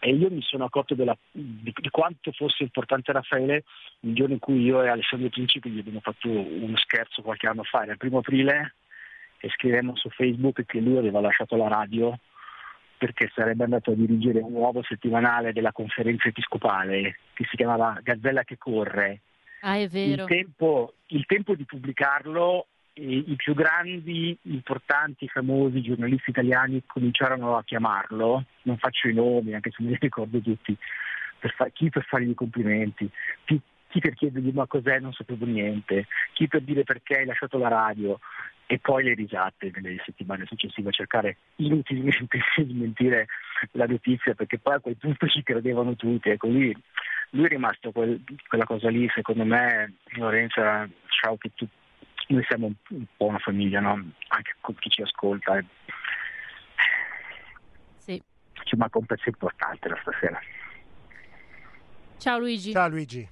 e io mi sono accorto della, di, di, quanto fosse importante Raffaele il giorno in cui io e Alessandro Principi gli abbiamo fatto uno scherzo qualche anno fa, era il primo aprile, e scrivemmo su Facebook che lui aveva lasciato la radio perché sarebbe andato a dirigere un nuovo settimanale della conferenza episcopale che si chiamava Gazzella che corre. Ah, è vero. Il tempo, il tempo di pubblicarlo i più grandi, importanti, famosi giornalisti italiani cominciarono a chiamarlo, non faccio i nomi anche se me li ricordo tutti, per fa- chi per fargli i complimenti, chi, chi per chiedergli ma cos'è? Non sapevo niente, chi per dire perché hai lasciato la radio? E poi le risate nelle settimane successive a cercare inutilmente di smentire la notizia perché poi a quel punto ci credevano tutti. Ecco, lui, lui è rimasto quel, quella cosa lì, secondo me Lorenza, ciao che tu, noi siamo un, un po' una famiglia, no? anche con chi ci ascolta. Eh. Sì. Ci manca un pezzo importante la stasera. Ciao Luigi. Ciao Luigi.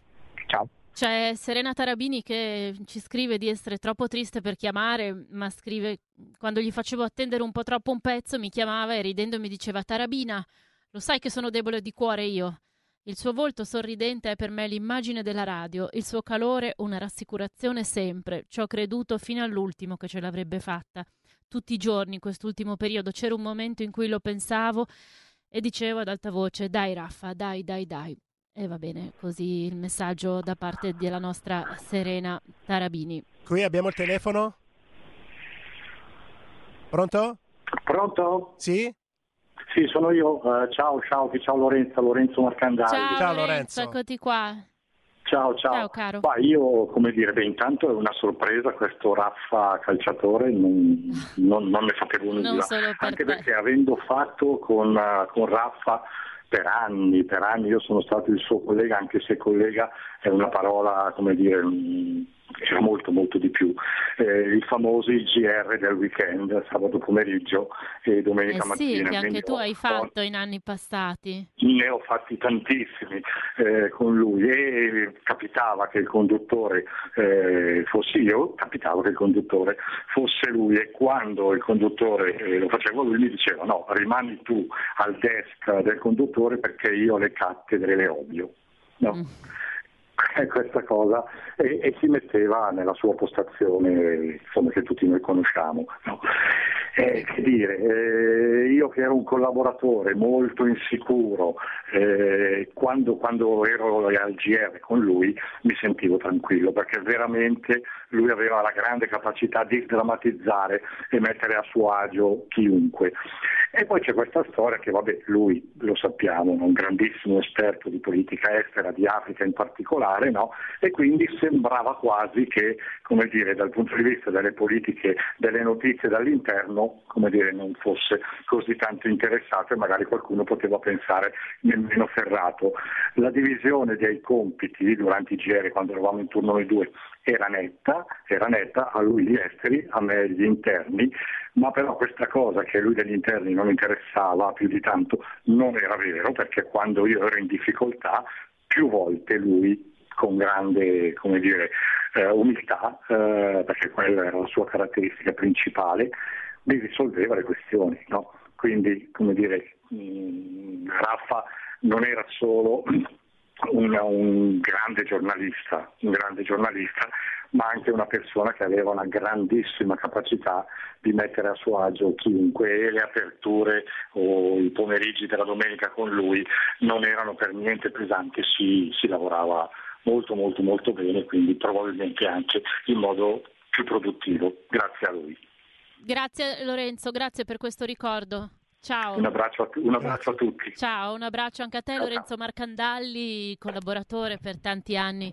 Ciao. C'è Serena Tarabini che ci scrive di essere troppo triste per chiamare, ma scrive quando gli facevo attendere un po' troppo un pezzo mi chiamava e ridendo mi diceva Tarabina, lo sai che sono debole di cuore io. Il suo volto sorridente è per me l'immagine della radio, il suo calore una rassicurazione sempre. Ci ho creduto fino all'ultimo che ce l'avrebbe fatta. Tutti i giorni in quest'ultimo periodo c'era un momento in cui lo pensavo e dicevo ad alta voce: Dai, Raffa, dai, dai, dai. E va bene, così il messaggio da parte della nostra Serena Tarabini. Qui abbiamo il telefono. Pronto? Pronto? Sì? Sì, sono io. Uh, ciao, ciao, ciao Lorenzo, Lorenzo Marcandali. Ciao, ciao Lorenzo, eccoti qua. Ciao, ciao. Ciao caro. Ma io, come dire, beh, intanto è una sorpresa questo Raffa calciatore, non, non, non ne sapevo nulla. Non solo per Anche te. perché avendo fatto con, uh, con Raffa per anni, per anni io sono stato il suo collega, anche se collega è una parola, come dire, era molto molto di più. Eh, I famosi GR del weekend, sabato pomeriggio e domenica Eh sì, mattina. che anche tu hai ho- fatto in anni passati. ne ho fatti tantissimi eh, con lui e capitava che il conduttore eh, fossi io, capitava che il conduttore fosse lui e quando il conduttore eh, lo facevo lui mi diceva no, rimani tu al desk del conduttore perché io le cattedre le odio. No? questa cosa e, e si metteva nella sua postazione insomma, che tutti noi conosciamo. no? Eh, che dire, eh, io che ero un collaboratore molto insicuro, eh, quando, quando ero al GR con lui mi sentivo tranquillo perché veramente lui aveva la grande capacità di drammatizzare e mettere a suo agio chiunque. E poi c'è questa storia che, vabbè, lui lo sappiamo, è un grandissimo esperto di politica estera, di Africa in particolare, no? e quindi sembrava quasi che, come dire, dal punto di vista delle politiche, delle notizie dall'interno, come dire, non fosse così tanto interessato e magari qualcuno poteva pensare nemmeno ferrato. La divisione dei compiti durante i GR, quando eravamo in turno noi due, era netta, era netta, a lui gli esteri, a me gli interni, ma però questa cosa che a lui degli interni non interessava più di tanto non era vero, perché quando io ero in difficoltà più volte lui con grande dire, eh, umiltà, eh, perché quella era la sua caratteristica principale, mi risolveva le questioni. no? Quindi, come dire, mh, Raffa non era solo un, un grande giornalista, un grande giornalista, ma anche una persona che aveva una grandissima capacità di mettere a suo agio chiunque e le aperture o i pomeriggi della domenica con lui non erano per niente pesanti, si, si lavorava molto molto molto bene, quindi probabilmente anche in modo più produttivo. Grazie a lui. Grazie Lorenzo, grazie per questo ricordo. Ciao. Un abbraccio a, un abbraccio a tutti. Ciao, un abbraccio anche a te Ciao, Lorenzo Marcandalli, collaboratore per tanti anni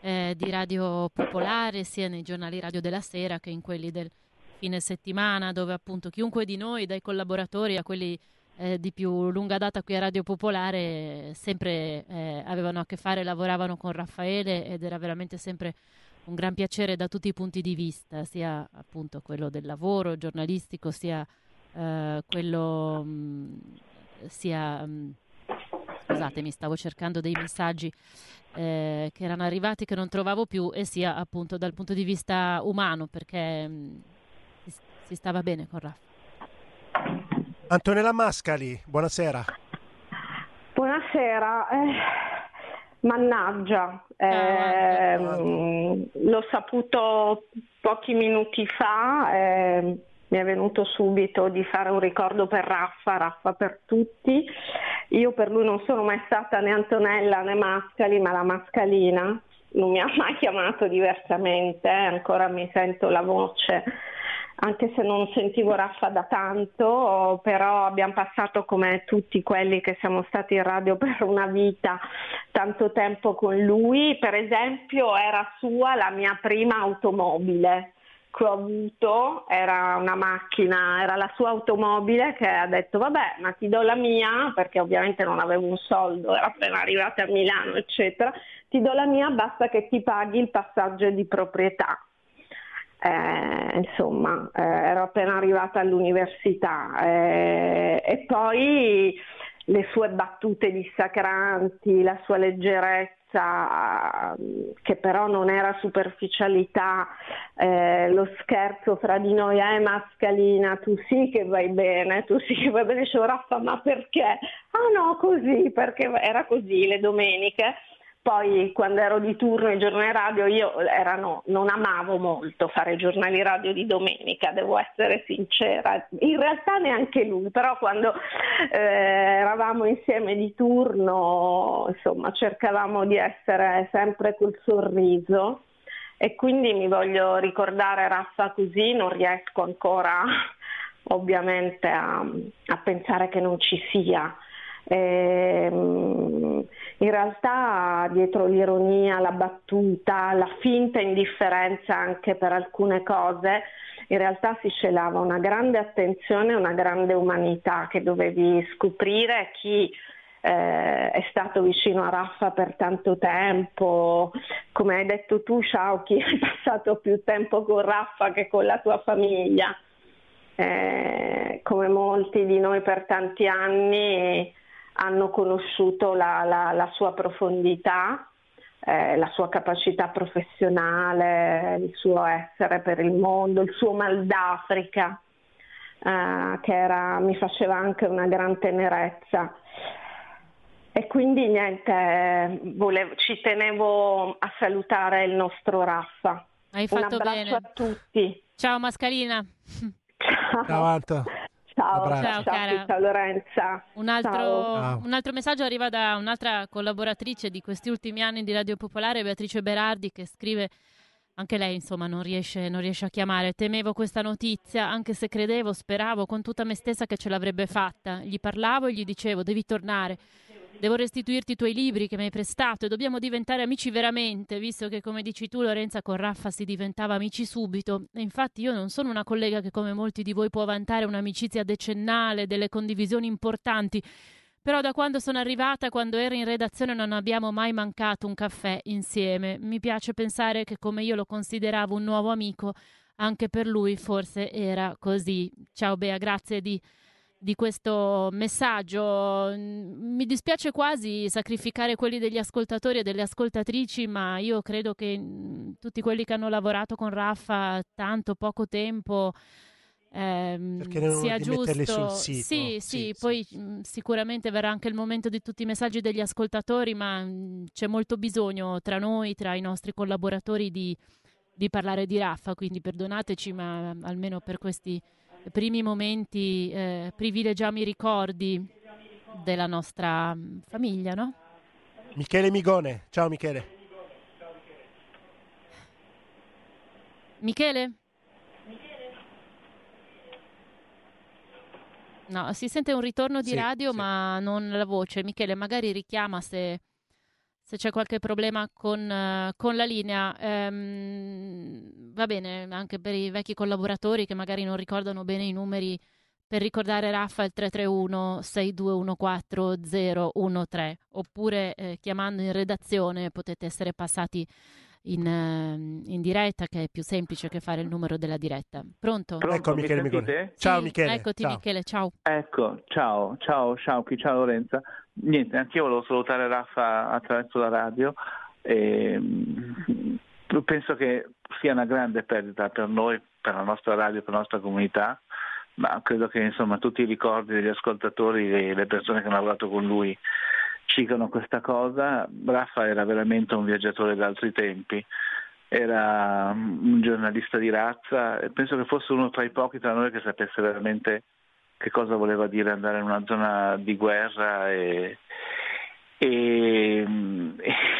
eh, di Radio Popolare, sia nei giornali Radio della Sera che in quelli del fine settimana, dove appunto chiunque di noi, dai collaboratori a quelli eh, di più lunga data qui a Radio Popolare, sempre eh, avevano a che fare, lavoravano con Raffaele ed era veramente sempre un gran piacere da tutti i punti di vista, sia appunto quello del lavoro giornalistico, sia eh, quello mh, sia mh, scusatemi, stavo cercando dei messaggi eh, che erano arrivati che non trovavo più e sia appunto dal punto di vista umano perché mh, si, si stava bene con Raffa. Antonella Mascali, buonasera. Buonasera. Eh, mannaggia, ehm, l'ho saputo pochi minuti fa, ehm, mi è venuto subito di fare un ricordo per Raffa, Raffa per tutti. Io per lui non sono mai stata né Antonella né Mascali, ma la Mascalina. Non mi ha mai chiamato diversamente, ancora mi sento la voce anche se non sentivo Raffa da tanto, però abbiamo passato come tutti quelli che siamo stati in radio per una vita, tanto tempo con lui. Per esempio era sua la mia prima automobile che ho avuto, era una macchina, era la sua automobile che ha detto vabbè ma ti do la mia perché ovviamente non avevo un soldo, era appena arrivata a Milano eccetera, ti do la mia basta che ti paghi il passaggio di proprietà. Eh, insomma, eh, ero appena arrivata all'università eh, e poi le sue battute dissacranti, la sua leggerezza, che però non era superficialità, eh, lo scherzo fra di noi, eh Mascalina, tu sì che vai bene, tu sì che vai bene, dicevo Raffa, ma perché? Ah no, così, perché era così le domeniche poi quando ero di turno ai giornali radio io erano, non amavo molto fare giornali radio di domenica, devo essere sincera. In realtà neanche lui, però quando eh, eravamo insieme di turno, insomma, cercavamo di essere sempre col sorriso e quindi mi voglio ricordare Raffa così, non riesco ancora ovviamente a, a pensare che non ci sia. Ehm, in realtà dietro l'ironia, la battuta, la finta indifferenza anche per alcune cose, in realtà si celava una grande attenzione, una grande umanità che dovevi scoprire chi eh, è stato vicino a Raffa per tanto tempo, come hai detto tu Sciauchi, hai passato più tempo con Raffa che con la tua famiglia, eh, come molti di noi per tanti anni hanno conosciuto la, la, la sua profondità, eh, la sua capacità professionale, il suo essere per il mondo, il suo mal d'Africa, eh, che era, mi faceva anche una gran tenerezza. E quindi niente, volevo, ci tenevo a salutare il nostro Raffa. Hai fatto Un abbraccio bene. a tutti. Ciao Mascalina. Ciao. Ciao, Abbraccio. Ciao, Ciao, cara. ciao Lorenza. Un altro, Ciao. un altro messaggio arriva da un'altra collaboratrice di questi ultimi anni di Radio Popolare, Beatrice Berardi, che scrive anche lei, insomma, non riesce, non riesce a chiamare. Temevo questa notizia, anche se credevo, speravo con tutta me stessa che ce l'avrebbe fatta. Gli parlavo e gli dicevo: Devi tornare. Devo restituirti i tuoi libri che mi hai prestato e dobbiamo diventare amici veramente, visto che, come dici tu, Lorenza, con Raffa si diventava amici subito. E infatti io non sono una collega che, come molti di voi, può vantare un'amicizia decennale, delle condivisioni importanti. Però da quando sono arrivata, quando ero in redazione, non abbiamo mai mancato un caffè insieme. Mi piace pensare che come io lo consideravo un nuovo amico, anche per lui forse era così. Ciao Bea, grazie di, di questo messaggio. Mm, Mi dispiace quasi sacrificare quelli degli ascoltatori e delle ascoltatrici, ma io credo che mm, tutti quelli che hanno lavorato con Raffa tanto poco tempo ehm, sia giusto. sito. Sì, sì, poi mh, sicuramente verrà anche il momento di tutti i messaggi degli ascoltatori, ma mh, c'è molto bisogno tra noi, tra i nostri collaboratori di, di parlare di Raffa, quindi perdonateci, ma almeno per questi primi momenti eh, privilegiamo i ricordi della nostra mh, famiglia, no? Michele Migone, ciao Michele. Michele? No, si sente un ritorno di Sì, radio, sì. ma non la voce. Michele, magari richiama se, se c'è qualche problema con, eh, con la linea. Ehm, va bene, anche per i vecchi collaboratori che magari non ricordano bene i numeri, per ricordare Raffa il 331 6214 013 oppure eh, chiamando in redazione potete essere passati in, ehm, in diretta, che è più semplice che fare il numero della diretta. Pronto? Pronto, Ecco mi Michele Migone. sentite? Ciao Sì, Michele. Eccoti ciao. Michele, ciao. Ecco, ciao, ciao, ciao, ciao Lorenza. Niente, anch'io volevo salutare Raffa attraverso la radio. E, mm, penso che sia una grande perdita per noi, per la nostra radio, per la nostra comunità, ma credo che insomma tutti i ricordi degli ascoltatori e le persone che hanno lavorato con lui ciclano questa cosa. Raffa era veramente un viaggiatore d'altri tempi, era un giornalista di razza e penso che fosse uno tra i pochi tra noi che sapesse veramente che cosa voleva dire andare in una zona di guerra e, e,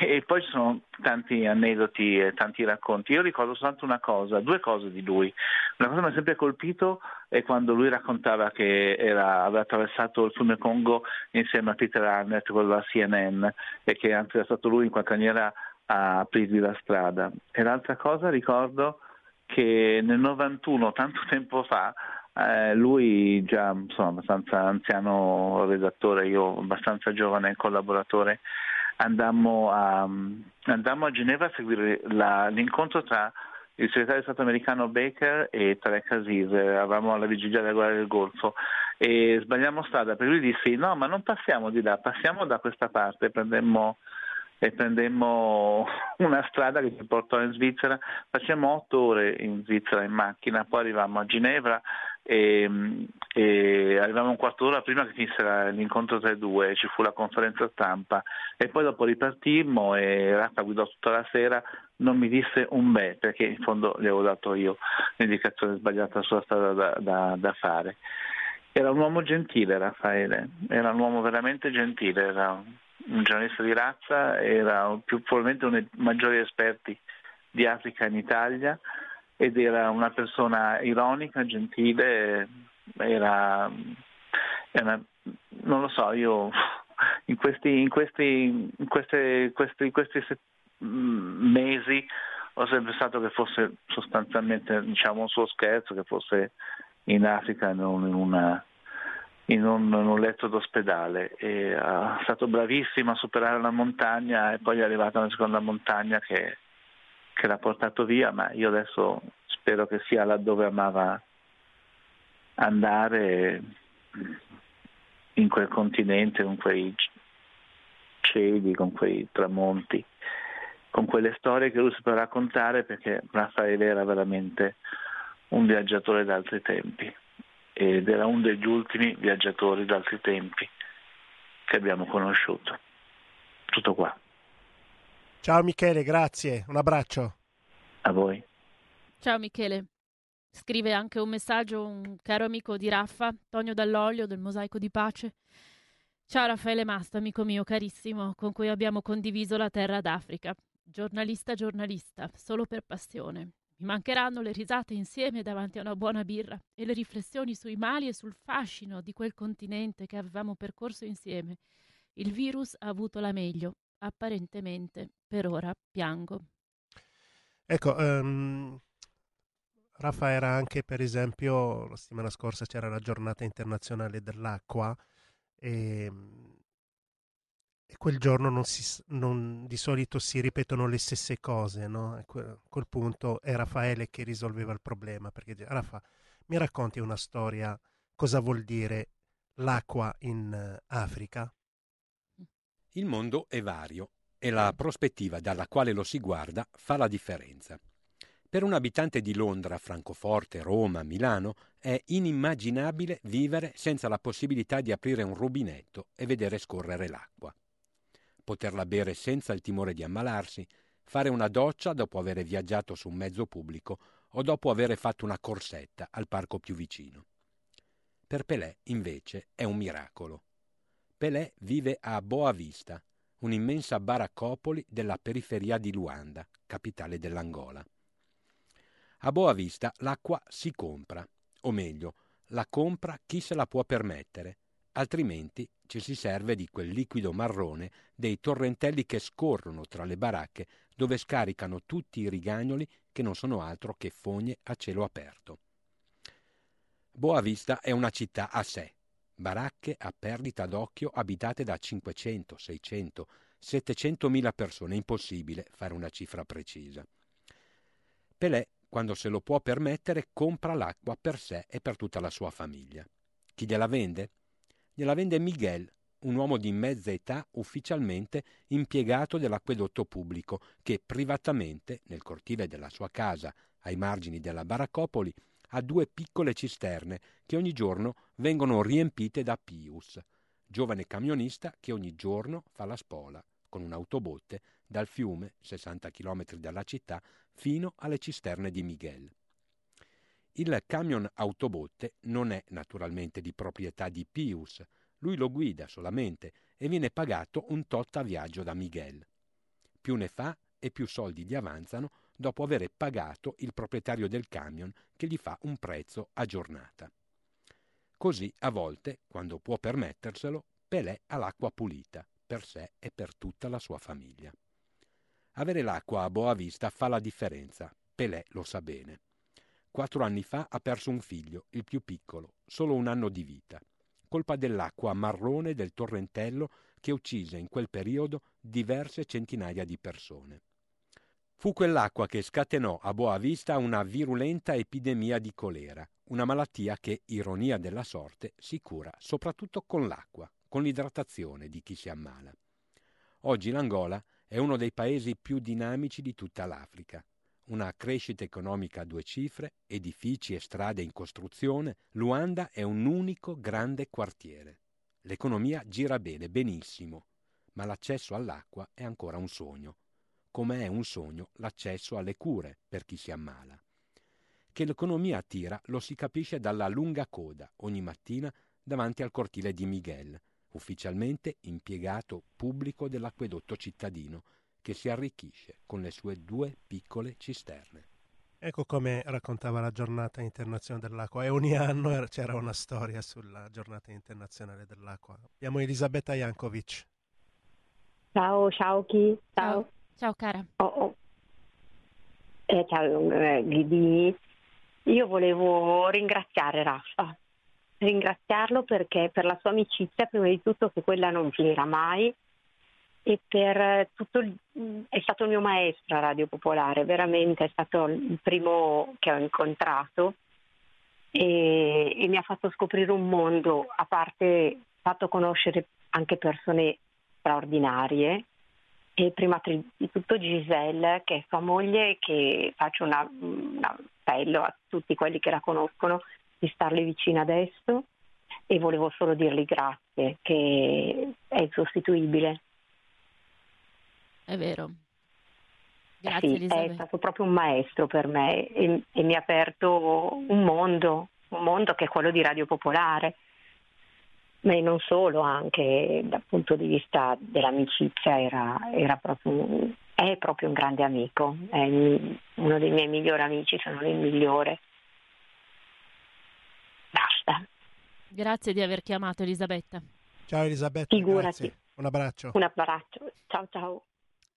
e poi ci sono tanti aneddoti e tanti racconti. Io ricordo soltanto una cosa, due cose di lui. Una cosa che mi ha sempre colpito è quando lui raccontava che era, aveva attraversato il fiume Congo insieme a Peter Arnett, quello della CNN, e che anzi era stato lui in qualche maniera a aprirgli la strada. E l'altra cosa ricordo che nel 91, tanto tempo fa, eh, lui già insomma, abbastanza anziano redattore, io abbastanza giovane collaboratore, andammo a, andammo a Ginevra a seguire la- l'incontro tra il segretario di Stato americano Baker e Tarek Aziz, eravamo alla vigilia della guerra del Golfo e sbagliamo strada perché lui disse no ma non passiamo di là, passiamo da questa parte, prendemmo e prendemmo una strada che ci portò in Svizzera, facciamo otto ore in Svizzera in macchina, poi arrivammo a Ginevra e, e arrivavamo un quarto d'ora prima che finisse l'incontro tra i due, ci fu la conferenza stampa e poi dopo ripartimmo e Raffa guidò tutta la sera, non mi disse un beh perché in fondo gli avevo dato io l'indicazione sbagliata sulla strada da, da- da fare. Era un uomo gentile Raffaele, era un uomo veramente gentile, era un- giornalista di razza, era più, probabilmente uno dei maggiori esperti di Africa in Italia ed era una persona ironica, gentile, era, era- non lo so, io in questi, in questi, in queste, questi, questi se- mm, mesi ho sempre pensato che fosse sostanzialmente diciamo, un suo scherzo, che fosse in Africa, non in una in un, in un letto d'ospedale. E è stato bravissimo a superare la montagna e poi è arrivata una seconda montagna che, che l'ha portato via, ma io adesso spero che sia laddove amava andare in quel continente, con quei cieli, con quei tramonti, con quelle storie che lui sapeva raccontare perché Raffaele era veramente un viaggiatore d'altri tempi ed era uno degli ultimi viaggiatori d'altri tempi che abbiamo conosciuto. Tutto qua, Ciao Michele, grazie. Un abbraccio. a voi. Ciao Michele. Scrive anche un messaggio un caro amico di Raffa, Tonio Dall'Olio del Mosaico di Pace. Ciao Raffaele Masta, amico mio carissimo, con cui abbiamo condiviso la terra d'Africa. Giornalista, giornalista, solo per passione. Mi mancheranno le risate insieme davanti a una buona birra e le riflessioni sui mali e sul fascino di quel continente che avevamo percorso insieme. Il virus ha avuto la meglio. Apparentemente, per ora, piango. Ecco, ehm, Raffa era anche, per esempio, la settimana scorsa c'era la giornata internazionale dell'acqua e, e quel giorno non si non- di solito si ripetono le stesse cose, no? A quel punto è Raffaele che risolveva il problema, perché dice, Raffa, mi racconti una storia, cosa vuol dire l'acqua in eh, Africa? Il mondo è vario e la prospettiva dalla quale lo si guarda fa la differenza. Per un abitante di Londra, Francoforte, Roma, Milano è inimmaginabile vivere senza la possibilità di aprire un rubinetto e vedere scorrere l'acqua. Poterla bere senza il timore di ammalarsi, fare una doccia dopo aver viaggiato su un mezzo pubblico o dopo aver fatto una corsetta al parco più vicino. Per Pelé, invece, è un miracolo. Pelé vive a Boa Vista, un'immensa baraccopoli della periferia di Luanda, capitale dell'Angola. A Boa Vista l'acqua si compra, o meglio, la compra chi se la può permettere, altrimenti ci si serve di quel liquido marrone dei torrentelli che scorrono tra le baracche dove scaricano tutti i rigagnoli che non sono altro che fogne a cielo aperto. Boa Vista è una città a sé, baracche a perdita d'occhio abitate da 500, 600, 700 mila persone, impossibile fare una cifra precisa. Pelé, quando se lo può permettere, compra l'acqua per sé e per tutta la sua famiglia. Chi gliela vende? Gliela vende Miguel, un uomo di mezza età ufficialmente impiegato dell'acquedotto pubblico, che privatamente, nel cortile della sua casa, ai margini della baraccopoli, ha due piccole cisterne che ogni giorno vengono riempite da Pius, giovane camionista che ogni giorno fa la spola con un'autobotte dal fiume, 60 km dalla città, fino alle cisterne di Miguel. Il camion autobotte non è naturalmente di proprietà di Pius, lui lo guida solamente e viene pagato un tot a viaggio da Miguel. Più ne fa e più soldi gli avanzano dopo aver pagato il proprietario del camion che gli fa un prezzo a giornata. Così, a volte, quando può permetterselo, Pelé ha l'acqua pulita per sé e per tutta la sua famiglia. Avere l'acqua a Boa Vista fa la differenza, Pelé lo sa bene. Quattro anni fa ha perso un figlio, il più piccolo, solo un anno di vita, colpa dell'acqua marrone del torrentello che uccise in quel periodo diverse centinaia di persone. Fu quell'acqua che scatenò a Boa Vista una virulenta epidemia di colera, una malattia che, ironia della sorte, si cura soprattutto con l'acqua, con l'idratazione di chi si ammala. Oggi l'Angola è uno dei paesi più dinamici di tutta l'Africa. Una crescita economica a due cifre, edifici e strade in costruzione, Luanda è un unico grande quartiere. L'economia gira bene, benissimo, ma l'accesso all'acqua è ancora un sogno come è un sogno l'accesso alle cure per chi si ammala. Che l'economia attira lo si capisce dalla lunga coda ogni mattina davanti al cortile di Miguel, ufficialmente impiegato pubblico dell'acquedotto cittadino, che si arricchisce con le sue due piccole cisterne. Ecco come raccontava la giornata internazionale dell'acqua e ogni anno c'era una storia sulla giornata internazionale dell'acqua. Abbiamo Elisabetta Jankovic. Ciao, ciao chi? Ciao. ciao. Ciao cara. Oh, oh. Eh, ciao eh, Io volevo ringraziare Raffa, ringraziarlo perché per la sua amicizia, prima di tutto che quella non finirà mai e per tutto il, è stato il mio maestro a Radio Popolare, veramente è stato il primo che ho incontrato. E, e mi ha fatto scoprire un mondo, a parte fatto conoscere anche persone straordinarie. E prima di tutto Giselle, che è sua moglie, che faccio una, un appello a tutti quelli che la conoscono di starle vicino adesso. E volevo solo dirgli grazie, che è insostituibile. È vero. Grazie sì, È stato proprio un maestro per me e, e mi ha aperto un mondo, un mondo che è quello di Radio Popolare ma non solo, anche dal punto di vista dell'amicizia era, era proprio, è proprio un grande amico, è uno dei miei migliori amici, se non il migliore. Basta. Grazie di aver chiamato Elisabetta. Ciao Elisabetta, Figurati. Grazie. Un abbraccio. Un abbraccio, ciao ciao.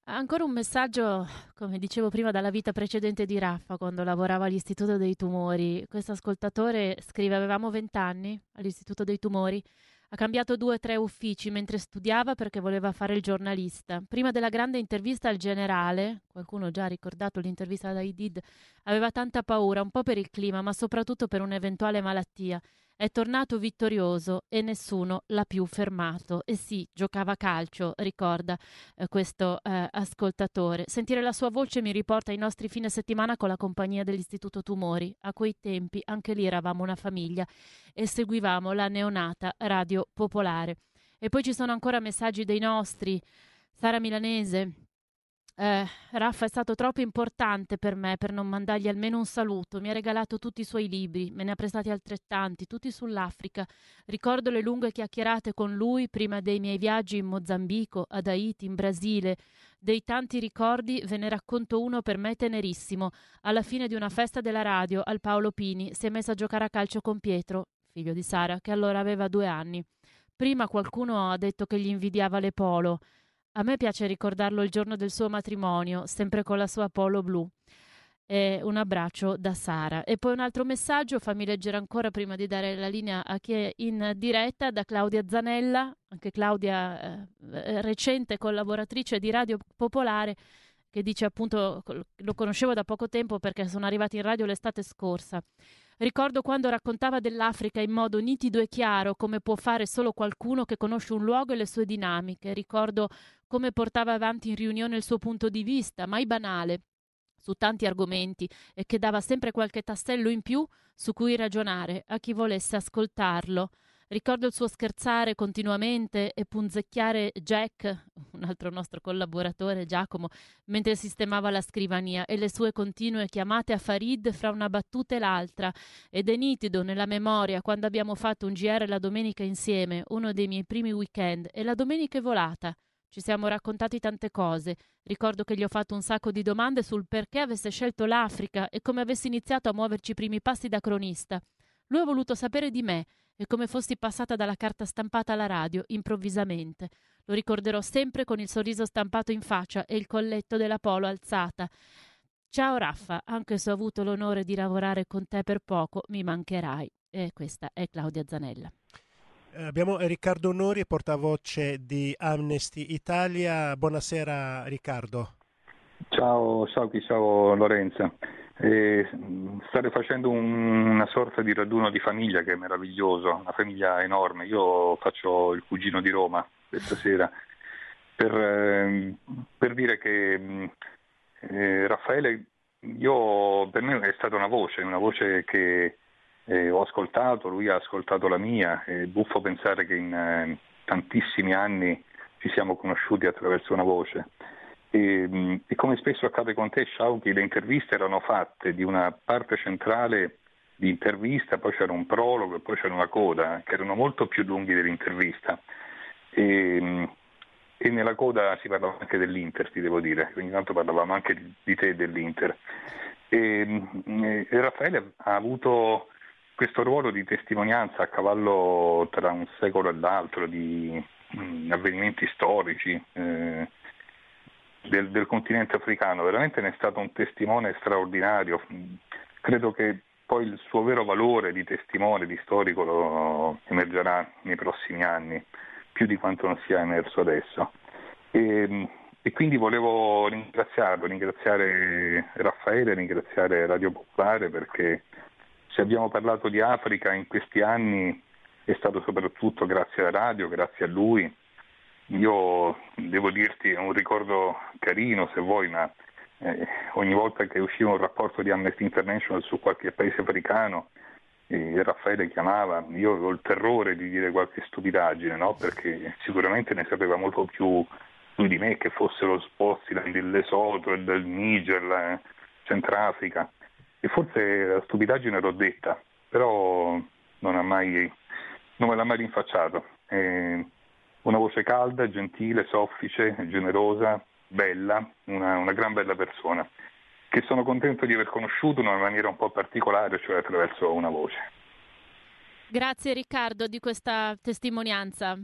Ancora un messaggio, come dicevo prima, dalla vita precedente di Raffa, quando lavorava all'Istituto dei Tumori. Questo ascoltatore scrive: Avevamo vent'anni all'Istituto dei Tumori. Ha cambiato due o tre uffici mentre studiava perché voleva fare il giornalista. Prima della grande intervista al generale, qualcuno già ha ricordato l'intervista da Idid, aveva tanta paura, un po' per il clima, ma soprattutto per un'eventuale malattia. È tornato vittorioso e nessuno l'ha più fermato. E sì, giocava a calcio, ricorda eh, questo eh, ascoltatore. Sentire la sua voce mi riporta ai nostri fine settimana con la compagnia dell'Istituto Tumori. A quei tempi anche lì eravamo una famiglia e seguivamo la neonata Radio Popolare. E poi ci sono ancora messaggi dei nostri. Sara Milanese, eh, Raffa è stato troppo importante per me per non mandargli almeno un saluto. Mi ha regalato tutti i suoi libri, me ne ha prestati altrettanti, tutti sull'Africa. Ricordo le lunghe chiacchierate con lui prima dei miei viaggi in Mozambico, ad Haiti, in Brasile. Dei tanti ricordi ve ne racconto uno per me tenerissimo. Alla fine di una festa della radio al Paolo Pini si è messo a giocare a calcio con Pietro, figlio di Sara, che allora aveva due anni. Prima qualcuno ha detto che gli invidiava le polo. A me piace ricordarlo il giorno del suo matrimonio, sempre con la sua polo blu. E un abbraccio da Sara. E poi un altro messaggio, fammi leggere ancora prima di dare la linea a chi è in diretta, da Claudia Zanella, anche Claudia eh, recente collaboratrice di Radio Popolare, che dice appunto, lo conoscevo da poco tempo perché sono arrivati in radio l'estate scorsa. Ricordo quando raccontava dell'Africa in modo nitido e chiaro, come può fare solo qualcuno che conosce un luogo e le sue dinamiche. Ricordo come portava avanti in riunione il suo punto di vista, mai banale, su tanti argomenti e che dava sempre qualche tassello in più su cui ragionare a chi volesse ascoltarlo. Ricordo il suo scherzare continuamente e punzecchiare Jack, un altro nostro collaboratore Giacomo, mentre sistemava la scrivania e le sue continue chiamate a Farid fra una battuta e l'altra. Ed è nitido nella memoria quando abbiamo fatto un GR la domenica insieme, uno dei miei primi weekend, e la domenica è volata. Ci siamo raccontati tante cose. Ricordo che gli ho fatto un sacco di domande sul perché avesse scelto l'Africa e come avessi iniziato a muoverci i primi passi da cronista. Lui ha voluto sapere di me e come fossi passata dalla carta stampata alla radio improvvisamente. Lo ricorderò sempre con il sorriso stampato in faccia e il colletto della polo alzata. Ciao Raffa, anche se ho avuto l'onore di lavorare con te per poco, mi mancherai. E questa è Claudia Zanella. Eh, abbiamo Riccardo Nori, portavoce di Amnesty Italia. Buonasera Riccardo. Ciao, ciao, ciao Lorenza. E state facendo un, una sorta di raduno di famiglia che è meraviglioso, una famiglia enorme. Io faccio il cugino di Roma questa sera per, eh, per dire che eh, Raffaele io, per me è stata una voce, una voce che eh, ho ascoltato, lui ha ascoltato la mia, è buffo pensare che in eh, tantissimi anni ci siamo conosciuti attraverso una voce. E, e, come spesso accade con te, Sciauchi, le interviste erano fatte di una parte centrale di intervista, poi c'era un prologo e poi c'era una coda, che erano molto più lunghi dell'intervista. E, e nella coda si parlava anche dell'Inter, ti devo dire, ogni tanto parlavamo anche di te e dell'Inter. E, e Raffaele ha avuto questo ruolo di testimonianza a cavallo tra un secolo e l'altro di mh, avvenimenti storici, eh, del, del, continente africano, veramente ne è stato un testimone straordinario. Credo che poi il suo vero valore di testimone, di storico, lo emergerà nei prossimi anni, più di quanto non sia emerso adesso. E, e quindi volevo ringraziarlo, ringraziare Raffaele, ringraziare Radio Popolare perché se abbiamo parlato di Africa in questi anni è stato soprattutto grazie alla radio, grazie a lui, io devo dirti un ricordo carino se vuoi, ma eh, ogni volta che usciva un rapporto di Amnesty International su qualche paese africano, eh, Raffaele chiamava, io avevo il terrore di dire qualche stupidaggine, no? perché sicuramente ne sapeva molto più lui di me che fossero sposti e del Niger, la Centrafrica. E forse la stupidaggine l'ho detta, però non, mai, non me l'ha mai rinfacciato. Eh, una voce calda, gentile, soffice, generosa, bella, una, una gran bella persona, che sono contento di aver conosciuto in una maniera un po' particolare, cioè attraverso una voce. Grazie Riccardo di questa testimonianza.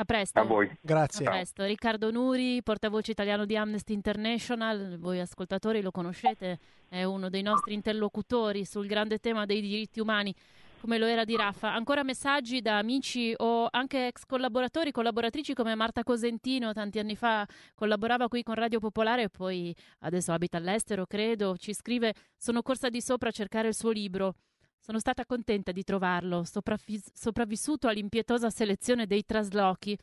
A presto. A voi. Grazie. A presto. Riccardo Nuri, portavoce italiano di Amnesty International, voi ascoltatori lo conoscete, è uno dei nostri interlocutori sul grande tema dei diritti umani come lo era di Raffa. Ancora messaggi da amici o anche ex collaboratori, collaboratrici come Marta Cosentino, tanti anni fa collaborava qui con Radio Popolare e poi adesso abita all'estero, credo, ci scrive sono corsa di sopra a cercare il suo libro. Sono stata contenta di trovarlo, sopravvis- sopravvissuto all'impietosa selezione dei traslochi.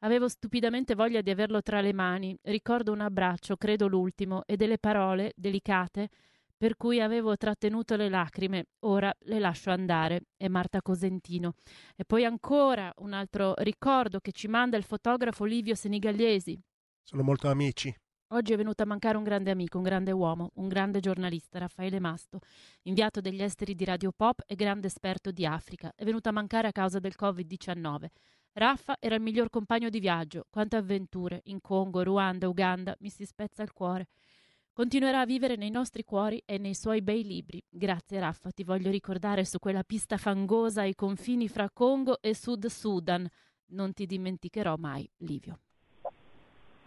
Avevo stupidamente voglia di averlo tra le mani. Ricordo un abbraccio, credo l'ultimo, e delle parole, delicate, per cui avevo trattenuto le lacrime. Ora le lascio andare. È Marta Cosentino. E poi ancora un altro ricordo che ci manda il fotografo Livio Senigalliesi. Sono molto amici. Oggi è venuto a mancare un grande amico, un grande uomo, un grande giornalista, Raffaele Masto, inviato degli esteri di Radio Pop e grande esperto di Africa. È venuto a mancare a causa del Covid-19. Raffa era il miglior compagno di viaggio. Quante avventure in Congo, Ruanda, Uganda, mi si spezza il cuore. Continuerà a vivere nei nostri cuori e nei suoi bei libri. Grazie Raffa, ti voglio ricordare su quella pista fangosa ai confini fra Congo e Sud Sudan. Non ti dimenticherò mai, Livio.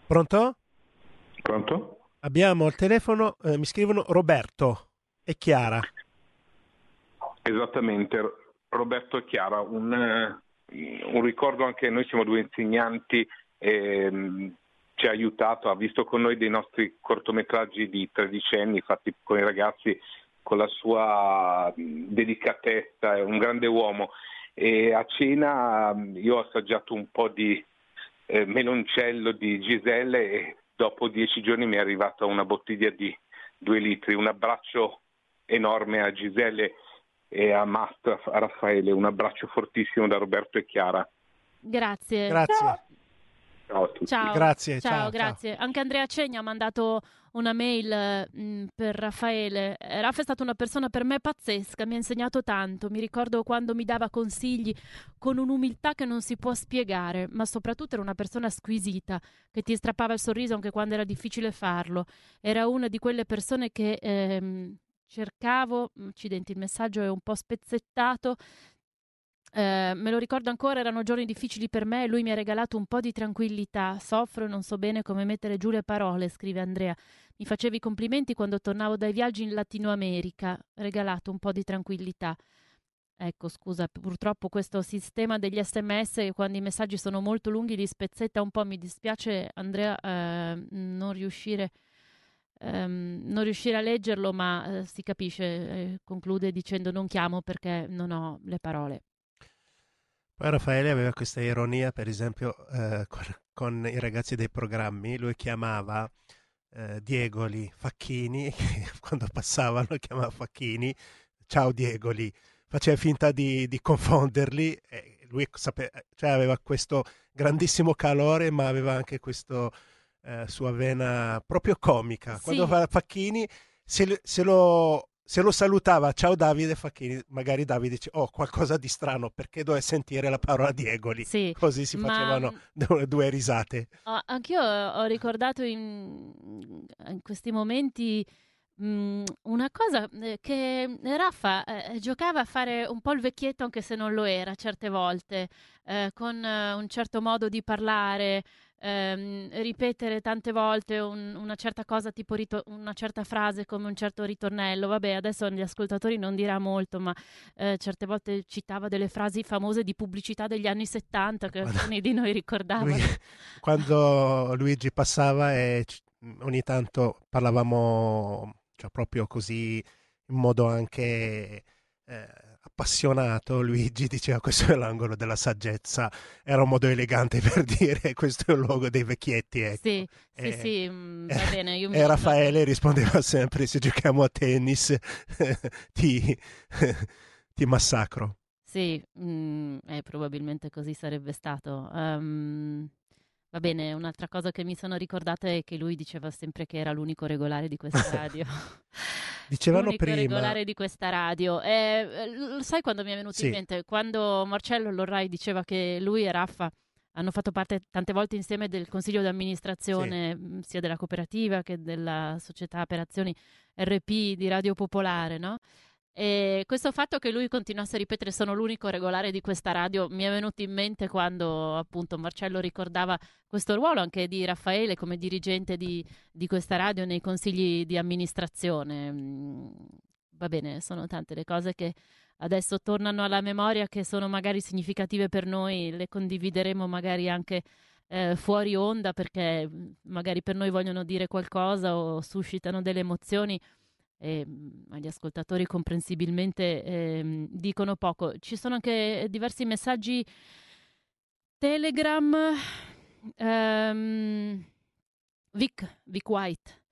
Pronto? Pronto? Abbiamo al telefono, eh, mi scrivono Roberto e Chiara. Esattamente, Roberto e Chiara, un, eh, un ricordo anche noi siamo due insegnanti, ehm, ci ha aiutato, ha visto con noi dei nostri cortometraggi di tredicenni fatti con i ragazzi con la sua delicatezza, è un grande uomo e a cena io ho assaggiato un po' di eh, meloncello di Giselle e dopo dieci giorni mi è arrivata una bottiglia di due litri. Un abbraccio enorme a Giselle e a Mast, a Raffaele, un abbraccio fortissimo da Roberto e Chiara. Grazie. Grazie. Ciao a tutti. Ciao. Grazie, Ciao, ciao, grazie. Anche Andrea Cegna ha mandato una mail mh, per Raffaele. Eh, Raffa è stata una persona per me pazzesca, mi ha insegnato tanto. Mi ricordo quando mi dava consigli con un'umiltà che non si può spiegare, ma soprattutto era una persona squisita che ti strappava il sorriso anche quando era difficile farlo. Era una di quelle persone che ehm, cercavo, accidenti, il messaggio è un po' spezzettato. Eh, me lo ricordo ancora, erano giorni difficili per me e lui mi ha regalato un po' di tranquillità. Soffro e non so bene come mettere giù le parole, scrive Andrea. Mi facevi complimenti quando tornavo dai viaggi in Latino America. Regalato un po' di tranquillità. Ecco, scusa, purtroppo questo sistema degli sms, quando i messaggi sono molto lunghi, li spezzetta un po'. Mi dispiace, Andrea, eh, non riuscire. ehm, non riuscire a leggerlo, ma eh, si capisce, eh, conclude dicendo non chiamo perché non ho le parole. Poi Raffaele aveva questa ironia, per esempio, eh, con, con i ragazzi dei programmi, lui chiamava eh, Diegoli Facchini, quando passavano chiamava Facchini, ciao Diegoli, faceva finta di, di confonderli, e lui sape- cioè aveva questo grandissimo calore, ma aveva anche questa sua vena proprio comica. Quando Sì. fa Facchini, se, se lo se lo salutava, ciao Davide Facchini, magari Davide dice, oh, qualcosa di strano, perché doveva sentire la parola Diegoli? Sì, Così si ma- facevano due, due risate. Ah, anch'io ho ricordato in, in questi momenti mh, una cosa eh, che Raffa eh, giocava a fare un po' il vecchietto anche se non lo era certe volte, eh, con eh, un certo modo di parlare, ehm, ripetere tante volte un- una certa cosa tipo rito- una certa frase come un certo ritornello. Vabbè, adesso agli ascoltatori non dirà molto, ma eh, certe volte citava delle frasi famose di pubblicità degli anni 70 che alcuni di noi ricordavano. Lui- quando Luigi passava e ogni tanto parlavamo cioè, proprio così in modo anche eh, appassionato, Luigi diceva questo è l'angolo della saggezza, era un modo elegante per dire questo è il luogo dei vecchietti. Ecco. Sì, sì, E- sì, mm, va bene. Io mi E Raffaele rispondeva sempre se giochiamo a tennis ti, ti massacro. Sì, mm, eh, probabilmente così sarebbe stato. Ehm, va bene, un'altra cosa che mi sono ricordata è che lui diceva sempre che era l'unico regolare di questa radio. Dicevano prima- regolare di questa radio. Eh, eh, lo sai quando mi è venuto Sì. in mente? Quando Marcello Lorrai diceva che lui e Raffa hanno fatto parte tante volte insieme del consiglio di amministrazione mh, sia della cooperativa che della società per azioni RP di Radio Popolare, no? E questo fatto che lui continuasse a ripetere sono l'unico regolare di questa radio mi è venuto in mente quando appunto Marcello ricordava questo ruolo anche di Raffaele come dirigente di, di questa radio nei consigli di amministrazione. Mm, Va bene, sono tante le cose che adesso tornano alla memoria che sono magari significative per noi, le condivideremo magari anche eh, fuori onda perché mm, magari per noi vogliono dire qualcosa o suscitano delle emozioni e mh, agli ascoltatori comprensibilmente eh, dicono poco. Ci sono anche diversi messaggi Telegram. Um, Vic, Vic White.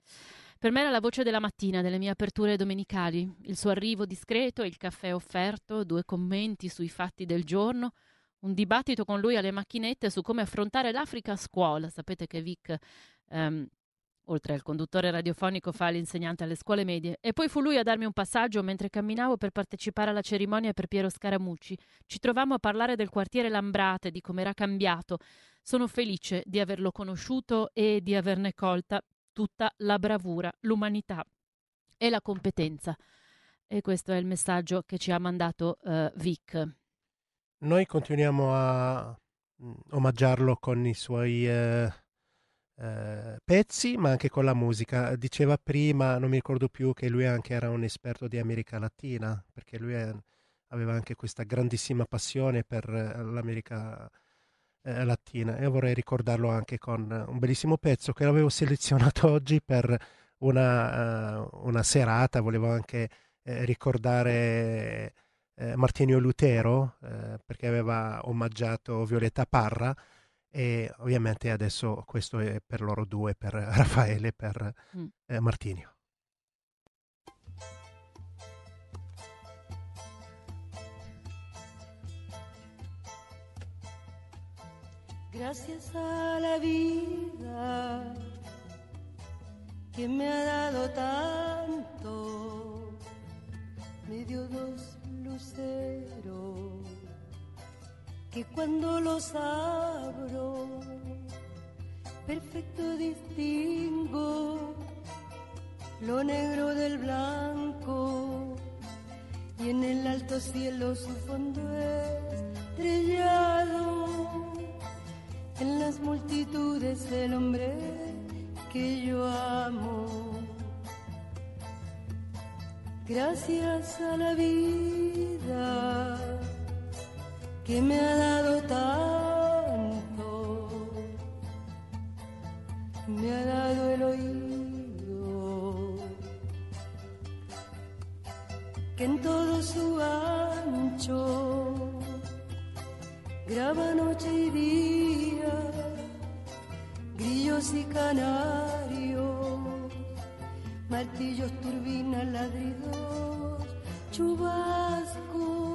Per me era la voce della mattina delle mie aperture domenicali, il suo arrivo discreto, il caffè offerto, due commenti sui fatti del giorno, un dibattito con lui alle macchinette su come affrontare l'Africa a scuola. Sapete che Vic um, oltre al conduttore radiofonico fa l'insegnante alle scuole medie, e poi fu lui a darmi un passaggio mentre camminavo per partecipare alla cerimonia per Piero Scaramucci. Ci trovammo a parlare del quartiere Lambrate, di come era cambiato. Sono felice di averlo conosciuto e di averne colta tutta la bravura, l'umanità e la competenza. E questo è il messaggio che ci ha mandato uh, Vic. Noi continuiamo a mm, omaggiarlo con i suoi... Eh eh, pezzi, ma anche con la musica. Diceva prima, non mi ricordo più, che lui anche era un esperto di America Latina, perché lui è, aveva anche questa grandissima passione per eh, l'America eh, Latina. E vorrei ricordarlo anche con un bellissimo pezzo che avevo selezionato oggi per una, uh, una serata. Volevo anche eh, ricordare Martinio Lutero, perché aveva omaggiato Violetta Parra e ovviamente adesso questo è per loro due, per Raffaele e per mm. eh, Martinio. Gracias a la vida que me ha dado tanto, me dio dos luceros que cuando los abro, perfecto distingo lo negro del blanco y en el alto cielo su fondo estrellado, en las multitudes del hombre que yo amo. Gracias a la vida que me ha dado tanto, me ha dado el oído, que en todo su ancho graba noche y día, grillos y canarios, martillos, turbinas, ladridos, chubascos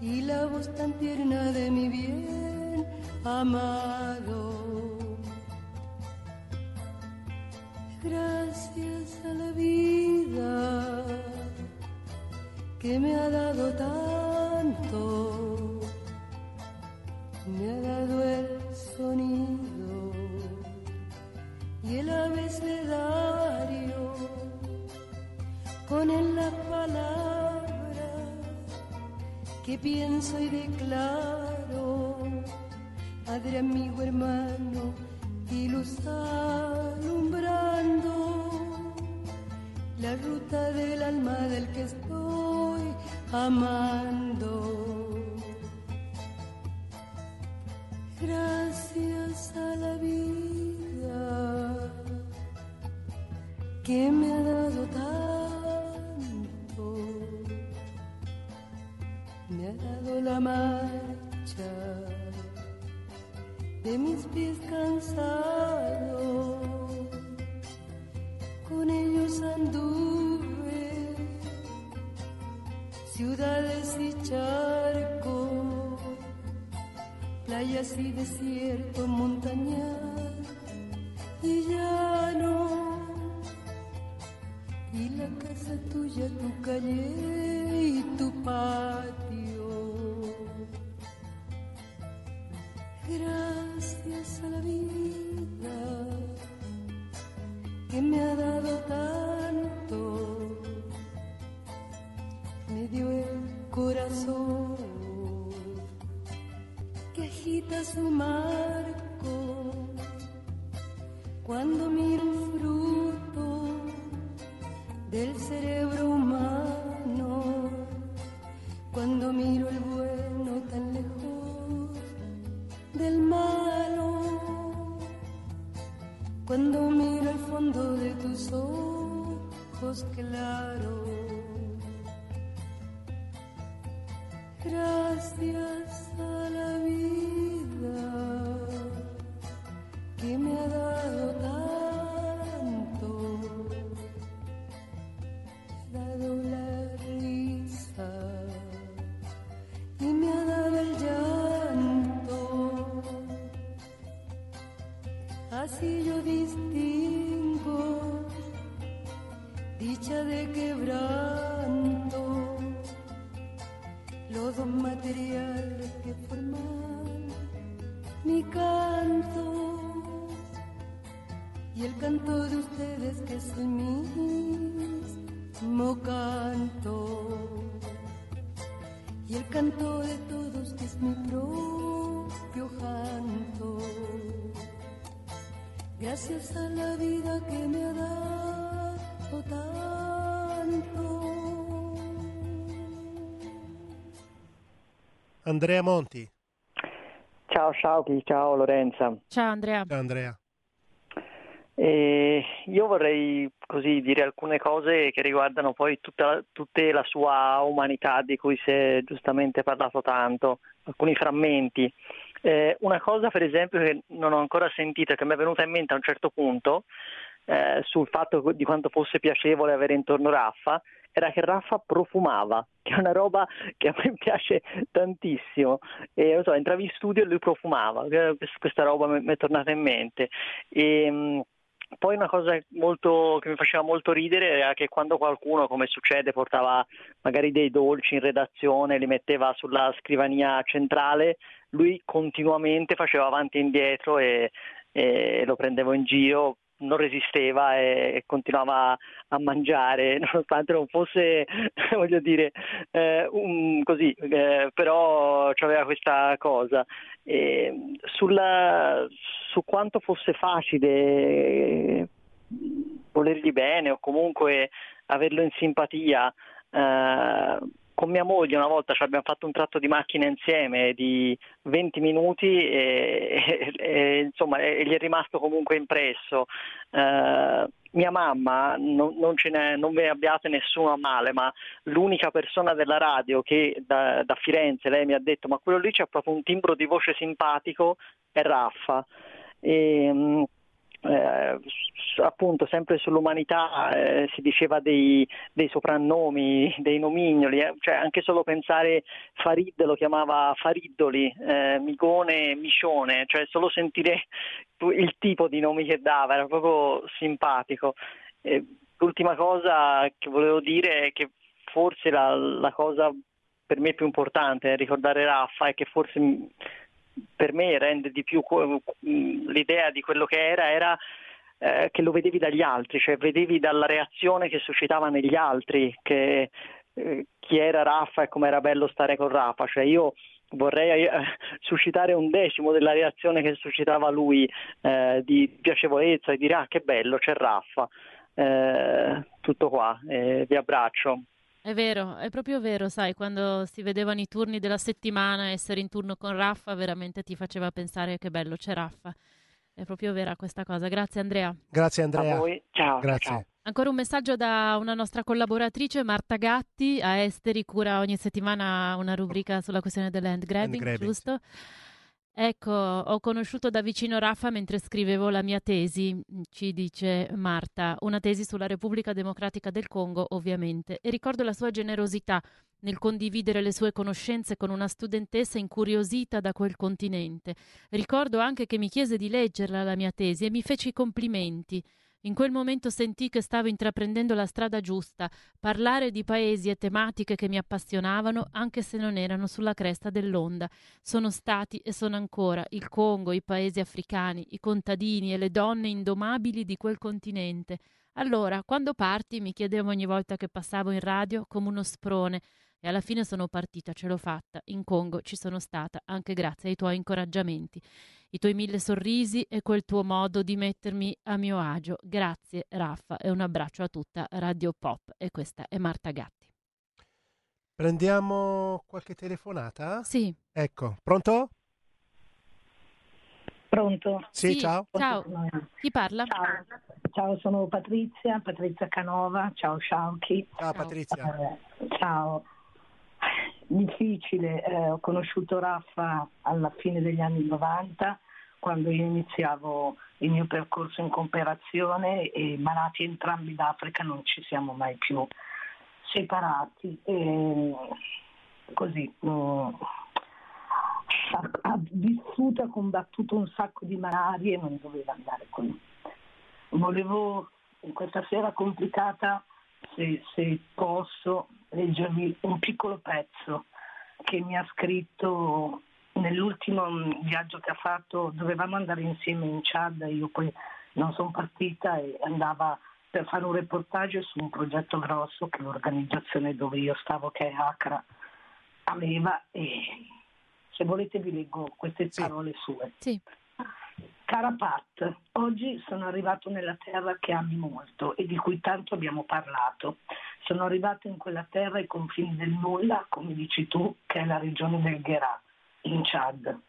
y la voz tan tierna de mi bien amado. Gracias a la vida que me ha dado tanto, me ha dado el sonido y el abecedario con él las palabras que pienso y declaro, Padre, amigo, hermano, y luz alumbrando la ruta del alma del que estoy amando. Gracias a la vida que me ha dado tanto dado la marcha de mis pies cansados, con ellos anduve ciudades y charcos, playas y desierto, montañas y llano, y la casa tuya, tu calle y tu patio Gracias a la vida que me ha dado tanto, me dio el corazón que agita su marco cuando miro el fruto del cerebro humano, cuando miro el bueno tan lejos del malo. Cuando miro el fondo de tus ojos claros. Gracias a la vida que me ha dado tanto, dado la Así yo distingo dicha de quebranto, los dos materiales que forman mi canto y el canto de ustedes que es el mismo canto y el canto de todos que es mi propio canto. Gracias a la vida que me ha dado tanto. Andrea Monti. Ciao Sciauchi, ciao Lorenza. Ciao Andrea. Ciao Andrea. Eh, io vorrei così dire alcune cose che riguardano poi tutta, tutta la sua umanità di cui si è giustamente parlato tanto, alcuni frammenti. Eh, una cosa per esempio che non ho ancora sentito che mi è venuta in mente a un certo punto eh, sul fatto di quanto fosse piacevole avere intorno Raffa era che Raffa profumava, che è una roba che a me piace tantissimo. E, so, entravi in studio e lui profumava, eh, questa roba mi è tornata in mente. E, mh, poi una cosa molto, che mi faceva molto ridere era che quando qualcuno, come succede, portava magari dei dolci in redazione, li metteva sulla scrivania centrale, lui continuamente faceva avanti e indietro e, e lo prendevo in giro, non resisteva e continuava a mangiare, nonostante non fosse, voglio dire, eh, un, così, eh, però aveva questa cosa. E sulla, su quanto fosse facile eh, volergli bene o comunque averlo in simpatia, eh, con mia moglie una volta ci abbiamo fatto un tratto di macchina insieme di 20 minuti e, e- e, insomma e gli è rimasto comunque impresso. Eh, mia mamma, non, non, n'è, non ve ne abbiate nessuno a male, ma l'unica persona della radio che da, da Firenze lei mi ha detto ma quello lì c'ha proprio un timbro di voce simpatico è Raffa. E, mm, eh, appunto sempre sull'umanità eh, si diceva dei, dei soprannomi, dei nomignoli, eh, cioè anche solo pensare Farid lo chiamava Fariddoli, eh, Migone, Micione, cioè solo sentire il tipo di nomi che dava era proprio simpatico. L'ultima cosa che volevo dire è che forse la, la cosa per me più importante nel ricordare Raffa è che forse per me rende di più l'idea di quello che era, era eh, che lo vedevi dagli altri, cioè vedevi dalla reazione che suscitava negli altri, che eh, chi era Raffa e come era bello stare con Raffa, cioè io vorrei eh, suscitare un decimo della reazione che suscitava lui eh, di piacevolezza e dire ah che bello c'è Raffa, Eh, tutto qua, eh, vi abbraccio. È vero, è proprio vero, sai, quando si vedevano i turni della settimana, essere in turno con Raffa veramente ti faceva pensare che bello c'è Raffa. È proprio vera questa cosa. Grazie Andrea. Grazie Andrea. A voi, ciao. Grazie. ciao. Ancora un messaggio da una nostra collaboratrice, Marta Gatti, a Esteri, cura ogni settimana una rubrica sulla questione del land grabbing, grabbing, giusto? Ecco, ho conosciuto da vicino Raffa mentre scrivevo la mia tesi, ci dice Marta, una tesi sulla Repubblica Democratica del Congo, ovviamente, e ricordo la sua generosità nel condividere le sue conoscenze con una studentessa incuriosita da quel continente. Ricordo anche che mi chiese di leggerla la mia tesi e mi fece i complimenti. In quel momento sentii che stavo intraprendendo la strada giusta, parlare di paesi e tematiche che mi appassionavano, anche se non erano sulla cresta dell'onda. Sono stati e sono ancora il Congo, i paesi africani, i contadini e le donne indomabili di quel continente. Allora, quando parti, mi chiedevo ogni volta che passavo in radio come uno sprone. E alla fine sono partita, ce l'ho fatta. In Congo ci sono stata anche grazie ai tuoi incoraggiamenti, i tuoi mille sorrisi e quel tuo modo di mettermi a mio agio. Grazie Raffa e un abbraccio a tutta Radio Pop. E questa è Marta Gatti. Prendiamo qualche telefonata? Sì. Ecco, pronto? Pronto? Sì, ciao. Ciao. Chi parla? Ciao. Ciao, sono Patrizia, Patrizia Canova. Ciao Sciauchi. Ciao Patrizia. Eh, ciao. Difficile. Eh, ho conosciuto Raffa alla fine degli anni 90 quando io iniziavo il mio percorso in cooperazione e malati entrambi d'Africa non ci siamo mai più separati. E così mm, ha, ha vissuto, ha combattuto un sacco di malarie e non doveva andare qui. Volevo in questa sera complicata, se, se posso, leggervi un piccolo pezzo che mi ha scritto nell'ultimo viaggio che ha fatto, dovevamo andare insieme in Chad, io poi non sono partita e andava per fare un reportage su un progetto grosso che l'organizzazione dove io stavo, che è Accra, aveva e se volete vi leggo queste sì. parole sue. Sì. Cara Pat, oggi sono arrivato nella terra che ami molto e di cui tanto abbiamo parlato. Sono arrivato in quella terra ai confini del nulla, come dici tu, che è la regione del Gherà, in Chad.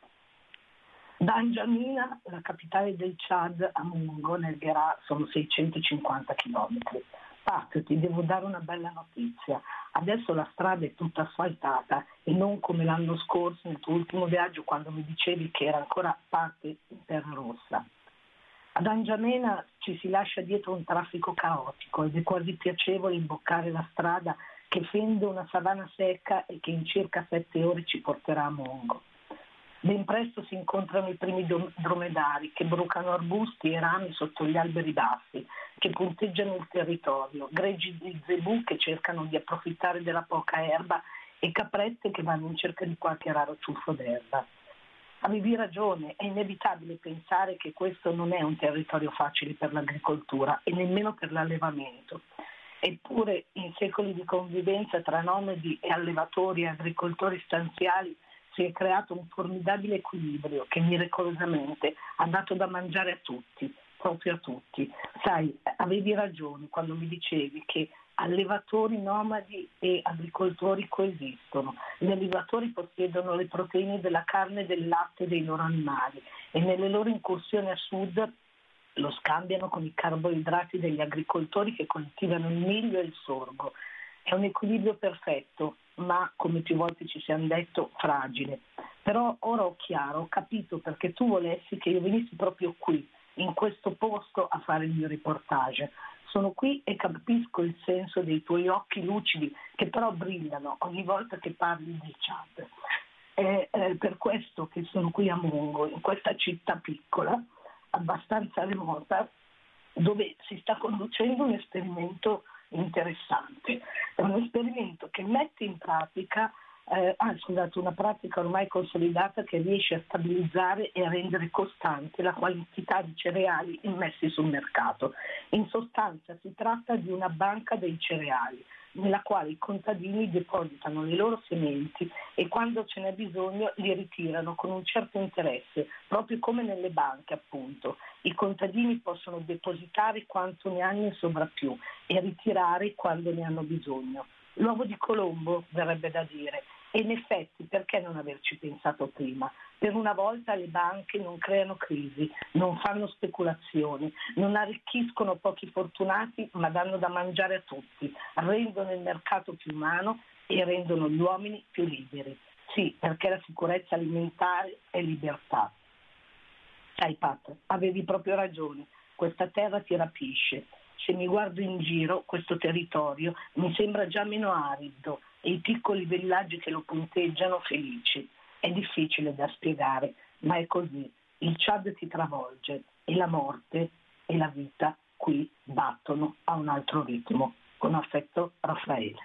Da N'Djamena, la capitale del Chad, a Mungo, nel Gherà, sono 650 chilometri. Pat, ti devo dare una bella notizia. Adesso la strada è tutta asfaltata e non come l'anno scorso nel tuo ultimo viaggio quando mi dicevi che era ancora parte in terra rossa. Ad Angiamena ci si lascia dietro un traffico caotico ed è quasi piacevole imboccare la strada che fende una savana secca e che in circa sette ore ci porterà a Mongo. Ben presto si incontrano i primi dromedari che brucano arbusti e rami sotto gli alberi bassi, che punteggiano il territorio, greggi di zebù che cercano di approfittare della poca erba e caprette che vanno in cerca di qualche raro ciuffo d'erba. Avevi ragione, è inevitabile pensare che questo non è un territorio facile per l'agricoltura e nemmeno per l'allevamento. Eppure in secoli di convivenza tra nomadi e allevatori e agricoltori stanziali si è creato un formidabile equilibrio che miracolosamente ha dato da mangiare a tutti, proprio a tutti. Sai, avevi ragione quando mi dicevi che allevatori nomadi e agricoltori coesistono. Gli allevatori possiedono le proteine della carne e del latte dei loro animali e nelle loro incursioni a sud lo scambiano con i carboidrati degli agricoltori che coltivano il miglio e il sorgo. È un equilibrio perfetto, ma come più volte ci siamo detto, fragile. Però ora ho chiaro, ho capito perché tu volessi che io venissi proprio qui, in questo posto, a fare il mio reportage. Sono qui e capisco il senso dei tuoi occhi lucidi che però brillano ogni volta che parli del Chad. È, è per questo che sono qui a Mongo, in questa città piccola, abbastanza remota, dove si sta conducendo un esperimento interessante. È un esperimento che mette in pratica eh, ah, scusate, una pratica ormai consolidata che riesce a stabilizzare e a rendere costante la quantità di cereali immessi sul mercato. In sostanza si tratta di una banca dei cereali nella quale i contadini depositano le loro sementi e quando ce n'è bisogno li ritirano con un certo interesse, proprio come nelle banche appunto. I contadini possono depositare quanto ne hanno in sovrappiù e ritirare quando ne hanno bisogno. L'uovo di Colombo, verrebbe da dire, e in effetti perché non averci pensato prima? Per una volta le banche non creano crisi, non fanno speculazioni, non arricchiscono pochi fortunati ma danno da mangiare a tutti, rendono il mercato più umano e rendono gli uomini più liberi. Sì, perché la sicurezza alimentare è libertà. Sai Pat, avevi proprio ragione, questa terra ti rapisce. Se mi guardo in giro, questo territorio mi sembra già meno arido, e i piccoli villaggi che lo punteggiano felici. È difficile da spiegare, ma è così. Il Chad ti travolge e la morte e la vita qui battono a un altro ritmo. Con affetto Raffaele.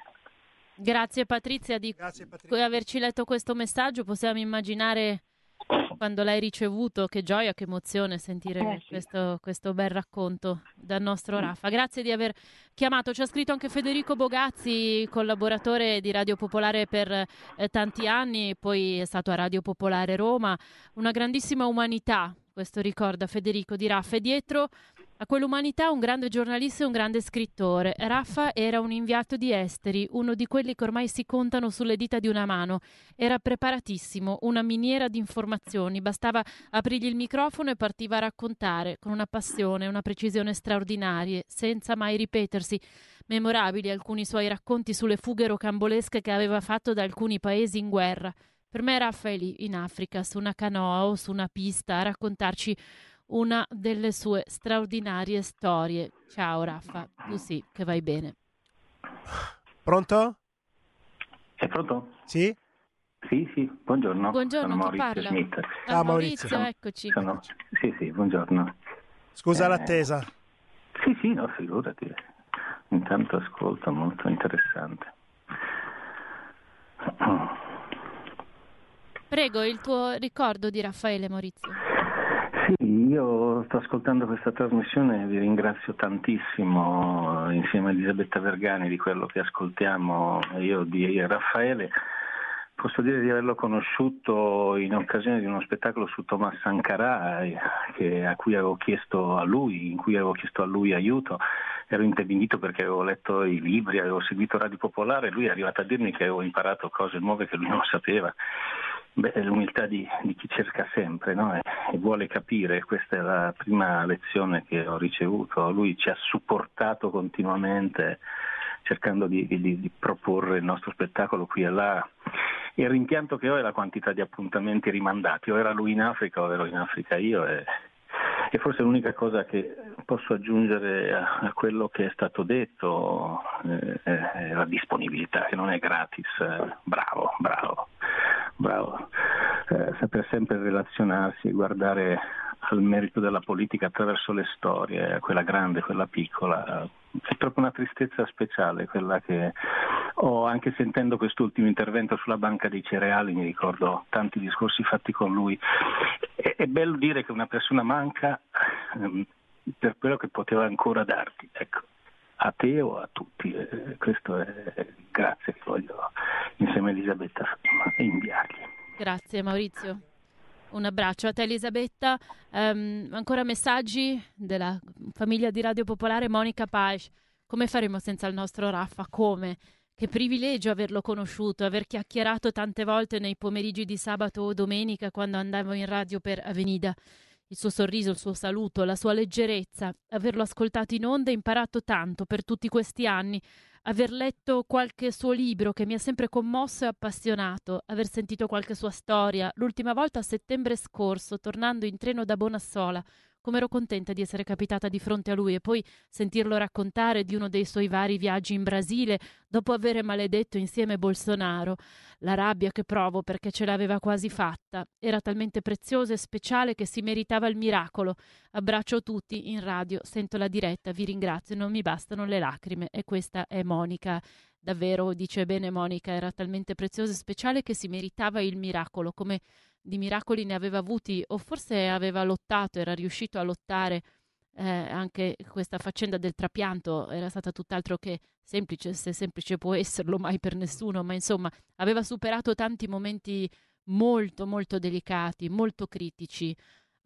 Grazie Patrizia di Grazie, Patrizia. averci letto questo messaggio. Possiamo immaginare quando l'hai ricevuto, che gioia, che emozione sentire eh, sì. questo, questo, bel racconto dal nostro Raffa. Grazie di aver chiamato. Ci ha scritto anche Federico Bogazzi, collaboratore di Radio Popolare per eh, tanti anni, poi è stato a Radio Popolare Roma. Una grandissima umanità, questo ricorda Federico di Raffa. E dietro A quell'umanità un grande giornalista e un grande scrittore. Raffa era un inviato di esteri, uno di quelli che ormai si contano sulle dita di una mano. Era preparatissimo, una miniera di informazioni. Bastava aprirgli il microfono e partiva a raccontare, con una passione una precisione straordinarie, senza mai ripetersi. Memorabili alcuni suoi racconti sulle fughe rocambolesche che aveva fatto da alcuni paesi in guerra. Per me Raffa è lì, in Africa, su una canoa o su una pista, a raccontarci una delle sue straordinarie storie. Ciao Raffa, tu sì, che vai bene. Pronto? È pronto? Sì? Sì, sì, buongiorno. Buongiorno, Sono chi Maurizio parla? Schmidt. Ah, Maurizio, eccoci. Sono- Sì, sì, buongiorno. Scusa Eh, l'attesa. Sì, sì, no, figurati. Intanto ascolto, molto interessante. Prego, il tuo ricordo di Raffaele Maurizio. Sì, io sto ascoltando questa trasmissione e vi ringrazio tantissimo insieme a Elisabetta Vergani di quello che ascoltiamo io di Raffaele. Posso dire di averlo conosciuto in occasione di uno spettacolo su Thomas Sankara eh, che- a cui avevo chiesto a lui, in cui avevo chiesto a lui aiuto. Ero interdito perché avevo letto i libri, avevo seguito Radio Popolare e lui è arrivato a dirmi che avevo imparato cose nuove che lui non sapeva. Beh, è l'umiltà di, di chi cerca sempre no? e, e vuole capire, questa è la prima lezione che ho ricevuto. Lui ci ha supportato continuamente cercando di, di- di proporre il nostro spettacolo qui e là. Il rimpianto che ho è la quantità di appuntamenti rimandati, o era lui in Africa o ero in Africa io e, e forse l'unica cosa che posso aggiungere a, quello che è stato detto eh, è la disponibilità, che non è gratis. Eh, bravo, bravo, bravo. Eh, saper sempre relazionarsi guardare al merito della politica attraverso le storie, quella grande, quella piccola. È proprio una tristezza speciale quella che ho anche sentendo quest'ultimo intervento sulla banca dei cereali, mi ricordo tanti discorsi fatti con lui. È, è bello dire che una persona manca ehm, per quello che poteva ancora darti, ecco, a te o a tutti. Eh, questo è grazie che voglio insieme a Elisabetta inviargli. Grazie Maurizio. Un abbraccio a te Elisabetta. Ehm, ancora messaggi della famiglia di Radio Popolare Monica Paes. Come faremo senza il nostro Raffa? Come? Che privilegio averlo conosciuto, aver chiacchierato tante volte nei pomeriggi di sabato o domenica quando andavo in radio per Avenida. Il suo sorriso, il suo saluto, la sua leggerezza, averlo ascoltato in onda e imparato tanto per tutti questi anni, aver letto qualche suo libro che mi ha sempre commosso e appassionato, aver sentito qualche sua storia, l'ultima volta a settembre scorso, tornando in treno da Bonassola, come ero contenta di essere capitata di fronte a lui e poi sentirlo raccontare di uno dei suoi vari viaggi in Brasile dopo aver maledetto insieme Bolsonaro. La rabbia che provo perché ce l'aveva quasi fatta era talmente preziosa e speciale che si meritava il miracolo. Abbraccio tutti in radio, sento la diretta, vi ringrazio, non mi bastano le lacrime e questa è Monica. Davvero, dice bene Monica, era talmente preziosa e speciale che si meritava il miracolo, come di miracoli ne aveva avuti o forse aveva lottato, era riuscito a lottare eh, anche questa faccenda del trapianto era stata tutt'altro che semplice, se semplice può esserlo mai per nessuno, ma insomma aveva superato tanti momenti molto molto delicati, molto critici.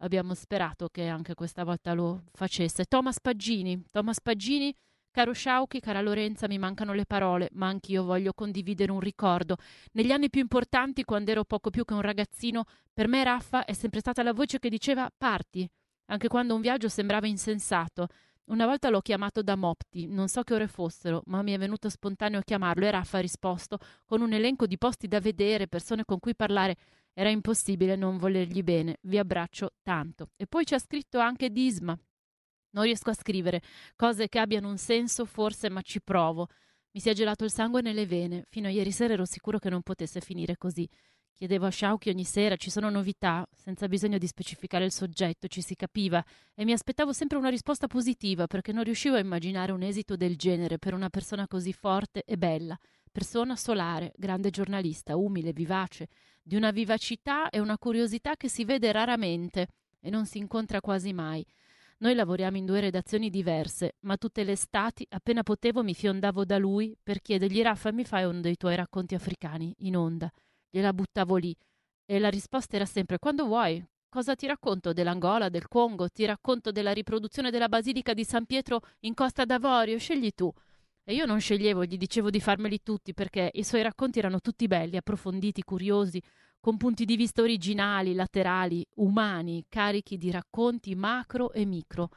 Abbiamo sperato che anche questa volta lo facesse. Thomas Paggini, Thomas Paggini Caro Sciauchi, cara Lorenza, mi mancano le parole, ma anch'io voglio condividere un ricordo. Negli anni più importanti, quando ero poco più che un ragazzino, per me Raffa è sempre stata la voce che diceva parti, anche quando un viaggio sembrava insensato. Una volta l'ho chiamato da Mopti, non so che ore fossero, ma mi è venuto spontaneo chiamarlo e Raffa ha risposto con un elenco di posti da vedere, persone con cui parlare. Era impossibile non volergli bene. Vi abbraccio tanto. E poi ci ha scritto anche Disma. Non riesco a scrivere cose che abbiano un senso, forse, ma ci provo. Mi si è gelato il sangue nelle vene. Fino a ieri sera ero sicuro che non potesse finire così. Chiedevo a Sciauchi ogni sera, ci sono novità, senza bisogno di specificare il soggetto, ci si capiva, e mi aspettavo sempre una risposta positiva, perché non riuscivo a immaginare un esito del genere per una persona così forte e bella. Persona solare, grande giornalista, umile, vivace, di una vivacità e una curiosità che si vede raramente e non si incontra quasi mai. Noi lavoriamo in due redazioni diverse, ma tutte le estati, appena potevo, mi fiondavo da lui per chiedergli Raffa, mi fai uno dei tuoi racconti africani in onda? Gliela buttavo lì. E la risposta era sempre quando vuoi, cosa ti racconto dell'Angola, del Congo, ti racconto della riproduzione della Basilica di San Pietro in Costa d'Avorio, scegli tu. E io non sceglievo, gli dicevo di farmeli tutti perché i suoi racconti erano tutti belli, approfonditi, curiosi, con punti di vista originali, laterali, umani, carichi di racconti macro e micro.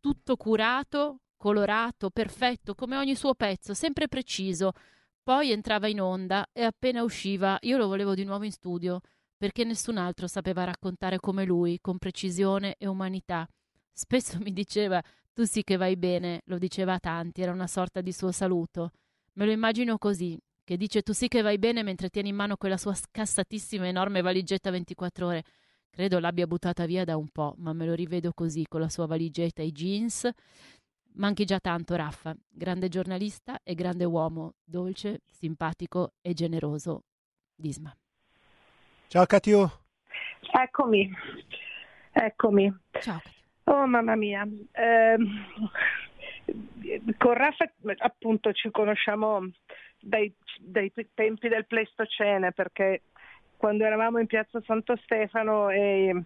Tutto curato, colorato, perfetto, come ogni suo pezzo, sempre preciso. Poi entrava in onda e appena usciva io lo volevo di nuovo in studio, perché nessun altro sapeva raccontare come lui, con precisione e umanità. Spesso mi diceva tu sì che vai bene, lo diceva a tanti, era una sorta di suo saluto. Me lo immagino così, che dice tu sì che vai bene mentre tieni in mano quella sua scassatissima enorme valigetta 24 ore. Credo l'abbia buttata via da un po', ma me lo rivedo così, con la sua valigetta e i jeans. Manchi già tanto, Raffa. Grande giornalista e grande uomo, dolce, simpatico e generoso. Disma. Ciao Catiu. Eccomi, eccomi. Ciao. Oh mamma mia, eh, con Raffa appunto ci conosciamo dai, dai, tempi del Pleistocene perché quando eravamo in piazza Santo Stefano e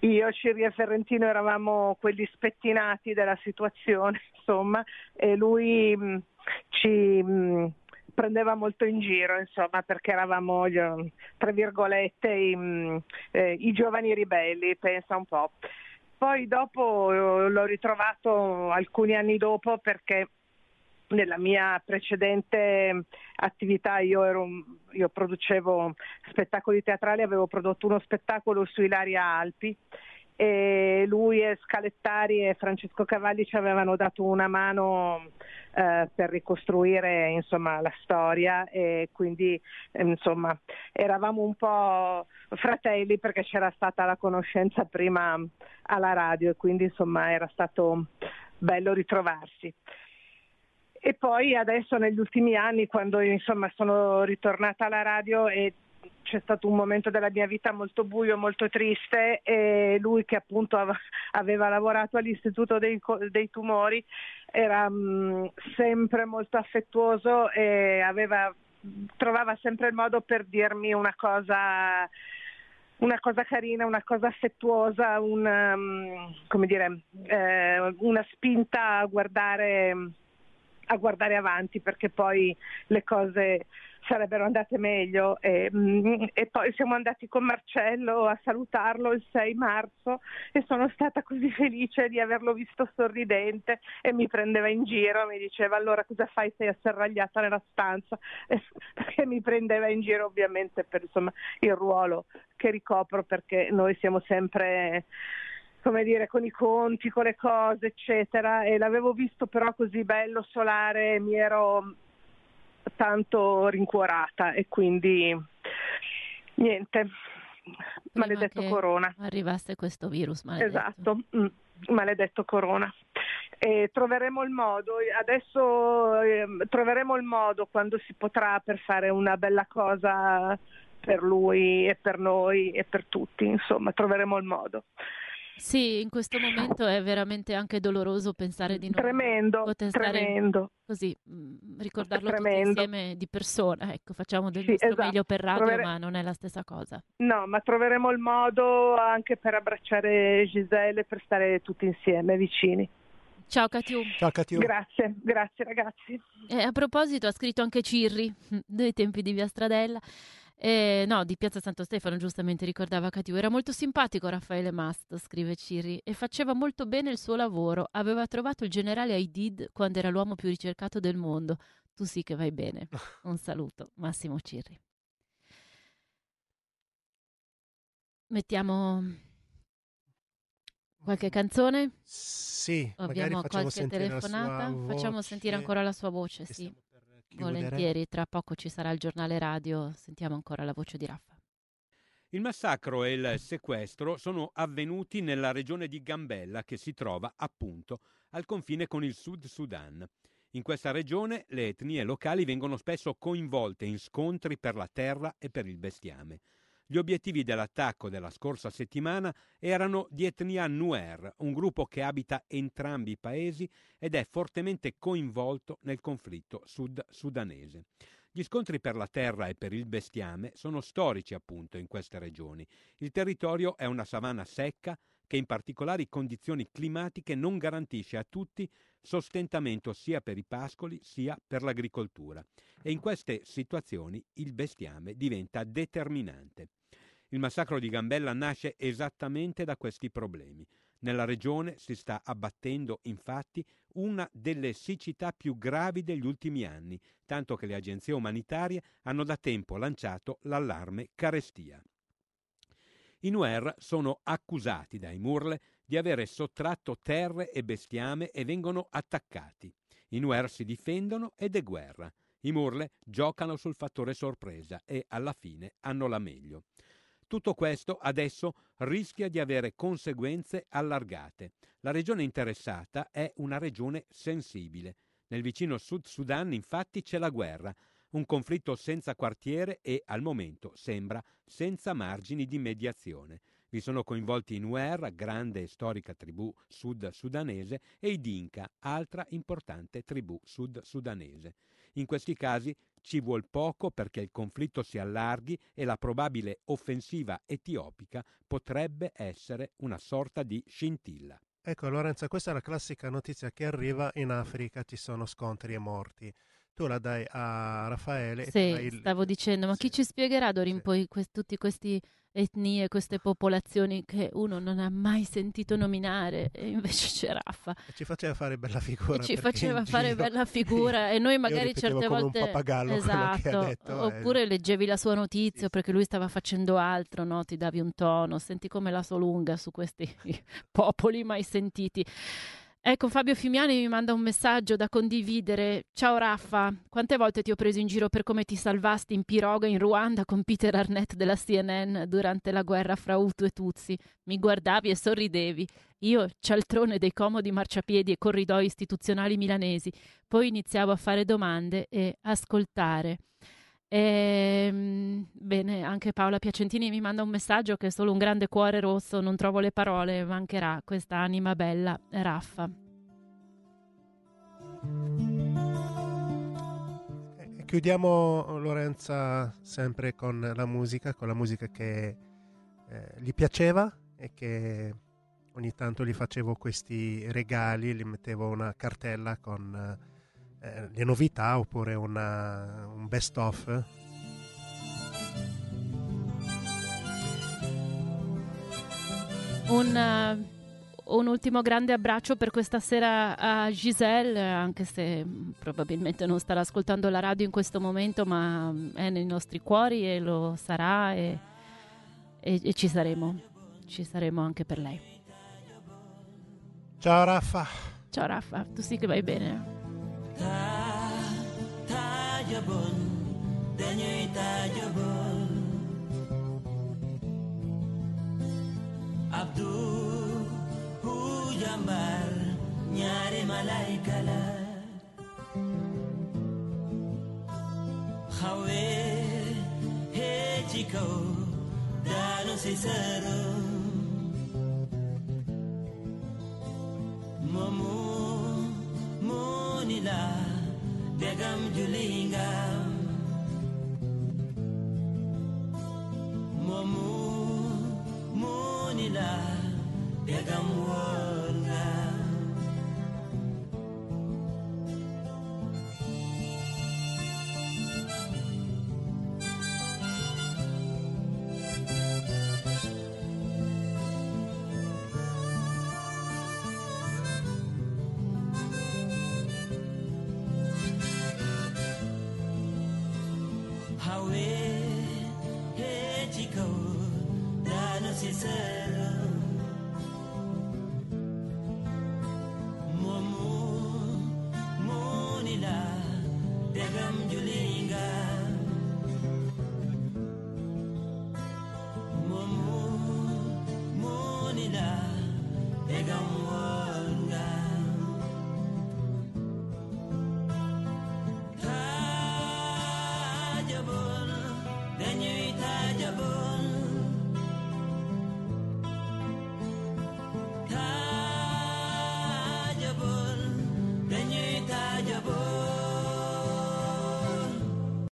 io, Ciri e Ferrentino eravamo quelli spettinati della situazione, insomma, e lui mh, ci mh, prendeva molto in giro, insomma, perché eravamo, tra virgolette, i, mh, eh, i giovani ribelli, pensa un po'. Poi dopo eh, l'ho ritrovato alcuni anni dopo perché nella mia precedente attività io, ero, io, producevo spettacoli teatrali, avevo prodotto uno spettacolo su Ilaria Alpi e lui e Scalettari e Francesco Cavalli ci avevano dato una mano eh, per ricostruire insomma, la storia e quindi insomma, eravamo un po' fratelli perché c'era stata la conoscenza prima alla radio e quindi insomma, era stato bello ritrovarsi. E poi adesso negli ultimi anni, quando insomma, sono ritornata alla radio e c'è stato un momento della mia vita molto buio, molto triste e lui che appunto aveva lavorato all'Istituto dei, dei Tumori era mh, sempre molto affettuoso e aveva, trovava sempre il modo per dirmi una cosa una cosa carina, una cosa affettuosa, una, um, dire, eh, una spinta a guardare, a guardare avanti perché poi le cose sarebbero andate meglio. E, mm, e, poi siamo andati con Marcello a salutarlo il 6 marzo e sono stata così felice di averlo visto sorridente e mi prendeva in giro, mi diceva allora cosa fai, sei asserragliata nella stanza? E mi prendeva in giro ovviamente per insomma, il ruolo che ricopro perché noi siamo sempre come dire, con i conti, con le cose, eccetera, e l'avevo visto però così bello, solare, mi ero tanto rincuorata e quindi niente, maledetto corona. Arrivasse questo virus maledetto. Esatto, mm, maledetto corona. E troveremo il modo, adesso eh, troveremo il modo quando si potrà per fare una bella cosa per lui e per noi e per tutti, insomma, troveremo il modo. Sì, in questo momento è veramente anche doloroso pensare di non tremendo, poter tremendo. così, mh, ricordarlo tremendo. tutti insieme di persona. Ecco, facciamo del sì, nostro esatto. meglio per radio, Trovere... ma non è la stessa cosa. No, ma troveremo il modo anche per abbracciare Giselle, per stare tutti insieme, vicini. Ciao Catiu. Ciao Catiu. Grazie, grazie ragazzi. E a proposito, ha scritto anche Cirri, dei tempi di Via Stradella. Eh, no, di Piazza Santo Stefano, giustamente ricordava Catiu. Era molto simpatico Raffaele Mast, scrive Ciri, e faceva molto bene il suo lavoro. Aveva trovato il generale Aidid quando era l'uomo più ricercato del mondo. Tu sì che vai bene. Un saluto, Massimo Cirri. Mettiamo qualche canzone? Sì, Abbiamo qualche telefonata. Facciamo sentire ancora la sua voce, sì. Volentieri, tra poco ci sarà il giornale radio, sentiamo ancora la voce di Raffa. Il massacro e il sequestro sono avvenuti nella regione di Gambella che si trova appunto al confine con il Sud Sudan. In questa regione le etnie locali vengono spesso coinvolte in scontri per la terra e per il bestiame. Gli obiettivi dell'attacco della scorsa settimana erano di etnia Nuer, un gruppo che abita entrambi i paesi ed è fortemente coinvolto nel conflitto sud-sudanese. Gli scontri per la terra e per il bestiame sono storici appunto in queste regioni. Il territorio è una savana secca che in particolari condizioni climatiche non garantisce a tutti sostentamento sia per i pascoli sia per l'agricoltura e in queste situazioni il bestiame diventa determinante. Il massacro di Gambella nasce esattamente da questi problemi. Nella regione si sta abbattendo infatti una delle siccità più gravi degli ultimi anni, tanto che le agenzie umanitarie hanno da tempo lanciato l'allarme carestia. I Nuer sono accusati dai Murle di avere sottratto terre e bestiame e vengono attaccati. I Nuer si difendono ed è guerra. I Murle giocano sul fattore sorpresa e alla fine hanno la meglio. Tutto questo adesso rischia di avere conseguenze allargate. La regione interessata è una regione sensibile. Nel vicino Sud Sudan infatti c'è la guerra, un conflitto senza quartiere e, al momento, sembra senza margini di mediazione. Vi sono coinvolti i Nuer, grande e storica tribù sud-sudanese, e i Dinka, altra importante tribù sud-sudanese. In questi casi ci vuol poco perché il conflitto si allarghi e la probabile offensiva etiopica potrebbe essere una sorta di scintilla. Ecco Lorenzo, questa è la classica notizia che arriva in Africa, ci sono scontri e morti tu la dai a Raffaele. Sì, il... stavo dicendo, ma sì. chi ci spiegherà d'ora in sì. poi que- tutte queste etnie, queste popolazioni che uno non ha mai sentito nominare e invece c'è Raffa. E ci faceva fare bella figura. E ci faceva fare giro... bella figura e noi magari certe volte... un pappagallo esatto, detto, Oppure eh. leggevi la sua notizia sì. perché lui stava facendo altro, no? ti davi un tono, senti come la so lunga su questi popoli mai sentiti. Ecco, Fabio Fimiani mi manda un messaggio da condividere. Ciao Raffa, quante volte ti ho preso in giro per come ti salvasti in piroga in Ruanda con Peter Arnett della CNN durante la guerra fra Hutu e Tutsi? Mi guardavi e sorridevi. Io, cialtrone dei comodi marciapiedi e corridoi istituzionali milanesi, poi iniziavo a fare domande e ascoltare. Ehm, bene, anche Paola Piacentini mi manda un messaggio che solo un grande cuore rosso, non trovo le parole, mancherà questa anima bella, Raffa. E chiudiamo Lorenza sempre con la musica, con la musica che eh, gli piaceva e che ogni tanto gli facevo questi regali, gli mettevo una cartella con... Eh, eh, le novità oppure una, un best of un, uh, un, ultimo grande abbraccio per questa sera a Giselle, anche se probabilmente non starà ascoltando la radio in questo momento, ma è nei nostri cuori e lo sarà e, e, e ci saremo, ci saremo anche per lei. Ciao Raffa. Ciao Raffa, tu sì che vai bene. tájabon, de nyőj tájabon. Abdul, húgyambár, nyári malájkala. Hechiko, dano sisaro. Mamu. Manila Degam Julingam Momu Munila Degam Wongam